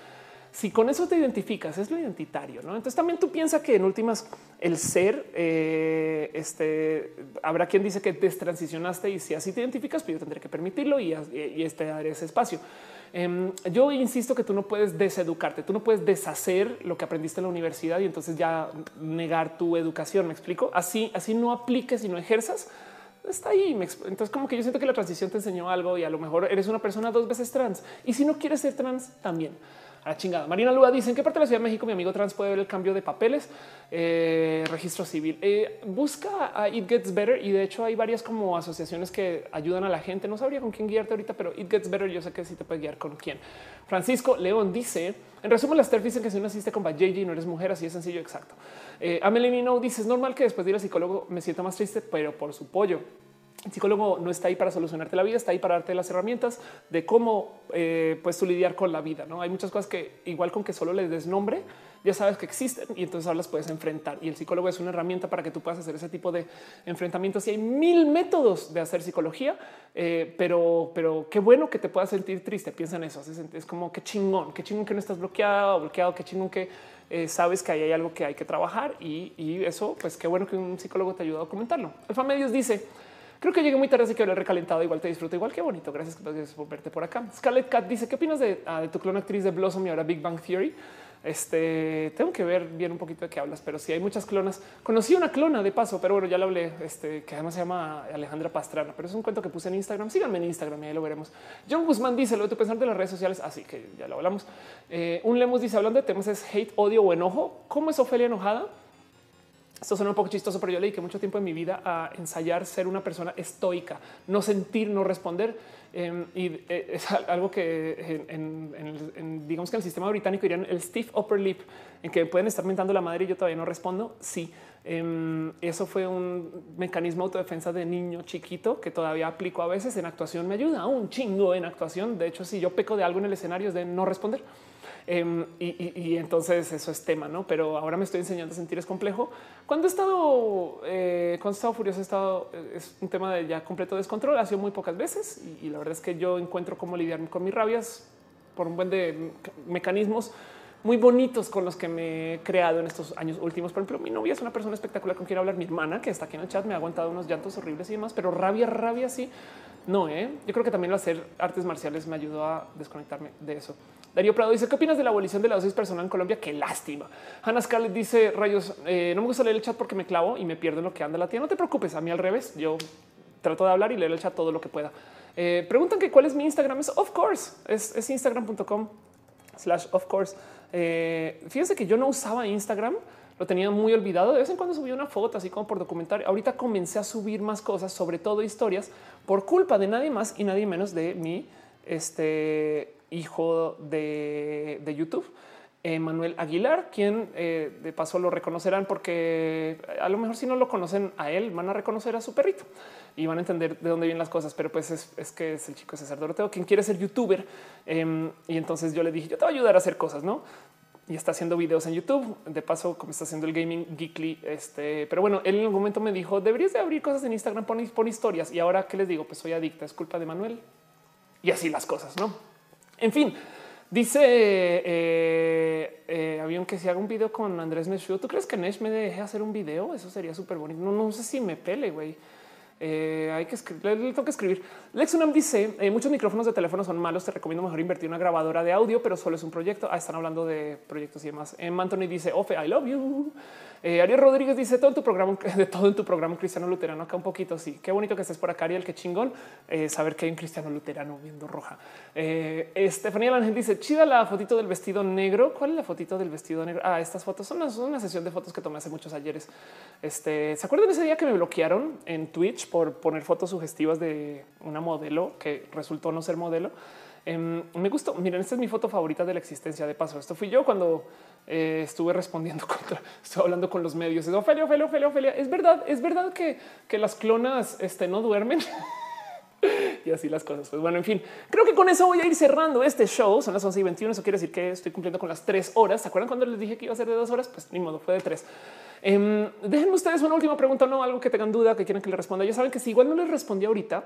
si con eso te identificas, es lo identitario, ¿no? Entonces también tú piensas que en últimas el ser, eh, este, habrá quien dice que destransicionaste y si así te identificas, pues yo tendré que permitirlo y, y este dar ese espacio. Em, yo insisto que tú no puedes deseducarte, tú no puedes deshacer lo que aprendiste en la universidad y entonces ya negar tu educación. Me explico así, así no apliques y no ejerzas. Está ahí. Entonces, como que yo siento que la transición te enseñó algo y a lo mejor eres una persona dos veces trans. Y si no quieres ser trans, también chingada. Marina Lua dice en qué parte de la Ciudad de México mi amigo trans puede ver el cambio de papeles, eh, registro civil. Eh, busca a It Gets Better y de hecho hay varias como asociaciones que ayudan a la gente. No sabría con quién guiarte ahorita, pero It Gets Better yo sé que sí te puede guiar con quién. Francisco León dice en resumen, las TERF dicen que si no naciste con JJ no eres mujer, así es sencillo. Exacto. Eh, Amelie no dice es normal que después de ir al psicólogo me sienta más triste, pero por su pollo. El psicólogo no está ahí para solucionarte la vida, está ahí para darte las herramientas de cómo eh, puedes lidiar con la vida. No hay muchas cosas que igual con que solo les des nombre, ya sabes que existen y entonces ahora las puedes enfrentar. Y el psicólogo es una herramienta para que tú puedas hacer ese tipo de enfrentamientos. Y hay mil métodos de hacer psicología, eh, pero, pero qué bueno que te puedas sentir triste. Piensa en eso. Es como qué chingón, qué chingón que no estás bloqueado o bloqueado, qué chingón que eh, sabes que ahí hay algo que hay que trabajar y, y, eso, pues qué bueno que un psicólogo te ayuda a comentarlo. Alfa Medios dice Creo que llegué muy tarde, así que habré recalentado. Igual te disfruto, igual que bonito. Gracias, por verte por acá. Scarlett Cat dice: ¿Qué opinas de, ah, de tu clon actriz de Blossom y ahora Big Bang Theory? Este tengo que ver bien un poquito de qué hablas, pero si sí, hay muchas clonas. Conocí una clona de paso, pero bueno, ya lo hablé. Este que además se llama Alejandra Pastrana, pero es un cuento que puse en Instagram. Síganme en Instagram y ahí lo veremos. John Guzmán dice lo de tu pensar de las redes sociales. Así que ya lo hablamos. Eh, un Lemos dice hablando de temas es hate, odio o enojo. ¿Cómo es Ofelia enojada? Esto suena un poco chistoso, pero yo le dediqué mucho tiempo en mi vida a ensayar ser una persona estoica, no sentir, no responder. Em, y eh, es algo que en, digamos que en el sistema británico dirían el stiff upper lip, en que pueden estar mentando la madre y yo todavía no respondo. Sí, em, eso fue un mecanismo de autodefensa de niño chiquito que todavía aplico a veces en actuación. Me ayuda un chingo en actuación. De hecho, si yo peco de algo en el escenario es de no responder. Em, y, entonces eso es tema, no? Pero ahora me estoy enseñando a sentir es complejo. Cuando he estado, eh, cuando he estado furioso, he estado, es un tema de ya completo descontrol. Ha sido muy pocas veces y, la verdad es que yo encuentro cómo lidiar con mis rabias por un buen de mecanismos muy bonitos con los que me he creado en estos años últimos. Por ejemplo, mi novia es una persona espectacular con quien hablar. Mi hermana, que está aquí en el chat, me ha aguantado unos llantos horribles y demás, pero rabia, rabia, sí. No, ¿eh? yo creo que también hacer artes marciales me ayudó a desconectarme de eso. Darío Prado dice: ¿Qué opinas de la abolición de la dosis personal en Colombia? Qué lástima. Hannah Scarlett dice: Rayos, eh, no me gusta leer el chat porque me clavo y me pierdo lo que anda la tía. No te preocupes, a mí al revés. Yo trato de hablar y leer el chat todo lo que pueda. Eh, preguntan que cuál es mi Instagram. Es of course, es, instagram.com slash of course. Eh, fíjense que yo no usaba Instagram, lo tenía muy olvidado. De vez en cuando subía una foto así como por documentar. Ahorita comencé a subir más cosas, sobre todo historias, por culpa de nadie más y nadie menos de mi este, hijo de, de YouTube. Manuel Aguilar, quien eh, de paso lo reconocerán porque a lo mejor si no lo conocen a él, van a reconocer a su perrito y van a entender de dónde vienen las cosas. Pero pues es, que es el chico César Doroteo, quien quiere ser youtuber. Em, y entonces yo le dije, yo te voy a ayudar a hacer cosas, ¿no? Y está haciendo videos en YouTube. De paso, como está haciendo el gaming geekly. Este, pero bueno, él en algún momento me dijo deberías de abrir cosas en Instagram, pon, historias. Y ahora qué les digo, pues soy adicta, es culpa de Manuel y así las cosas, no? En fin, dice eh, eh, avión que si haga un video con Andrés Nesh, ¿tú crees que Nesh me deje hacer un video? Eso sería súper bonito. No, no sé si me pele, güey. Eh, hay que escribir, le que escribir. Lexunam dice eh, muchos micrófonos de teléfono son malos. Te recomiendo mejor invertir una grabadora de audio, pero solo es un proyecto. Ah, están hablando de proyectos y demás. Eh, Anthony dice Ofe, I love you. Eh, Ariel Rodríguez dice todo en tu programa, [laughs] de todo en tu programa cristiano luterano. Acá un poquito. Sí, qué bonito que estés por acá, Ariel. Qué chingón eh, saber que hay un cristiano luterano viendo roja. Eh, Estefanía dice chida la fotito del vestido negro. ¿Cuál es la fotito del vestido negro? Ah, estas fotos son una, sesión de fotos que tomé hace muchos ayeres. Este se acuerdan ese día que me bloquearon en Twitch por poner fotos sugestivas de una modelo que resultó no ser modelo. Em, me gustó. Miren, esta es mi foto favorita de la existencia. De paso, esto fui yo cuando eh, estuve respondiendo [laughs] contra, estoy hablando con los medios. Es Ofelia, Ofelia, Ofelia. Es verdad, es verdad que, las clonas este, no duermen. [laughs] y así las cosas. Pues bueno, en fin, creo que con eso voy a ir cerrando este show. Son las 11 y 21. Eso quiere decir que estoy cumpliendo con las tres horas. ¿Se acuerdan cuando les dije que iba a ser de dos horas? Pues ni modo, fue de tres. Eh, déjenme ustedes una última pregunta, no algo que tengan duda, que quieran que le responda. Ya saben que si igual no les respondí ahorita,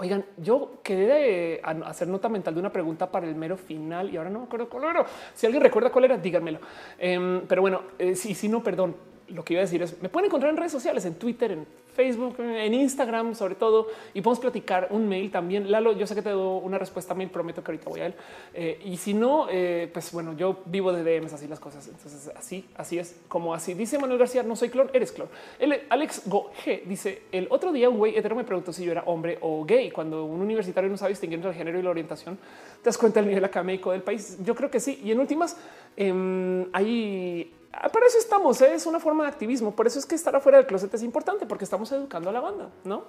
Oigan, yo quedé hacer nota mental de una pregunta para el mero final y ahora no me acuerdo cuál era. Si alguien recuerda cuál era, díganmelo. Em, pero bueno, eh, sí, sí, no, perdón. Lo que iba a decir es, me pueden encontrar en redes sociales, en Twitter, en Facebook, en Instagram, sobre todo, y podemos platicar un mail también. Lalo, yo sé que te doy una respuesta mail, prometo que ahorita voy a él. Eh, y si no, eh, pues bueno, yo vivo de DMs, así las cosas. Entonces, así, así es como así. Dice Manuel García, no soy clon, eres clon. El, Alex Go G dice, el otro día un güey hetero me preguntó si yo era hombre o gay. Cuando un universitario no sabe distinguir entre el género y la orientación, te das cuenta del nivel académico del país. Yo creo que sí. Y en últimas, eh, hay para eso estamos. ¿eh? Es una forma de activismo. Por eso es que estar afuera del closet es importante porque estamos educando a la banda, no?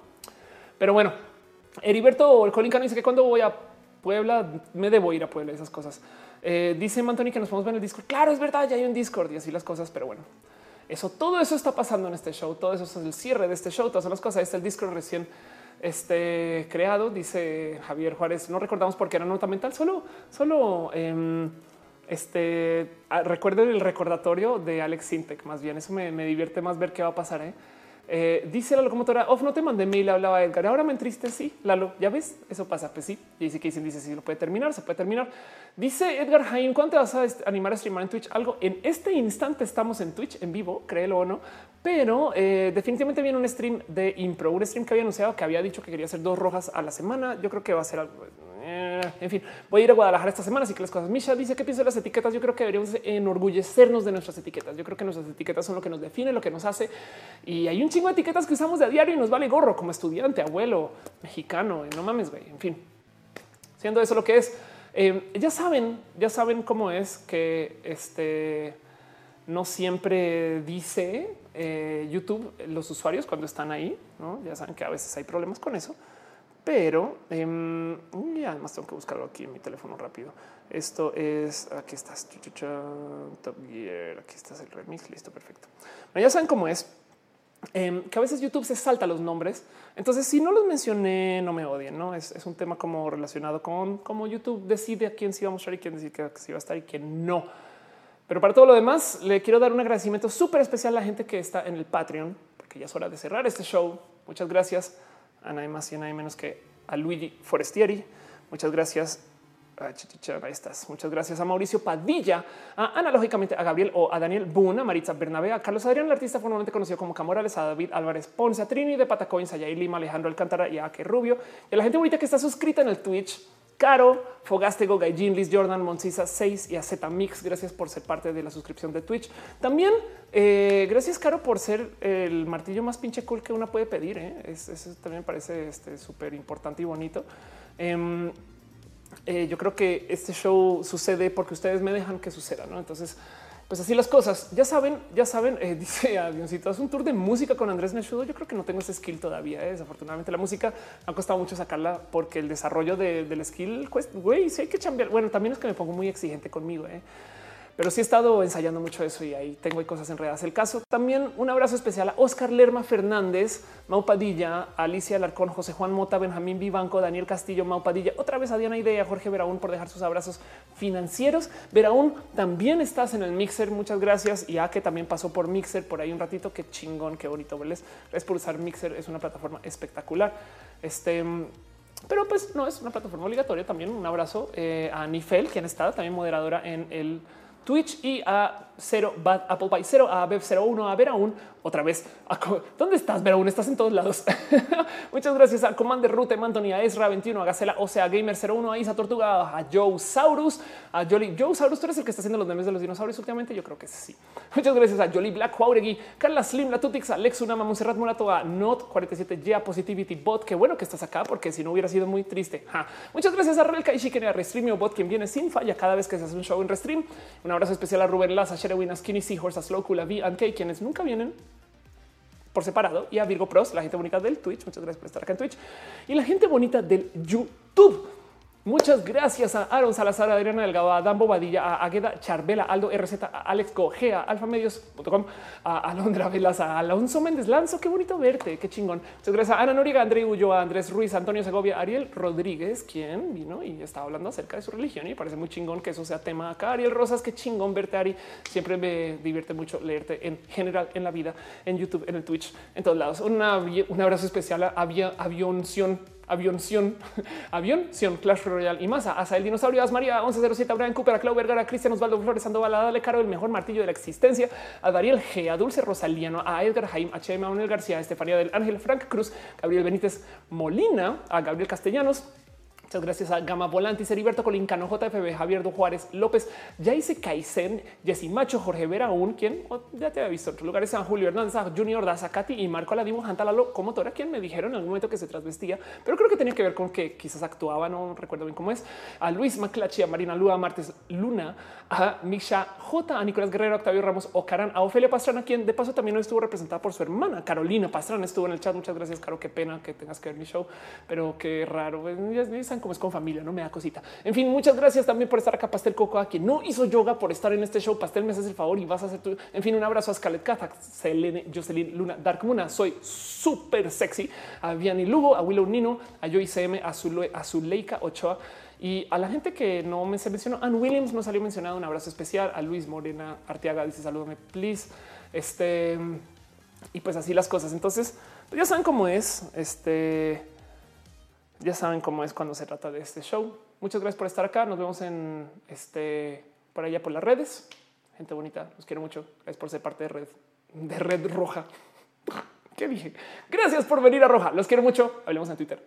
Pero bueno, Heriberto el Colin Cano dice que cuando voy a Puebla me debo ir a Puebla, esas cosas. Eh, dice Anthony que nos podemos ver en el Discord. Claro, es verdad, ya hay un Discord y así las cosas, pero bueno, eso todo eso está pasando en este show. Todo eso es el cierre de este show. Todas las cosas. Este el Discord recién este, creado, dice Javier Juárez. No recordamos por qué era nota mental, solo, solo. Em, este ah, recuerden el recordatorio de Alex Sintec. Más bien, eso me, divierte más ver qué va a pasar. ¿eh? Eh, dice la locomotora off, no te mandé mail, hablaba Edgar. Ahora me entriste. Sí, Lalo, ya ves, eso pasa. Pues sí, y dice que dicen, dice si lo puede terminar, se puede terminar. Dice Edgar Jaime, ¿cuándo te vas a animar a streamar en Twitch? Algo en este instante estamos en Twitch en vivo, créelo o no, pero eh, definitivamente viene un stream de impro, un stream que había anunciado que había dicho que quería hacer dos rojas a la semana. Yo creo que va a ser algo eh, en fin, voy a ir a Guadalajara esta semana, así que las cosas. Misha dice que piensa de las etiquetas. Yo creo que deberíamos enorgullecernos de nuestras etiquetas. Yo creo que nuestras etiquetas son lo que nos define, lo que nos hace. Y hay un chingo de etiquetas que usamos de a diario y nos vale gorro como estudiante, abuelo, mexicano. No mames, güey. En fin, siendo eso lo que es, eh, ya saben, ya saben cómo es que este no siempre dice eh, YouTube los usuarios cuando están ahí. ¿no? Ya saben que a veces hay problemas con eso pero eh, y además tengo que buscarlo aquí en mi teléfono rápido. Esto es aquí estás Top Gear. Aquí estás el remix. Listo, perfecto. ya saben cómo es em, que a veces YouTube se salta los nombres. Entonces, si no los mencioné, no me odien. No es, es un tema como relacionado con cómo YouTube decide a quién sí va a mostrar y quién decide que sí va a estar y quién no. Pero para todo lo demás, le quiero dar un agradecimiento súper especial a la gente que está en el Patreon, porque ya es hora de cerrar este show. Muchas gracias a nadie más y a nadie menos que a Luigi Forestieri. Muchas gracias. Estás. Muchas gracias a Mauricio Padilla, analógicamente a Gabriel o a Daniel Buna, a Maritza Bernabé, a Carlos Adrián, el artista formalmente conocido como Camorales, a David Álvarez Ponce, a Trini de Patacoins, a Yair Lima, Alejandro Alcántara y a Que Rubio. Y a la gente bonita que está suscrita en el Twitch Caro, Fogastego, Gaijin, Liz Jordan, Moncisa 6 y a Z Mix. Gracias por ser parte de la suscripción de Twitch. También eh, gracias, Caro, por ser el martillo más pinche cool que una puede pedir. ¿eh? eso también parece súper este, importante y bonito. Em, eh, yo creo que este show sucede porque ustedes me dejan que suceda. ¿no? Entonces, pues así las cosas. Ya saben, ya saben, eh, [laughs] dice avioncito, es un tour de música con Andrés Neshudo. Yo creo que no tengo ese skill todavía. ¿eh? Desafortunadamente la música ha costado mucho sacarla porque el desarrollo del skill, güey, sí hay que cambiar. Bueno, también es que me pongo muy exigente conmigo. ¿eh? Pero sí he estado ensayando mucho eso y ahí tengo cosas enredadas. El caso también un abrazo especial a Oscar Lerma Fernández, Mau Padilla, Alicia Alarcón, José Juan Mota, Benjamín Vivanco, Daniel Castillo, Mau Padilla, otra vez a Diana Idea, Jorge Veraún por dejar sus abrazos financieros. Veraún, también estás en el Mixer, muchas gracias. Y a que también pasó por Mixer por ahí un ratito, qué chingón, qué bonito. Es por Mixer, es una plataforma espectacular. Este pero pues no es una plataforma obligatoria. También un abrazo eh, a Nifel, quien está también moderadora en el Twitch y a cero Bad Apple Pie, cero a Bev 01 a ver aún otra vez. ¿Dónde estás? Ver aún estás en todos lados. [laughs] Muchas gracias a Commander Rute, Anthony, a Ezra 21, a Gacela, o sea, Gamer 01, a Isa Tortuga, a Joe Saurus, a Jolly. Joe Saurus, tú eres el que está haciendo los memes de los dinosaurios últimamente. Yo creo que sí. [laughs] Muchas gracias a Jolly Black, Jauregui, Carla Slim, La Tutix, Alex Unama, Monserrat Murato, a Not 47 ya Positivity Bot. Qué bueno que estás acá porque si no hubiera sido muy triste. Muchas gracias a Relka y a Restreamio Bot, quien viene sin falla cada vez que se hace un show en Restream. Un abrazo especial a Rubén Laza, Sherewin, a Skinny Seahorse, a Slowcool, a V and K, quienes nunca vienen por separado y a Virgo Pros, la gente bonita del Twitch. Muchas gracias por estar acá en Twitch y la gente bonita del YouTube. Muchas gracias a Aaron Salazar, Adriana Delgado, a Dan Bobadilla, a Agueda Charbela, Aldo RZ, a Alex Gogea, alfamedios.com, a Alondra Velas, a Alonso Méndez Lanzo. Qué bonito verte, qué chingón. Muchas gracias a Ana Noriga, André a Andrés Ruiz, Antonio Segovia, Ariel Rodríguez, quien vino y estaba hablando acerca de su religión y parece muy chingón que eso sea tema acá. Ariel Rosas, qué chingón verte, Ari. Siempre me divierte mucho leerte en general en la vida, en YouTube, en el Twitch, en todos lados. un abrazo especial a Avionción Avionción, Avión, [laughs] Clash Royale y Masa, Asa el Dinosaurio, As María 1107, Brian Cooper, a Clau Vergara, Cristian Osvaldo Flores, Sandoval, a Dale Caro, el mejor martillo de la existencia, a Dariel G, a Dulce Rosaliano, a Edgar Jaime, a Chema Manuel García, a Estefanía del Ángel, Frank Cruz, Gabriel Benítez Molina, a Gabriel Castellanos, Muchas gracias a Gama Volantis, Heriberto Colincano, JFB, Javier Juárez López, Jaice Kaizen, Jessy Macho, Jorge Vera, un quien ya te había visto en otros lugares, San Julio Hernández, a Junior Daza, Katy y Marco Aladivo, Jantalalo, como Tora, quien me dijeron en algún momento que se trasvestía, pero creo que tenía que ver con que quizás actuaba, no recuerdo bien cómo es, a Luis Maclachi, a Marina Lua, a Martes Luna, a Misha J, a Nicolás Guerrero, Octavio Ramos, Ocaran, a Ofelia Pastrana, quien de paso también estuvo representada por su hermana Carolina Pastrana, estuvo en el chat. Muchas gracias, Caro. Qué pena que tengas que ver mi show, pero qué raro. Pues, ya saben cómo es con familia, no me da cosita. En fin, muchas gracias también por estar acá. Pastel Coco, a quien no hizo yoga por estar en este show. Pastel, me haces el favor y vas a hacer tu. En fin, un abrazo a Scarlett Kazak, Selene, Jocelyn Luna, Dark Muna. Soy súper sexy. A Vianney Lugo, a Willow Nino, a Joy CM, a, Zule, a Zuleika Ochoa. Y a la gente que no me se mencionó, Ann Williams no salió mencionado. Un abrazo especial a Luis Morena Arteaga. Dice salúdame, please. Este y pues así las cosas. Entonces, pues ya saben cómo es. Este ya saben cómo es cuando se trata de este show. Muchas gracias por estar acá. Nos vemos en este por allá por las redes. Gente bonita, los quiero mucho. Gracias por ser parte de red de red roja. [laughs] ¿Qué dije? Gracias por venir a Roja. Los quiero mucho. Hablemos en Twitter.